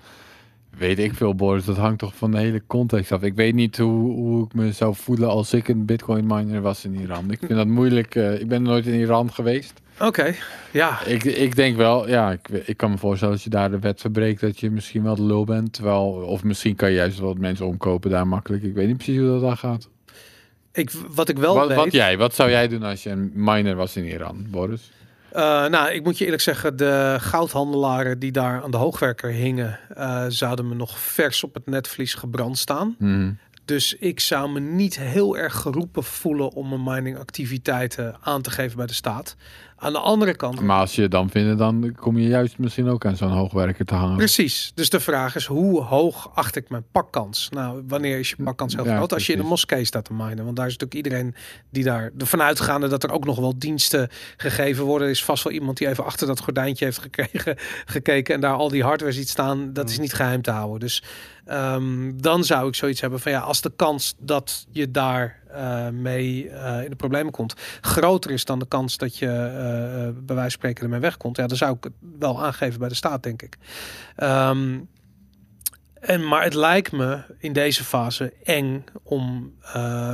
weet ik veel, Boris. Dat hangt toch van de hele context af. Ik weet niet hoe, hoe ik me zou voelen als ik een bitcoin miner was in Iran. Ik vind dat moeilijk. eh, ik ben nooit in Iran geweest. Oké, ja. Ik, ik denk wel, ja, ik, ik kan me voorstellen als je daar de wet verbreekt, dat je misschien wel de lul bent. Terwijl, of misschien kan je juist wat mensen omkopen daar makkelijk. Ik weet niet precies hoe dat dan gaat. Ik, wat ik wel Wat, weet. wat jij, wat zou jij doen als je een miner was in Iran, Boris? Eh, nou, ik moet je eerlijk zeggen, de goudhandelaren die daar aan de hoogwerker hingen, eh, zouden me nog vers op het netvlies gebrand staan. Mhm. Dus ik zou me niet heel erg geroepen voelen om mijn miningactiviteiten aan te geven bij de staat. Aan de andere kant, Maar als je het dan vindt, dan kom je juist misschien ook aan zo'n hoogwerker te hangen. precies. Dus de vraag is, hoe hoog acht ik mijn pakkans? Nou, wanneer is je pakkans heel Ja, groot? Als je in een precies. moskee staat te minen. Want daar is natuurlijk iedereen die daar ervan uitgaande dat er ook nog wel diensten gegeven worden. Er is vast wel iemand die even achter dat gordijntje heeft gekregen, (laughs) gekeken en daar al die hardware ziet staan. Dat is niet geheim te houden. Dus ehm, dan zou ik zoiets hebben van ja, als de kans dat je daar eh, mee eh, in de problemen komt groter is dan de kans dat je eh, bij wijze van spreken ermee wegkomt, ja, dan zou ik het wel aangeven bij de staat, denk ik. Ehm, en, maar het lijkt me in deze fase eng om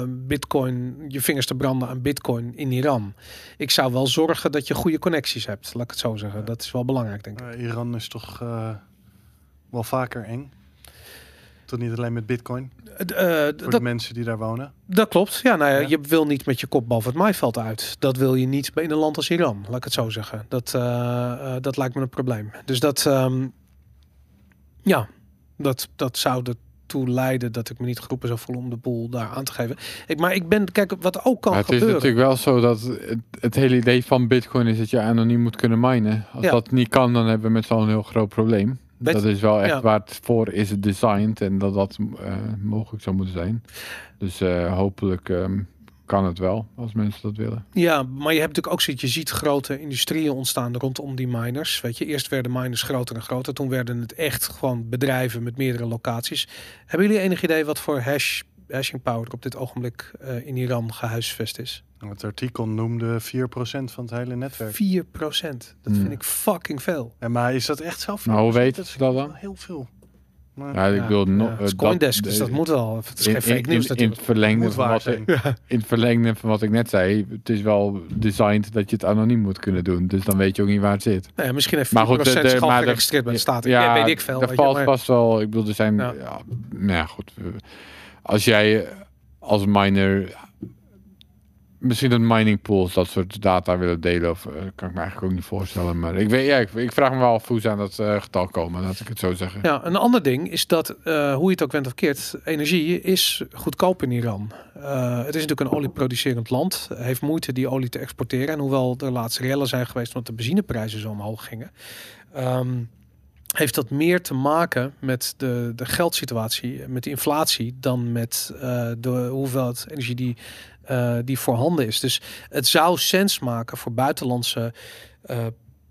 bitcoin, je vingers te branden aan bitcoin in Iran. Ik zou wel zorgen dat je goede connecties hebt, laat ik het zo zeggen. Dat is wel belangrijk, denk ik. Iran is toch wel vaker eng. Toch niet alleen met bitcoin. Eh, eh, Voor dat, de mensen die daar wonen. dat klopt. Ja, nou ja, Ja. je wil niet met je kop boven het maaiveld uit. Dat wil je niet in een land als Iran, laat ik het zo zeggen. Dat, eh, eh, dat lijkt me een probleem. Dus dat, ehm, ja, dat, dat zou de toe leiden dat ik me niet geroepen zou voelen om de boel daar aan te geven. Ik, maar ik ben, kijk, wat ook kan Maar het is gebeuren. natuurlijk wel zo dat het, het hele idee van Bitcoin is dat je anoniem moet kunnen minen. Als Ja. dat niet kan, dan hebben we met z'n allen een heel groot probleem. Dat is wel echt ja. waar het voor is het designed en dat dat eh, mogelijk zou moeten zijn. Dus eh, hopelijk ehm, kan het wel, als mensen dat willen. Ja, maar je hebt natuurlijk ook zoiets, je ziet grote industrieën ontstaan rondom die miners. Weet je, eerst werden miners groter en groter, toen werden het echt gewoon bedrijven met meerdere locaties. Hebben jullie enig idee wat voor hash, hashing power er op dit ogenblik eh, in Iran gehuisvest is? Het artikel noemde 4% van het hele netwerk. 4 procent. Dat Hmm. vind ik fucking veel. En maar is dat echt zo veel? Maar hoe weet dat is ze dat dan? wel Heel veel. Maar, Ja, ik wil nog. Ja, het is Coindesk, dus dat moet wel. Het is in, geen fake in- nieuws in, in natuurlijk. het verlengde van wat ik, in het verlengde van wat ik net zei, het is wel designed dat je het anoniem moet kunnen doen. Dus dan weet je ook niet waar het zit. Nou ja, misschien heeft 4% Maar goed, de- de- maar de- geregistreerd bij de staat. Ja, weet ik veel. Je, valt maar- vast wel. Ik bedoel, er zijn. Ja. Ja, nou ja, goed. eh, Als jij eh, als miner misschien een mining pools dat soort data willen delen, of eh, kan ik me eigenlijk ook niet voorstellen. Maar ik weet, ja, ik, vraag me wel af hoe ze aan dat eh, getal komen, laat ik het zo zeggen. Ja, een ander ding is dat, hoe je het ook went of keert, energie is goedkoop in Iran. Het is natuurlijk een olieproducerend land, heeft moeite die olie te exporteren. En hoewel er laatst rellen zijn geweest omdat de benzineprijzen zo omhoog gingen, ehm, heeft dat meer te maken met de, de geldsituatie, met de inflatie, dan met eh, de hoeveelheid energie die, eh, die voorhanden is. Dus het zou sens maken voor buitenlandse eh,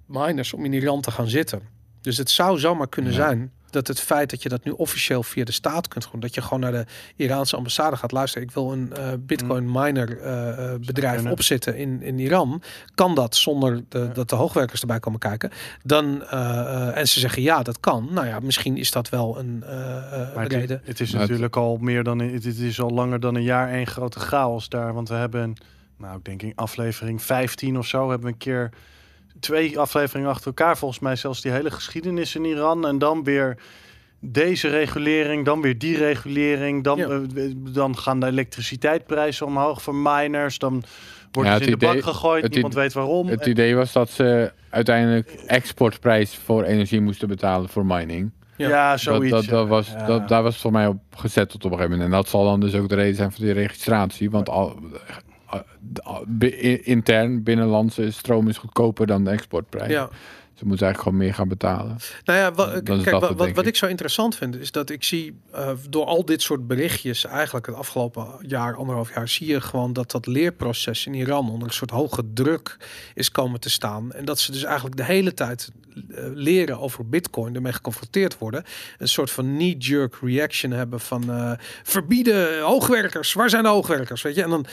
miners om in Iran te gaan zitten. Dus het zou zomaar kunnen Ja. zijn dat het feit dat je dat nu officieel via de staat kunt doen, dat je gewoon naar de Iraanse ambassade gaat luisteren. Ik wil een eh, Bitcoin miner eh, eh, bedrijf opzetten in, in Iran. Kan dat zonder de, dat de hoogwerkers erbij komen kijken? Dan eh, eh, en ze zeggen ja, dat kan. Nou ja, misschien is dat wel een eh, eh, Maar het, reden. het is natuurlijk al meer dan het is al langer dan een jaar één grote chaos daar. Want we hebben, nou ik denk in aflevering 15 of zo, hebben we een keer twee afleveringen achter elkaar. Volgens mij zelfs die hele geschiedenis in Iran. En dan weer deze regulering, dan weer die regulering. Dan, Ja. eh, dan gaan de elektriciteitsprijzen omhoog voor miners. Dan worden Ja, ze in het de bak gegooid. het Niemand idee- weet waarom. Het En- idee was dat ze uiteindelijk exportprijs voor energie moesten betalen voor mining. Ja. zoiets. dat, dat was, Ja. dat, daar was het voor mij op gezet tot op een gegeven moment. En dat zal dan dus ook de reden zijn voor die registratie. Want al, intern, binnenlandse stroom is goedkoper dan de exportprijs. Ja. Ze moeten eigenlijk gewoon meer gaan betalen. Nou ja, wa- kijk, dat wat, wat, ik. zo interessant vind, is dat ik zie eh, door al dit soort berichtjes, eigenlijk het afgelopen jaar, anderhalf jaar, zie je gewoon dat dat leerproces in Iran onder een soort hoge druk is komen te staan. En dat ze dus eigenlijk de hele tijd eh, leren over Bitcoin, ermee geconfronteerd worden. Een soort van knee-jerk reaction hebben van eh, verbieden hoogwerkers, waar zijn de hoogwerkers? Weet je? En dan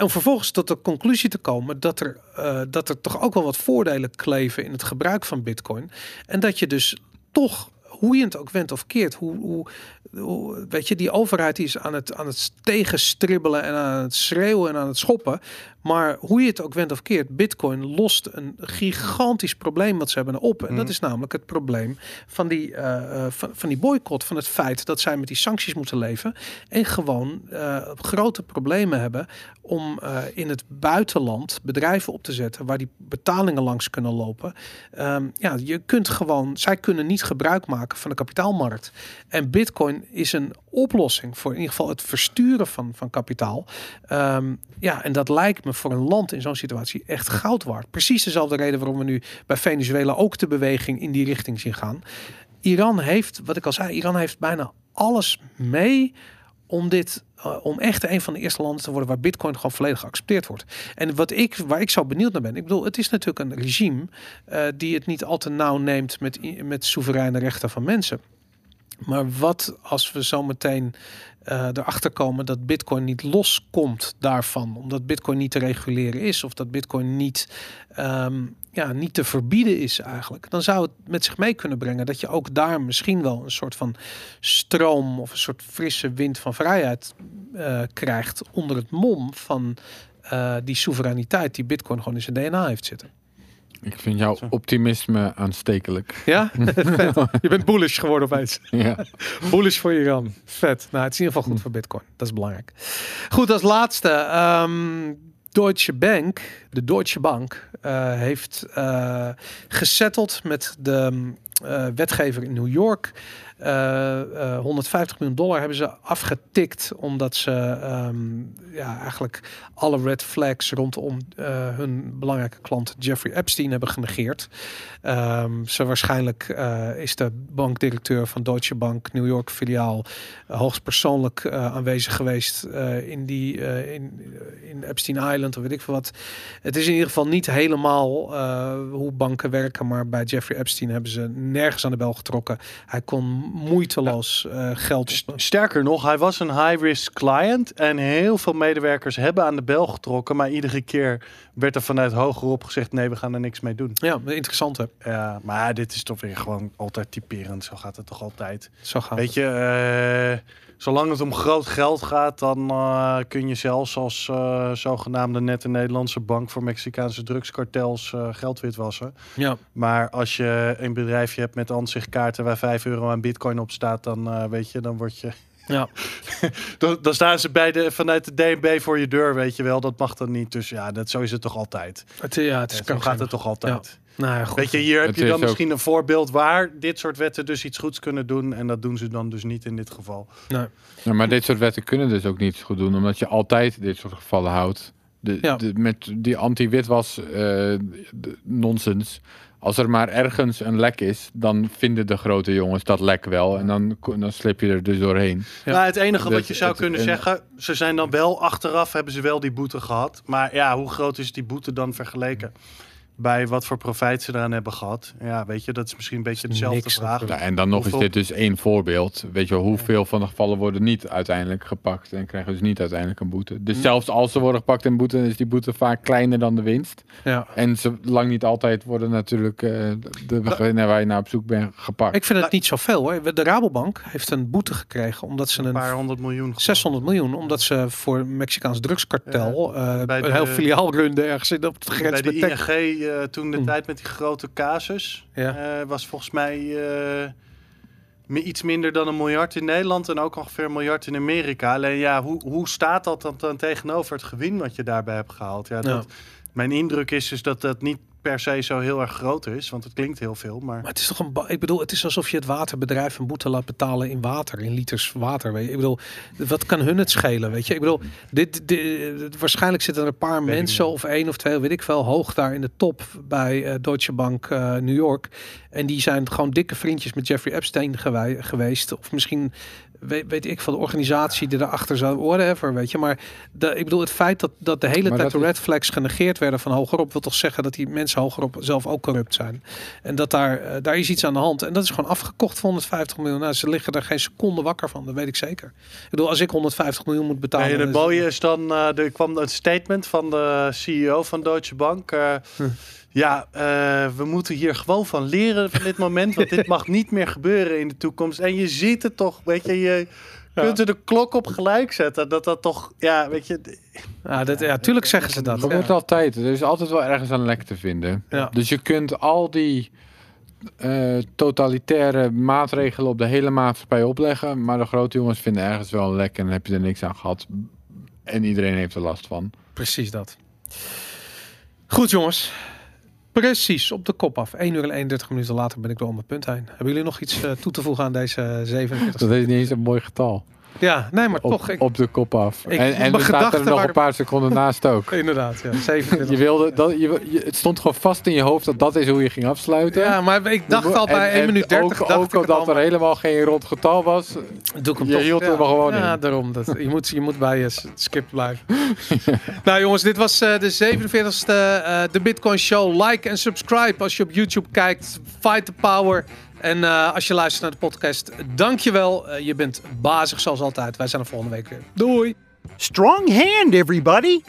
om vervolgens tot de conclusie te komen dat er, dat er toch ook wel wat voordelen kleven in het gebruik van Bitcoin. En dat je dus toch, hoe je het ook went of keert, hoe, hoe, weet je, die overheid is aan het, aan het tegenstribbelen en aan het schreeuwen en aan het schoppen. Maar hoe je het ook went of keert, Bitcoin lost een gigantisch probleem wat ze hebben op. En dat Mhm. is namelijk het probleem van die, eh, eh, van, van die boycott, van het feit dat zij met die sancties moeten leven en gewoon eh, grote problemen hebben om in het buitenland bedrijven op te zetten waar die betalingen langs kunnen lopen. Ehm, ja, je kunt gewoon, zij kunnen niet gebruik maken van de kapitaalmarkt. En Bitcoin is een oplossing voor in ieder geval het versturen van, van kapitaal. Ehm, ja, en dat lijkt me voor een land in zo'n situatie echt goud waard. Precies dezelfde reden waarom we nu bij Venezuela ook de beweging in die richting zien gaan. Iran heeft, wat ik al zei, Iran heeft bijna alles mee om dit, eh, om echt een van de eerste landen te worden waar Bitcoin gewoon volledig geaccepteerd wordt. En wat ik, waar ik zo benieuwd naar ben, ik bedoel, het is natuurlijk een regime eh, die het niet al te nauw neemt met, met soevereine rechten van mensen. Maar wat als we zo meteen eh, erachter komen dat Bitcoin niet loskomt daarvan, omdat Bitcoin niet te reguleren is of dat Bitcoin niet, ehm, ja, niet te verbieden is eigenlijk, dan zou het met zich mee kunnen brengen dat je ook daar misschien wel een soort van stroom of een soort frisse wind van vrijheid eh, krijgt onder het mom van eh, die soevereiniteit die Bitcoin gewoon in zijn DNA heeft zitten. Ik vind jouw optimisme aanstekelijk. Ja, (laughs) Vet. je bent bullish geworden opeens. ja. Bullish voor Iran. Vet. Nou, het is in ieder geval goed voor Bitcoin. Dat is belangrijk. Goed, als laatste. ehm, Deutsche Bank, de Deutsche Bank, eh, heeft eh gesetteld met de eh, wetgever in New York. Eh, eh, 150 miljoen dollar hebben ze afgetikt omdat ze ehm, ja, eigenlijk alle red flags rondom eh, hun belangrijke klant Jeffrey Epstein hebben genegeerd. Ehm, ze waarschijnlijk eh, is de bankdirecteur van Deutsche Bank New York filiaal hoogstpersoonlijk eh, aanwezig geweest eh, in die eh, in, in Epstein Island of weet ik veel wat. Het is in ieder geval niet helemaal eh, hoe banken werken, maar bij Jeffrey Epstein hebben ze nergens aan de bel getrokken. Hij kon moeiteloos eh, geld. St- Sterker nog, hij was een high-risk client en heel veel medewerkers hebben aan de bel getrokken, maar iedere keer werd er vanuit hogerop gezegd: nee, we gaan er niks mee doen. Ja, interessant hè. Ja, maar dit is toch weer gewoon altijd typerend. Zo gaat het toch altijd. Zo gaat Weet je, eh, zolang het om groot geld gaat, dan eh, kun je zelfs als eh, zogenaamde nette Nederlandse bank voor Mexicaanse drugskartels eh, geld witwassen. Ja. Maar als je een bedrijfje hebt met aanzichtkaarten waar 5 euro aan bitcoin op staat, dan weet je, dan word je. Ja. (laughs) Dan, dan staan ze bij de, vanuit de DNB voor je deur, weet je wel. Dat mag dan niet. Dus ja, dat, zo is het toch altijd. Het, ja, het is zo gaat het toch altijd. Nou ja, goed. Weet je, hier heb Het je dan ook- misschien een voorbeeld waar dit soort wetten dus iets goeds kunnen doen. En dat doen ze dan dus niet in dit geval. Nee. Ja, maar dit soort wetten kunnen dus ook niet goed doen, omdat je altijd dit soort gevallen houdt. De, Ja. de- met die anti-witwas eh, nonsens. Als er maar ergens een lek is, dan vinden de grote jongens dat lek wel. En dan, dan slip je er dus doorheen. Ja. Nou, het enige wat je zou het- kunnen en- zeggen, ze zijn dan wel achteraf, hebben ze wel die boete gehad. Maar ja, hoe groot is die boete dan vergeleken bij wat voor profijt ze eraan hebben gehad? Ja, weet je, dat is misschien een beetje dezelfde Niks vraag. Ja, en dan nog Hoeveel- is dit dus één voorbeeld. Weet je, wel, hoeveel van de gevallen worden niet uiteindelijk gepakt en krijgen dus niet uiteindelijk een boete. Dus zelfs als ze worden gepakt in boete, is die boete vaak kleiner dan de winst. Ja. En ze lang niet altijd worden natuurlijk eh, de degene waar je naar op zoek bent gepakt. Ik vind het niet zoveel hoor. De Rabobank heeft een boete gekregen omdat ze Een een paar honderd miljoen. geloof ik. 600 miljoen, omdat ze voor een Mexicaans drugskartel eh, bij een de- heel filiaal runden ergens in op het grens Bij de met. ING eh, toen de Hmm. tijd met die grote casus Ja. eh, was volgens mij eh, iets minder dan een miljard in Nederland en ook ongeveer een miljard in Amerika. Alleen ja, hoe, hoe staat dat dan, dan tegenover het gewin wat je daarbij hebt gehaald? Ja, dat, Mijn indruk is dus dat dat niet per se zo heel erg groot is, want het klinkt heel veel, maar... Maar het is toch een. Ik bedoel, het is alsof je het waterbedrijf een boete laat betalen in water, in liters water. Weet je. Ik bedoel, wat kan hun het schelen? Weet je, ik bedoel, dit, dit, waarschijnlijk zitten er een paar Weet mensen of één of twee, weet ik veel, hoog daar in de top bij eh, Deutsche Bank eh, New York. En die zijn gewoon dikke vriendjes met Jeffrey Epstein geweest. Of misschien weet, weet ik van de organisatie die erachter zat, whatever, weet je. Maar de, ik bedoel, het feit dat, dat de hele Maar tijd de is- red flags genegeerd werden van hogerop, wil toch zeggen dat die mensen hogerop zelf ook corrupt zijn. En dat daar, eh, daar is iets aan de hand. En dat is gewoon afgekocht voor 150 miljoen. Nou, ze liggen er geen seconde wakker van, dat weet ik zeker. Ik bedoel, als ik 150 miljoen moet betalen. Nee, het is- mooie is dan, eh, er kwam een statement van de CEO van Deutsche Bank. eh, Hm. Ja, eh, we moeten hier gewoon van leren van dit moment, want dit mag niet meer gebeuren in de toekomst. En je ziet het toch, weet je, je kunt er de klok op gelijk zetten. Dat dat toch, ja, weet je, Ja, dat, ja, tuurlijk zeggen ze dat. Dat Ja. wordt altijd. Er is altijd wel ergens een lek te vinden. Ja. Dus je kunt al die eh, totalitaire maatregelen op de hele maatschappij opleggen. Maar de grote jongens vinden ergens wel een lek en dan heb je er niks aan gehad. En iedereen heeft er last van. Precies dat. Goed jongens. Precies op de kop af. 1 uur en 31 minuten later ben ik door mijn punt heen. Hebben jullie nog iets eh, toe te voegen aan deze 47? Dat is niet eens een mooi getal. Ja, nee, maar Op, toch. Ik, op de kop af. Ik- en en mijn er staat er nog waren- een paar seconden naast ook. (laughs) inderdaad, ja. 47. Je wilde, dat, je, je- het stond gewoon vast in je hoofd dat dat is hoe je ging afsluiten. Ja, maar ik dacht al bij En- 1 en minuut 30. Ook, dacht ook ik het omdat al, er helemaal geen rond getal was. Doe ik hem Je toch. hield ja. er maar gewoon Ja, in. daarom. Dat, je, moet, je moet bij je s- script blijven. (laughs) (laughs) nou jongens, dit was eh, de 47ste eh, de Bitcoin Show. Like en subscribe als je op YouTube kijkt. Fight the power. En eh, als je luistert naar de podcast, dankjewel. Uh, je bent bazig zoals altijd. Wij zijn er volgende week weer. Doei! Strong hand, everybody!